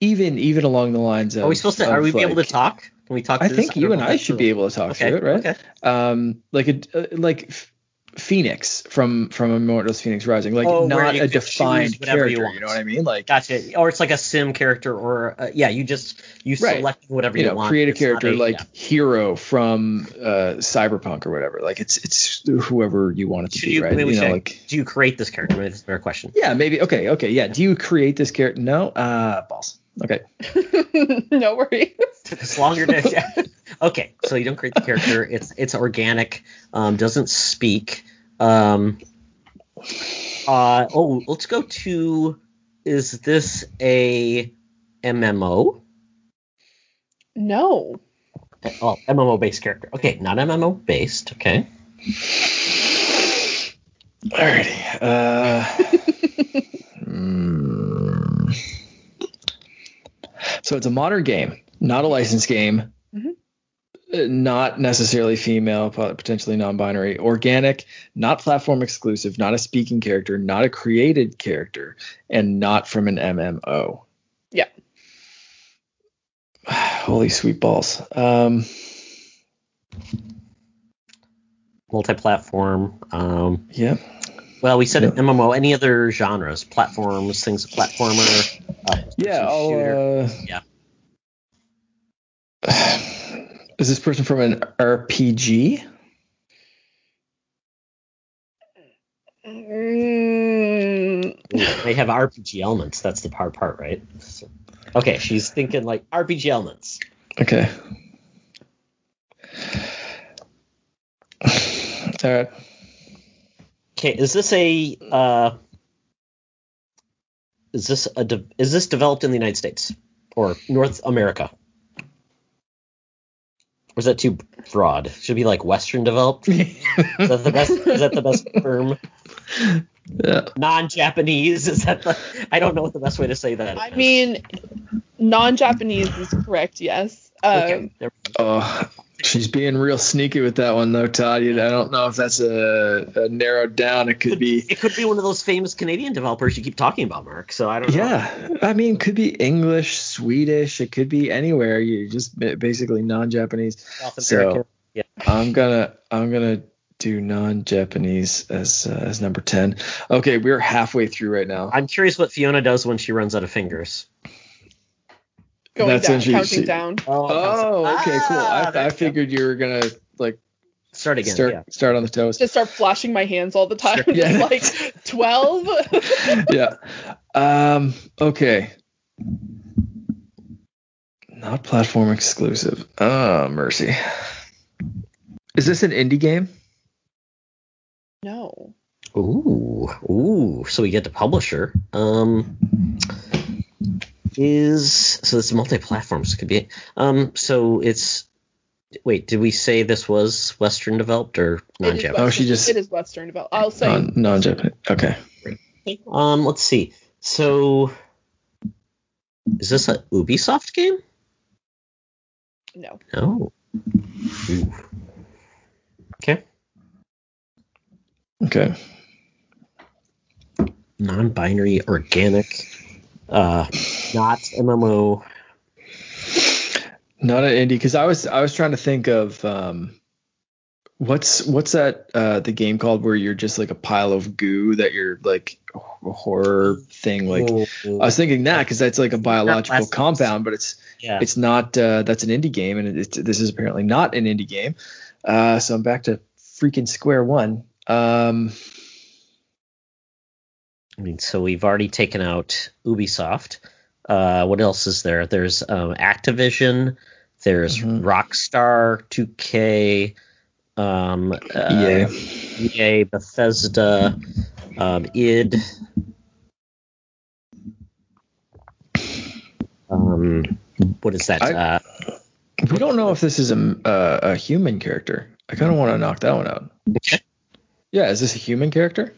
even even along the lines of Are we supposed to? Are we be able to talk? Can we talk? I think you and I should be able to talk okay. through it, right? Okay. Um like a uh, like Phoenix from from Immortals Phoenix Rising, like Oh, not a defined choose whatever you character. You, know what I mean? Like Gotcha. Or it's like a sim character, or uh, yeah, you just you Right. select whatever you you, know, want. create a It's not character like yeah. hero from uh Cyberpunk or whatever. Like it's it's whoever you want it to Should be, you? right? You know, should- like Do you create this character? Maybe that's a better question. yeah, maybe okay, okay, yeah. Do you create this character? No, uh, balls. Okay, <laughs> no worries. <laughs> Took us longer to. <laughs> yeah. Okay, so you don't create the character. <laughs> It's it's organic. Um, doesn't speak. Um. Uh oh, let's go to. Is this a MMO? No. Oh, MMO based character. Okay, not MMO based. Okay. alrighty. Uh, <laughs> hmm. So it's a modern game, not a licensed game, Mhm. Uh, not necessarily female, pot- potentially non-binary, organic, not platform exclusive, not a speaking character, not a created character, and not from an MMO. Yeah. <sighs> Holy sweet balls. Um, Multi-platform. Um. yeah. Well, we said Yeah. MMO. Any other genres? Platforms, things, platformer. Uh, Yeah. person uh, Yeah. Is this person from an RPG? Mm, they have RPG elements. That's the hard part, right? So- okay, she's thinking like RPG elements. Okay. All right. Okay, is this a uh, is this a de- is this developed in the United States or North America? Or is that too broad? Should it be like Western developed. <laughs> Is that the best? Is that the best term? yeah. Non-Japanese? Is that the? I don't know what the best way to say that. I is. mean, non-Japanese is correct. Yes. Um, Okay, Oh, she's being real sneaky with that one, though, Todd. You- I don't know if that's a, a narrowed down. It could be. it could be one of those famous Canadian developers you keep talking about, Mark. So I don't know. Yeah, I mean, could be English, Swedish. It could be anywhere. You just basically non-Japanese. So- yeah. I'm gonna I'm gonna do non-Japanese as uh, as number ten. Okay, we're halfway through right now. I'm curious what Fiona does when she runs out of fingers. Going That's down, when counting down. Oh, okay, cool. Ah, I, I figured you were gonna like Start again. start yeah. start on the toes. Just start flashing my hands all the time. Sure. <laughs> Yeah. like 12. <laughs> yeah. Um. Okay. Not platform exclusive. Oh, mercy. Is this an indie game? no. Ooh, ooh. So we get the publisher. Um, is so it's multi-platforms. Could be. Um, so it's. Wait, did we say this was Western developed or non-Japanese? Oh, she just- It is Western developed. I'll say. Non non-Japanese. Okay. Um, let's see. So, is this a Ubisoft game? no. No. Ooh. Okay. Okay. Non-binary, organic, uh, not MMO. Not an indie because I was I was trying to think of um, what's what's that uh, the game called where you're just like a pile of goo that you're like a horror thing like Oh, I was thinking that because that's like a biological compound but it's yeah. it's not uh, that's an indie game and it's, this is apparently not an indie game uh, so I'm back to freaking square one um, I mean, so we've already taken out Ubisoft. Uh, what else is there? There's um, Activision. There's Mhm. Rockstar, 2K, um, uh, EA EA, Bethesda, um, id. Um, what is that? I- uh, we don't know if this is a uh, a human character I kind of want to knock that one out yeah is this a human character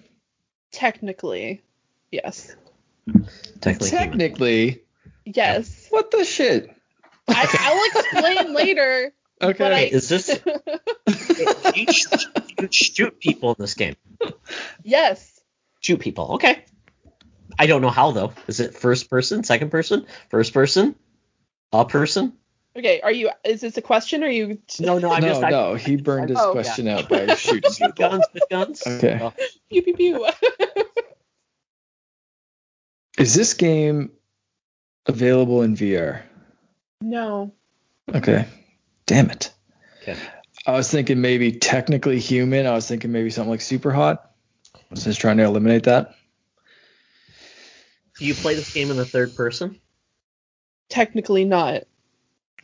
Technically, yes. technically, technically Yes. what the shit I, I'll explain <laughs> later. okay I- is this? you, sh- you shoot people in this game. yes. Shoot people. Okay. I don't know how though. Is it first person, second person, first person, a person? Okay. Are you? Is this a question? Or are you? No, no. I'm no just. I, no he burned his Oh, yeah. question out by <laughs> shooting Shoot people guns with guns. Okay. Oh, <laughs> Pew pew pew. Is this game available in VR no. okay damn it okay. I was thinking maybe technically human. I was thinking maybe something like super hot. I was just trying to eliminate that. Do you play this game in the third person? Technically not.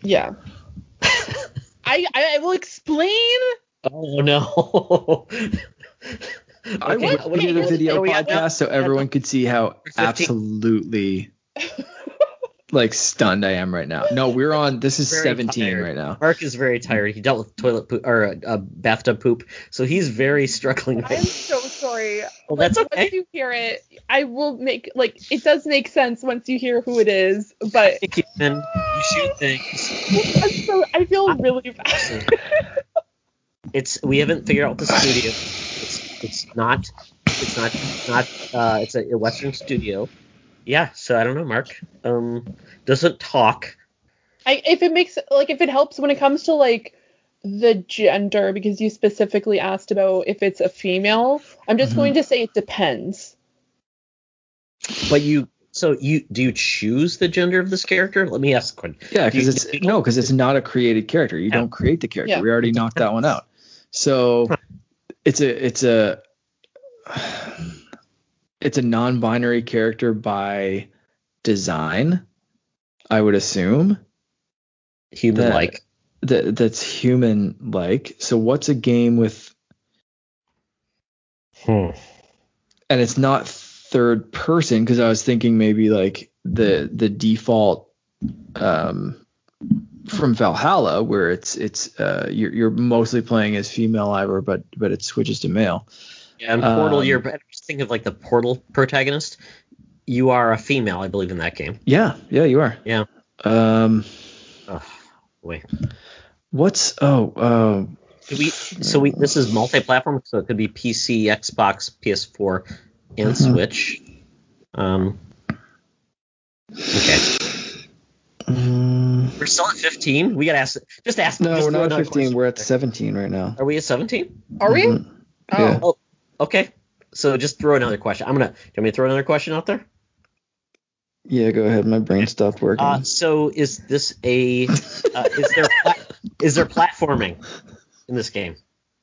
Yeah. <laughs> I I will explain. Oh no. <laughs> I Okay, would what hear the video are we at podcast so everyone could see how 15? absolutely <laughs> like stunned I am right now. No, we're on. This is Very 17 tired. right now. Mark is very tired. He dealt with toilet poop or uh, uh, bathtub poop, so he's very struggling. I am so sorry. <laughs> Well, that's Like, okay. Once you hear it, I will make like it does make sense once you hear who it is. But Human, you shoot things. I'm so I feel really bad. It's we haven't figured out the studio. It's it's not it's not not uh it's a, a Western studio. Yeah, so I don't know, Mark. Um, doesn't talk. I, if it makes like if it helps when it comes to like the gender because you specifically asked about if it's a female, I'm just Mhm. going to say it depends. But you so you do you choose the gender of this character? Let me ask a question. Yeah, because it's no, because it's not a created character. You Yeah. don't create the character. Yeah. We already knocked that one out. So it's a it's a it's a non-binary character by design. I would assume Human That- like. that that's human like. So what's a game with Hmm. and it's not third person because I was thinking maybe like the the default um from Valhalla where it's it's uh you're you're mostly playing as female Eivor but but it switches to male. Yeah, and Portal, Um, you're just think of like the Portal protagonist. You are a female, I believe, in that game. Yeah, yeah, you are. Yeah. Um Oh, wait. what's oh Do we, so we this is multi-platform, so it could be PC, Xbox, PS4, and Mhm. Switch. Um. Okay, we're still at 15. We gotta ask. Just ask. no, just we're not another 15. question. We're at 17 right now. Are we at 17? Are we? Mhm. Oh. Yeah. Oh, okay. So just throw another question. I'm gonna. Do you want me to throw another question out there? Yeah, go ahead. My brain stopped working. Uh, so is this a? Uh, is there pla- is there platforming in this game?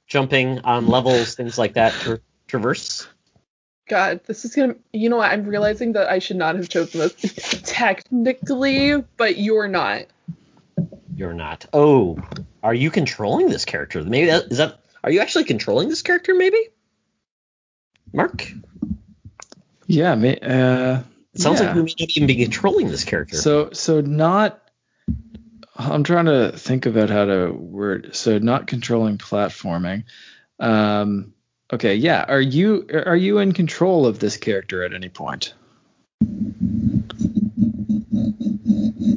Jumping on levels, things like that. Tra- traverse. God, this is gonna. You know what? I'm realizing that I should not have chosen this <laughs> technically, but you're not. You're not. Oh, are you controlling this character? Maybe that is that. Are you actually controlling this character? Maybe. Mark. yeah, ma- uh It sounds yeah. like we may not even be controlling this character. So so not I'm trying to think about how to word so not controlling platforming. Um okay, yeah. Are you are you in control of this character at any point?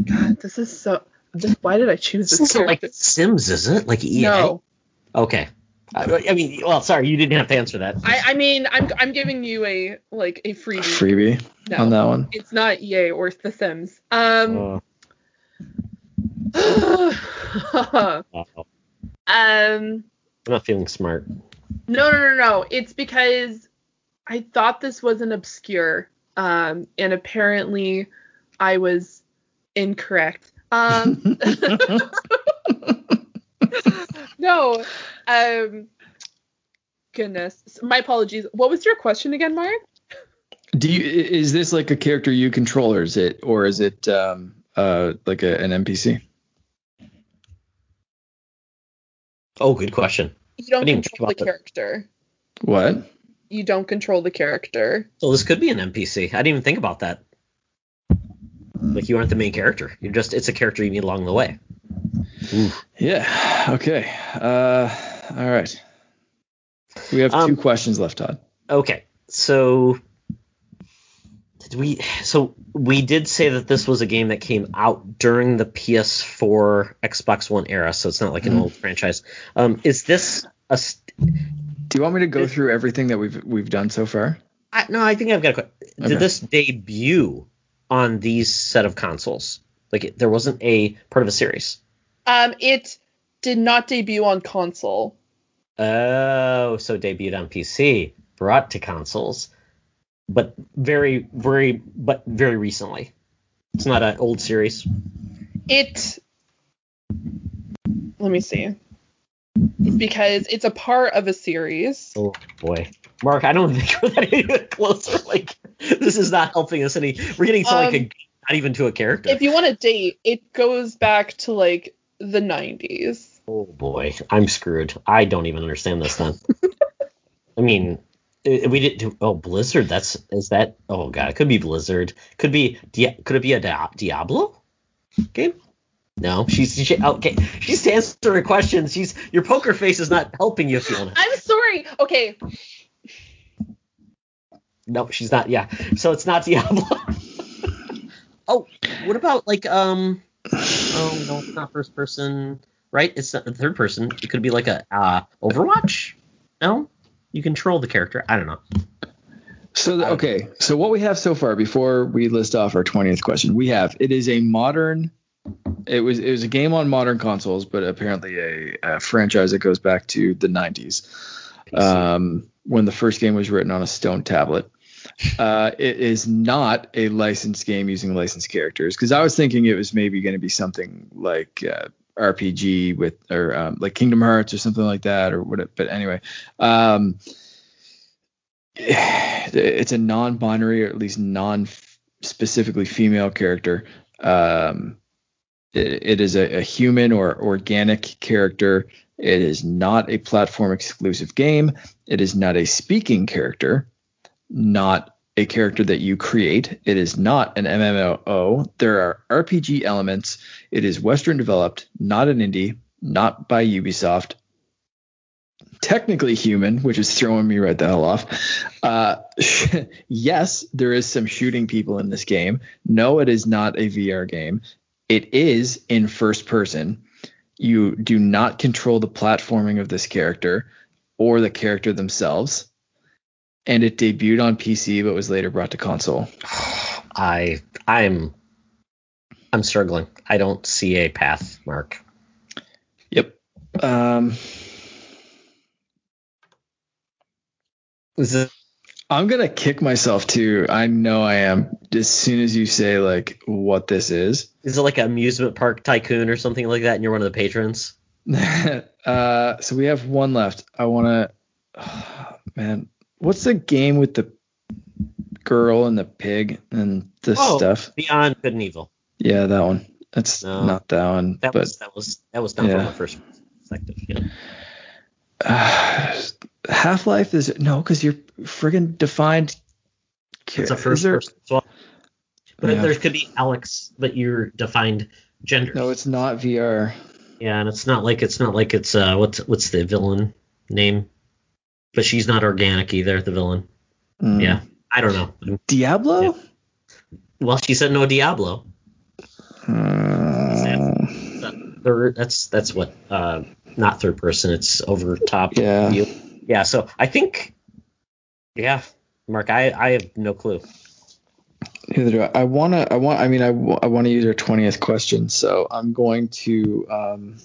God, this is so. This, why did I choose this this isn't like? Sims, is it? Like EA? no, Okay. I, I mean, well, sorry, you didn't have to answer that. I, I mean, I'm I'm giving you a like a freebie. Freebie no, on that one. it's not EA or The Sims. Um, <sighs> Uh, um, I'm not feeling smart. no, no, no. No. It's because I thought this wasn't obscure, um, and apparently I was incorrect. Um, <laughs> no, um, goodness, my apologies. What was your question again, Mark? Do you is this like a character you control, or is it, or is it um uh like a, an NPC? Oh, good question. You don't I didn't even control think the about character. What? You don't control the character. So this could be an NPC. I didn't even think about that. Like you aren't the main character. You're just it's a character you meet along the way. Ooh. Yeah. Okay. Uh. All right. We have two Um, questions left, Todd. Okay. So did we so we did say that this was a game that came out during the PS4 Xbox One era, so it's not like an Mhm. old franchise. Um is this a st- Do you want me to go through everything that we've we've done so far? I, no, I think I've got a question. Did this debut on these set of consoles? Like it, there wasn't a part of a series. Um, it did not debut on console. Oh, so debuted on PC, brought to consoles, but very, very, but very recently. It's not an old series. It. Let me see. Because it's a part of a series. Oh boy, Mark, I don't <laughs> think we're that even closer. Like this is not helping us any. We're getting to like a Um, not even to a character. If you want to date, it goes back to like the 90s. oh boy, I'm screwed. I don't even understand this then. <laughs> I mean, we didn't do. Oh, Blizzard. That's is that? Oh god, it could be Blizzard. Could be. Dia- Could it be a Diablo game? No, she's she, okay. She's answering questions. She's your poker face is not helping you, Fiona. I'm sorry. Okay. No, she's not. Yeah, so it's not Diablo. <laughs> oh, what about like um? Oh no, it's not first person, right? It's not third person. It could be like a uh, Overwatch. No, you control the character. I don't know. So the, okay, so what we have so far before we list off our twentieth question, we have it is a modern. It was it was a game on modern consoles, but apparently a, a franchise that goes back to the nineties, um, when the first game was written on a stone tablet. Uh, it is not a licensed game using licensed characters because I was thinking it was maybe going to be something like uh, RPG with or um, like Kingdom Hearts or something like that or what. But anyway, um, <sighs> it's a non-binary or at least non-specifically female character. Um, it, it is a, a human or organic character. It is not a platform exclusive game. It is not a speaking character, not a character that you create. It is not an MMO. There are RPG elements. It is Western developed, not an indie, not by Ubisoft. Technically human, which is throwing me right the hell off. Uh, <laughs> yes, there is some shooting people in this game. No, it is not a VR game. It is in first person. You do not control the platforming of this character or the character themselves. And it debuted on PC but was later brought to console. <sighs> I I'm I'm struggling. I don't see a path, Mark. Yep. Um, Is I'm gonna kick myself too. I know I am. As soon as you say like what this is, is it like an amusement park tycoon or something like that, and you're one of the patrons? <laughs> uh, so we have one left. I want to, <sighs> man, what's the game with the girl and the pig and the Oh. stuff? Beyond Good and Evil. Yeah, that one. That's No. not that one, That but was that was that was not Yeah. from the first perspective. Yeah. <sighs> uh, Half Life is no, because you're friggin' defined. It's a first there- person. well. But Yeah. there could be Alyx, but you're defined gender. No, it's not VR. Yeah, and it's not like it's not like it's uh what's what's the villain name? But she's not organic either, the villain. Mm. Yeah. I don't know. Diablo. Well, she said no Diablo. Uh, that's that's what uh not third person, it's over top Yeah. view. Yeah, so I think yeah, Mark, I I have no clue. Neither do I. I wanna. I want. I mean, I, w- I want to use our twentieth question, so I'm going to. Um,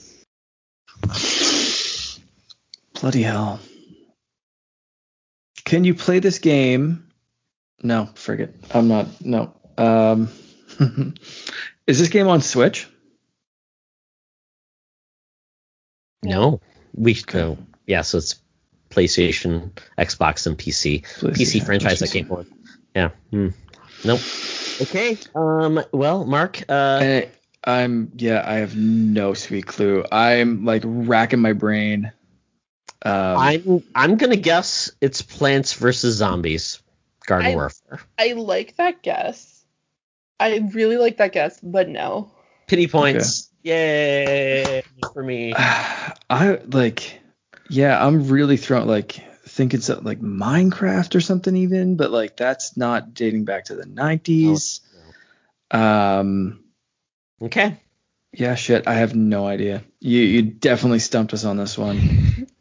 bloody hell! Can you play this game? No, forget. I'm not. No. Um, <laughs> is this game on Switch? No, we no. Yeah, so it's PlayStation, Xbox, and PC. PC PlayStation, franchise that came forward. Yeah. Hmm. Nope. Okay. Um. Well, Mark. Uh. I, I'm yeah. I have no sweet clue. I'm like racking my brain. Um, I'm I'm gonna guess it's Plants versus Zombies, Garden I- Warfare. I like that guess. I really like that guess, but no. Pity points. Yay for me. <sighs> I like, yeah, I'm really thrown like thinking something like Minecraft or something even, but like that's not dating back to the 90s. Um, Okay. yeah, shit, I have no idea. You you definitely stumped us on this one. <laughs>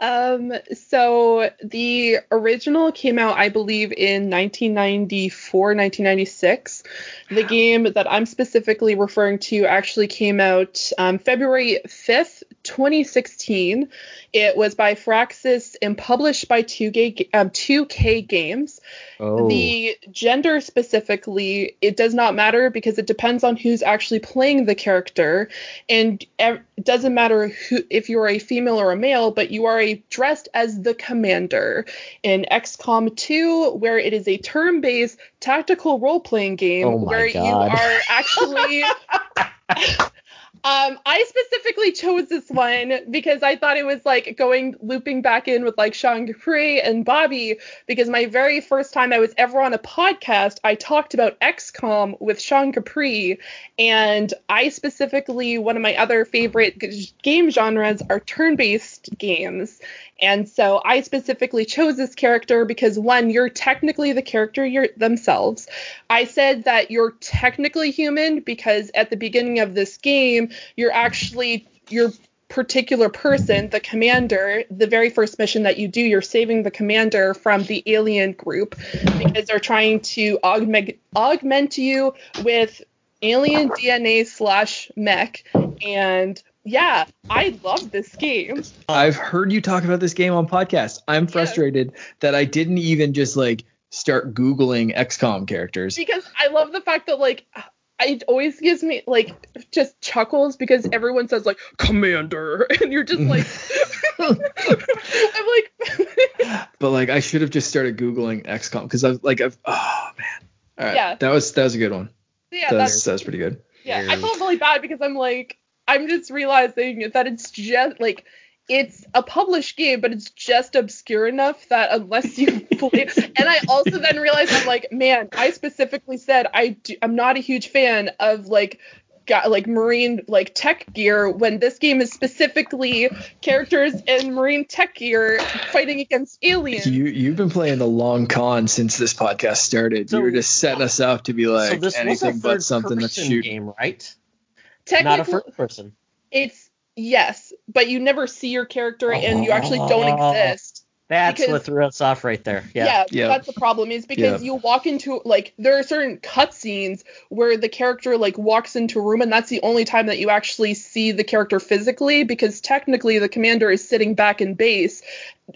Um, so the original came out, I believe, in 1994, 1996. The game that I'm specifically referring to actually came out um, February 5th, 2016. It was by Firaxis and published by 2K, um, 2K Games. Oh. The gender specifically, it does not matter because it depends on who's actually playing the character, and it doesn't matter who if you're a female or a male, but you are a, dressed as the commander in XCOM 2, where it is a turn-based tactical role-playing game Oh where God. you are actually. <laughs> <laughs> Um, I specifically chose this one because I thought it was like going looping back in with like Sean Capri and Bobby because my very first time I was ever on a podcast, I talked about XCOM with Sean Capri, and I specifically one of my other favorite g- game genres are turn-based games. And so I specifically chose this character because one, you're technically the character themselves. I said that you're technically human because at the beginning of this game, you're actually your particular person, the commander. The very first mission that you do, you're saving the commander from the alien group because they're trying to augment augment you with alien DNA slash mech. And yeah, I love this game. I've heard you talk about this game on podcasts. I'm frustrated that I didn't even just like start googling XCOM characters. because I love the fact that like it always gives me like just chuckles because everyone says like commander <laughs> and you're just like <laughs> <laughs> I'm like But like I should have just started googling XCOM because I've like I've oh man. All right. Yeah. That was that was a good one. yeah that, that's was, that was pretty good. yeah I felt really bad because I'm like I'm just realizing that it's just like it's a published game, but it's just obscure enough that unless you <laughs> play, and I also then realized I'm like, man, I specifically said I do, I'm not a huge fan of like got like marine like tech gear when this game is specifically characters in marine tech gear fighting against aliens. You you've been playing the long con since this podcast started. So- you were just setting us up to be like this was a anything but something that's third-person shooting. game, right? Technically, Not a first person. it's yes, but you never see your character and you actually don't Oh. exist. That's Because- what threw us off right there. Yeah, Yeah. Yeah. that's the problem is because you walk into like there are certain cutscenes where the character like walks into a room and that's the only time that you actually see the character physically because technically the commander is sitting back in base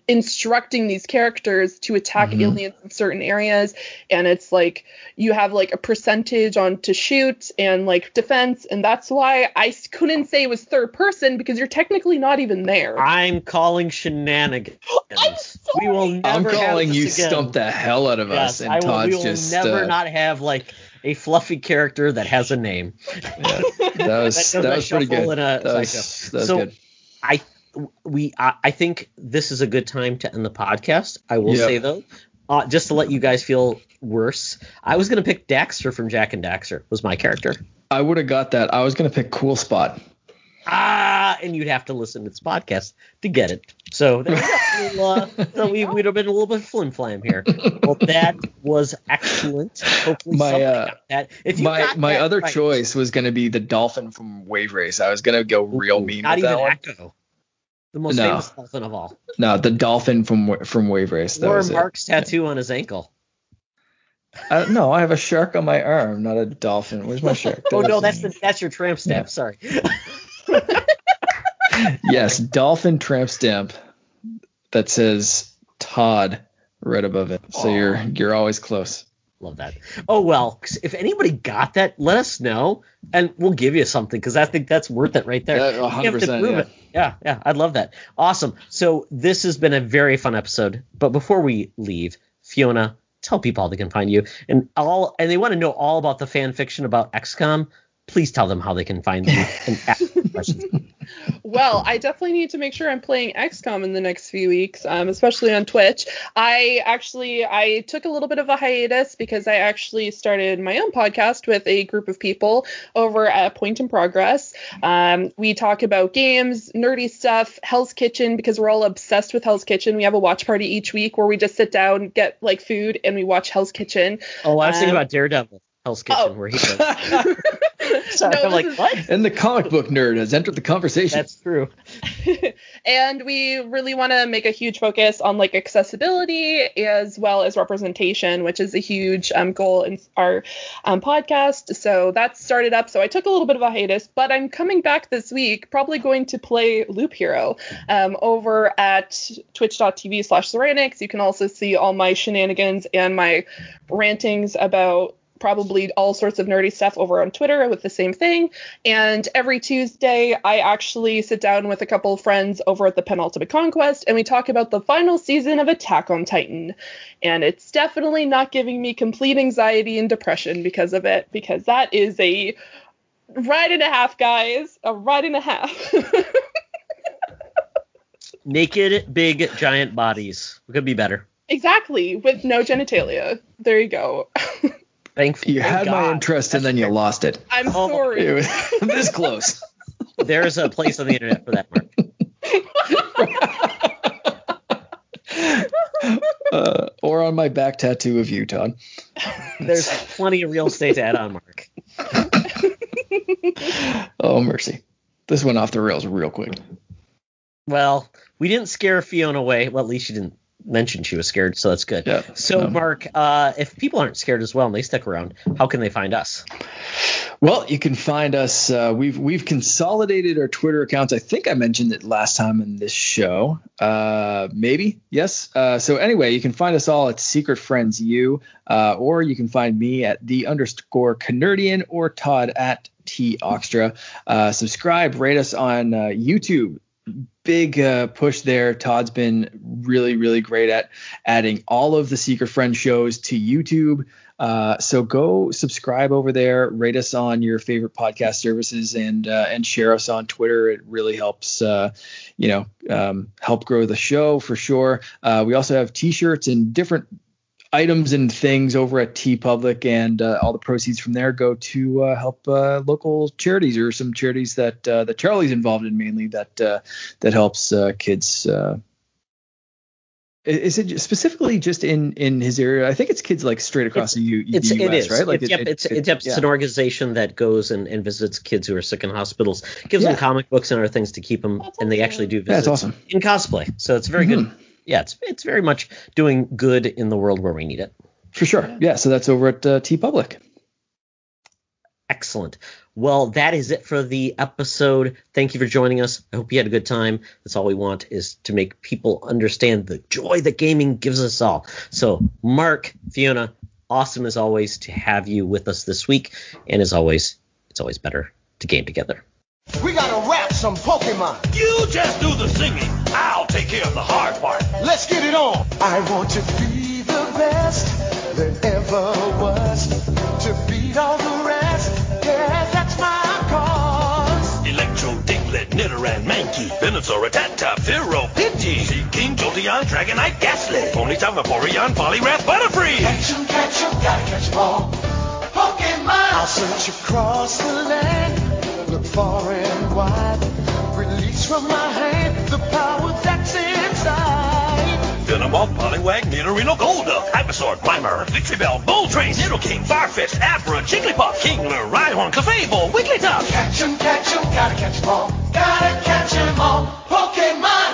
instructing these characters to attack Mhm. aliens in certain areas and it's like you have like a percentage on to shoot and like defense and that's why I couldn't say it was third person because you're technically not even there. I'm calling shenanigans. <gasps> I'm we will never I'm have calling this you again. stump the hell out of Yes, us, and I will, Todd's we will just never uh, not have like a fluffy character that has a name. yeah, that was <laughs> That that, was pretty good. a That was, psycho. that was So- good. I we I, I think this is a good time to end the podcast. I will Yep. say though, uh, just to let you guys feel worse, I was gonna pick Daxter from Jak and Daxter was my character. I would have got that. I was gonna pick Cool Spot. Ah, and you'd have to listen to this podcast to get it. So there we go. <laughs> Uh, so we would have been a little bit flim flam here. Well, that was excellent. Hopefully My, uh, that. If you my my other right, choice was gonna be the dolphin from Wave Race. I was gonna go real ooh, mean Not with even that one. Ecco, the most No. famous dolphin of all, No, the dolphin from from Wave Race. That or was it. Mark's tattoo on his ankle. Uh, no, I have a shark on my arm, not a dolphin. Where's my shark? <laughs> oh no, that's the that's your tramp stamp. Sorry. <laughs> yes, dolphin tramp stamp that says Todd right above it. So Aw. you're you're always close. Love that. Oh well, if anybody got that, let us know, and we'll give you something because I think that's worth it right there. Yeah, You have to 100%, prove yeah. it. Yeah, yeah, I'd love that. Awesome. So this has been a very fun episode. But before we leave, Fiona, tell people how they can find you, and all, and they want to know all about the fan fiction about XCOM. Please tell them how they can find you and ask <laughs> questions. Well, I definitely need to make sure I'm playing XCOM in the next few weeks, um, especially on Twitch. I actually I took a little bit of a hiatus because I actually started my own podcast with a group of people over at Point in Progress. Um, we talk about games, nerdy stuff, Hell's Kitchen because we're all obsessed with Hell's Kitchen. We have a watch party each week where we just sit down, get like food, and we watch Hell's Kitchen. Oh, I was thinking Um, about Daredevil, Hell's Kitchen, Oh. where he goes. <laughs> Sorry, No, I'm like, is- what? And the comic book nerd has entered the conversation. That's true. <laughs> and we really want to make a huge focus on like accessibility as well as representation which is a huge um, goal in our um, podcast so that started up so i took a little bit of a hiatus but i'm coming back this week probably going to play loop hero um, over at twitch.tv slash Zuraniix. you can also see all my shenanigans and my rantings about probably all sorts of nerdy stuff over on Twitter with the same thing. And every Tuesday, I actually sit down with a couple of friends over at the Penultimate Conquest and we talk about the final season of Attack on Titan. And it's definitely not giving me complete anxiety and depression because of it, because that is a ride and a half, guys. A ride and a half. <laughs> Naked, big, giant bodies. Could be better. exactly, with no genitalia. There you go. <laughs> Thankfully, you had my interest and then you lost it. I'm Oh, sorry. It was <laughs> this close. There's a place on the internet for that, Mark. <laughs> Uh, or on my back tattoo of you, Todd. There's plenty of real estate to add on, Mark. <laughs> Oh mercy. This went off the rails real quick. Well, we didn't scare Fiona away. Well, at least she didn't mention she was scared, so that's good. Yeah. So, No. Mark, uh, if people aren't scared as well and they stick around, how can they find us? Well, you can find us. Uh, we've we've consolidated our Twitter accounts. I think I mentioned it last time in this show. Uh, maybe yes. Uh, so anyway, you can find us all at Secret Friends U, uh, or you can find me at the underscore CaNERDian or Todd at Toxtra. Uh, subscribe, rate us on uh, YouTube. Big uh, push there. Todd's been really, really great at adding all of the Secret Friend shows to YouTube. Uh, so go subscribe over there, rate us on your favorite podcast services, and uh, and share us on Twitter. It really helps, uh, you know, um, help grow the show for sure. Uh, we also have T-shirts and different items and things over at Tee Public, and uh, all the proceeds from there go to uh, help uh, local charities or some charities that uh, that Charlie's involved in mainly that uh, that helps uh, kids. Uh, is it specifically just in in his area? I think it's kids like straight across the, U, It's, the US, it is. right? it's, yep, it's, it's, it's yeah. an organization that goes and, and visits kids who are sick in hospitals, gives them comic books and other things to keep them, That's and they actually do Yeah, visits that's awesome. in cosplay. So it's very Mhm. good. Yeah, it's it's very much doing good in the world where we need it. For sure. Yeah. So that's over at uh, Tee Public. Excellent. Well, that is it for the episode. Thank you for joining us. I hope you had a good time. That's all we want is to make people understand the joy that gaming gives us all. So, Mark, Fiona, awesome as always to have you with us this week. And as always, it's always better to game together. We gotta rap some Pokemon. You just do the singing. I'll take care of the hard part. Let's get it on. I want to be the best there ever was. To beat all the rest. Yeah, that's my cause. Electro, Diglett, Nidoran, Mankey, Venusaur, Rattata, Fearow, Pidgey, Seaking, Jolteon, Dragonite, Gastly, Ponyta, Vaporeon, Poliwrath, Butterfree. Catch 'em, catch 'em, gotta catch 'em all. Pokemon. I'll search across the land. Look far and wide. Release from my hand the power inside. Gumball, Poliwag, Nidorino, Golduck, Hypnosaur, Grimer, Victreebel, Bull Train, King, Firefist, Abra, Jigglypuff, Kingler, Rhyhorn, Clefable, Wigglytuff. Catch 'em, catch 'em, gotta catch 'em all. Gotta catch 'em all. Pokemon!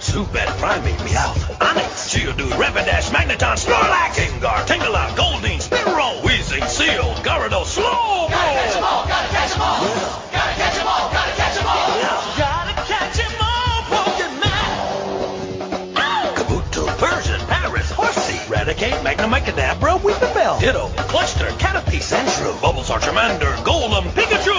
Zubat, Primeape, Meowth, Onix, Geodude, Rapidash, Magneton, Snorlax, Gengar, Tangela, Goldeen, Spiro, Weezing, Seel, Gyarados, Slow. Gotta all, gotta all. Bell, Ditto, Cloyster, Caterpie, Sandshrew, Bulbasaur, Charmander, Golem, Pikachu!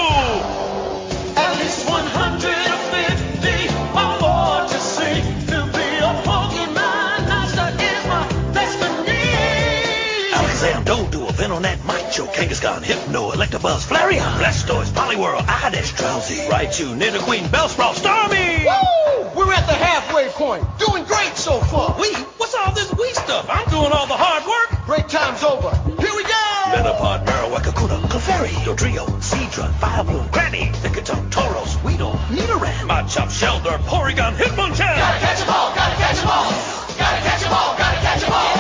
At least 150 or more to see. To be a Pokemon master is my destiny. Alakazam, Doduo, Venonat, Macho, Kangaskhan, Hypno, Electabuzz, Flareon, Blastoise, Poliwhirl, Oddish, Drowzee, Raichu, Nidoqueen, Bellsprout, Starmie! Woo! We're at the halfway point. Doing great so far. We? What's all this we stuff? I'm doing all the hard work. Break time's over. Here we go. Metapod, Marowak, Kakuna, Clefairy, Dodrio, Seadra, Firebloom, Granny, Lickitung, Tauros, Weedle, Nidoran, Machop, Shellder, Porygon, Hitmonchan! Gotta catch 'em all. Gotta catch 'em all. Gotta catch all. Gotta catch all.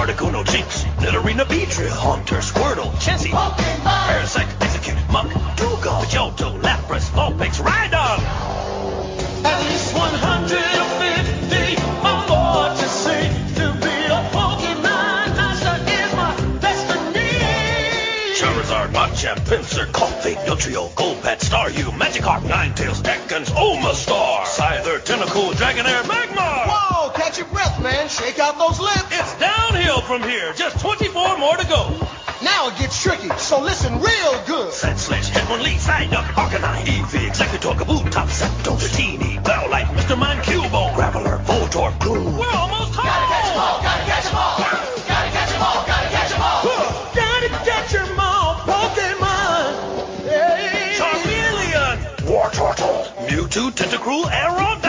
Articuno, Jynx, Nidorina, Beedrill, Haunter, Squirtle, Chansey, Pokemon. Parasect, Exeggcute, Muk, Dewgong, Johto, Lapras, Machamp, Pinsir, Coffee, Dugtrio, Golbat, Staryu, Magikarp, Ninetales, Ekans, Omastar, Scyther, Tentacool, Dragonair, Magmar! Whoa, catch your breath, man. Shake out those lips. It's downhill from here. Just 24 more to go. Now it gets tricky, so listen real good. Sandslash, Hitmonlee, Psyduck, Arcanine, Eevee, Exeggutor, Kaboom, Zapdos, Dratini, Bowlite, Mr. Mime, Cubo, Graveler, Voltorb, Gloom. We're almost home! Gotta catch 'em all. Gotta catch 'em all. Pokemon. Hey.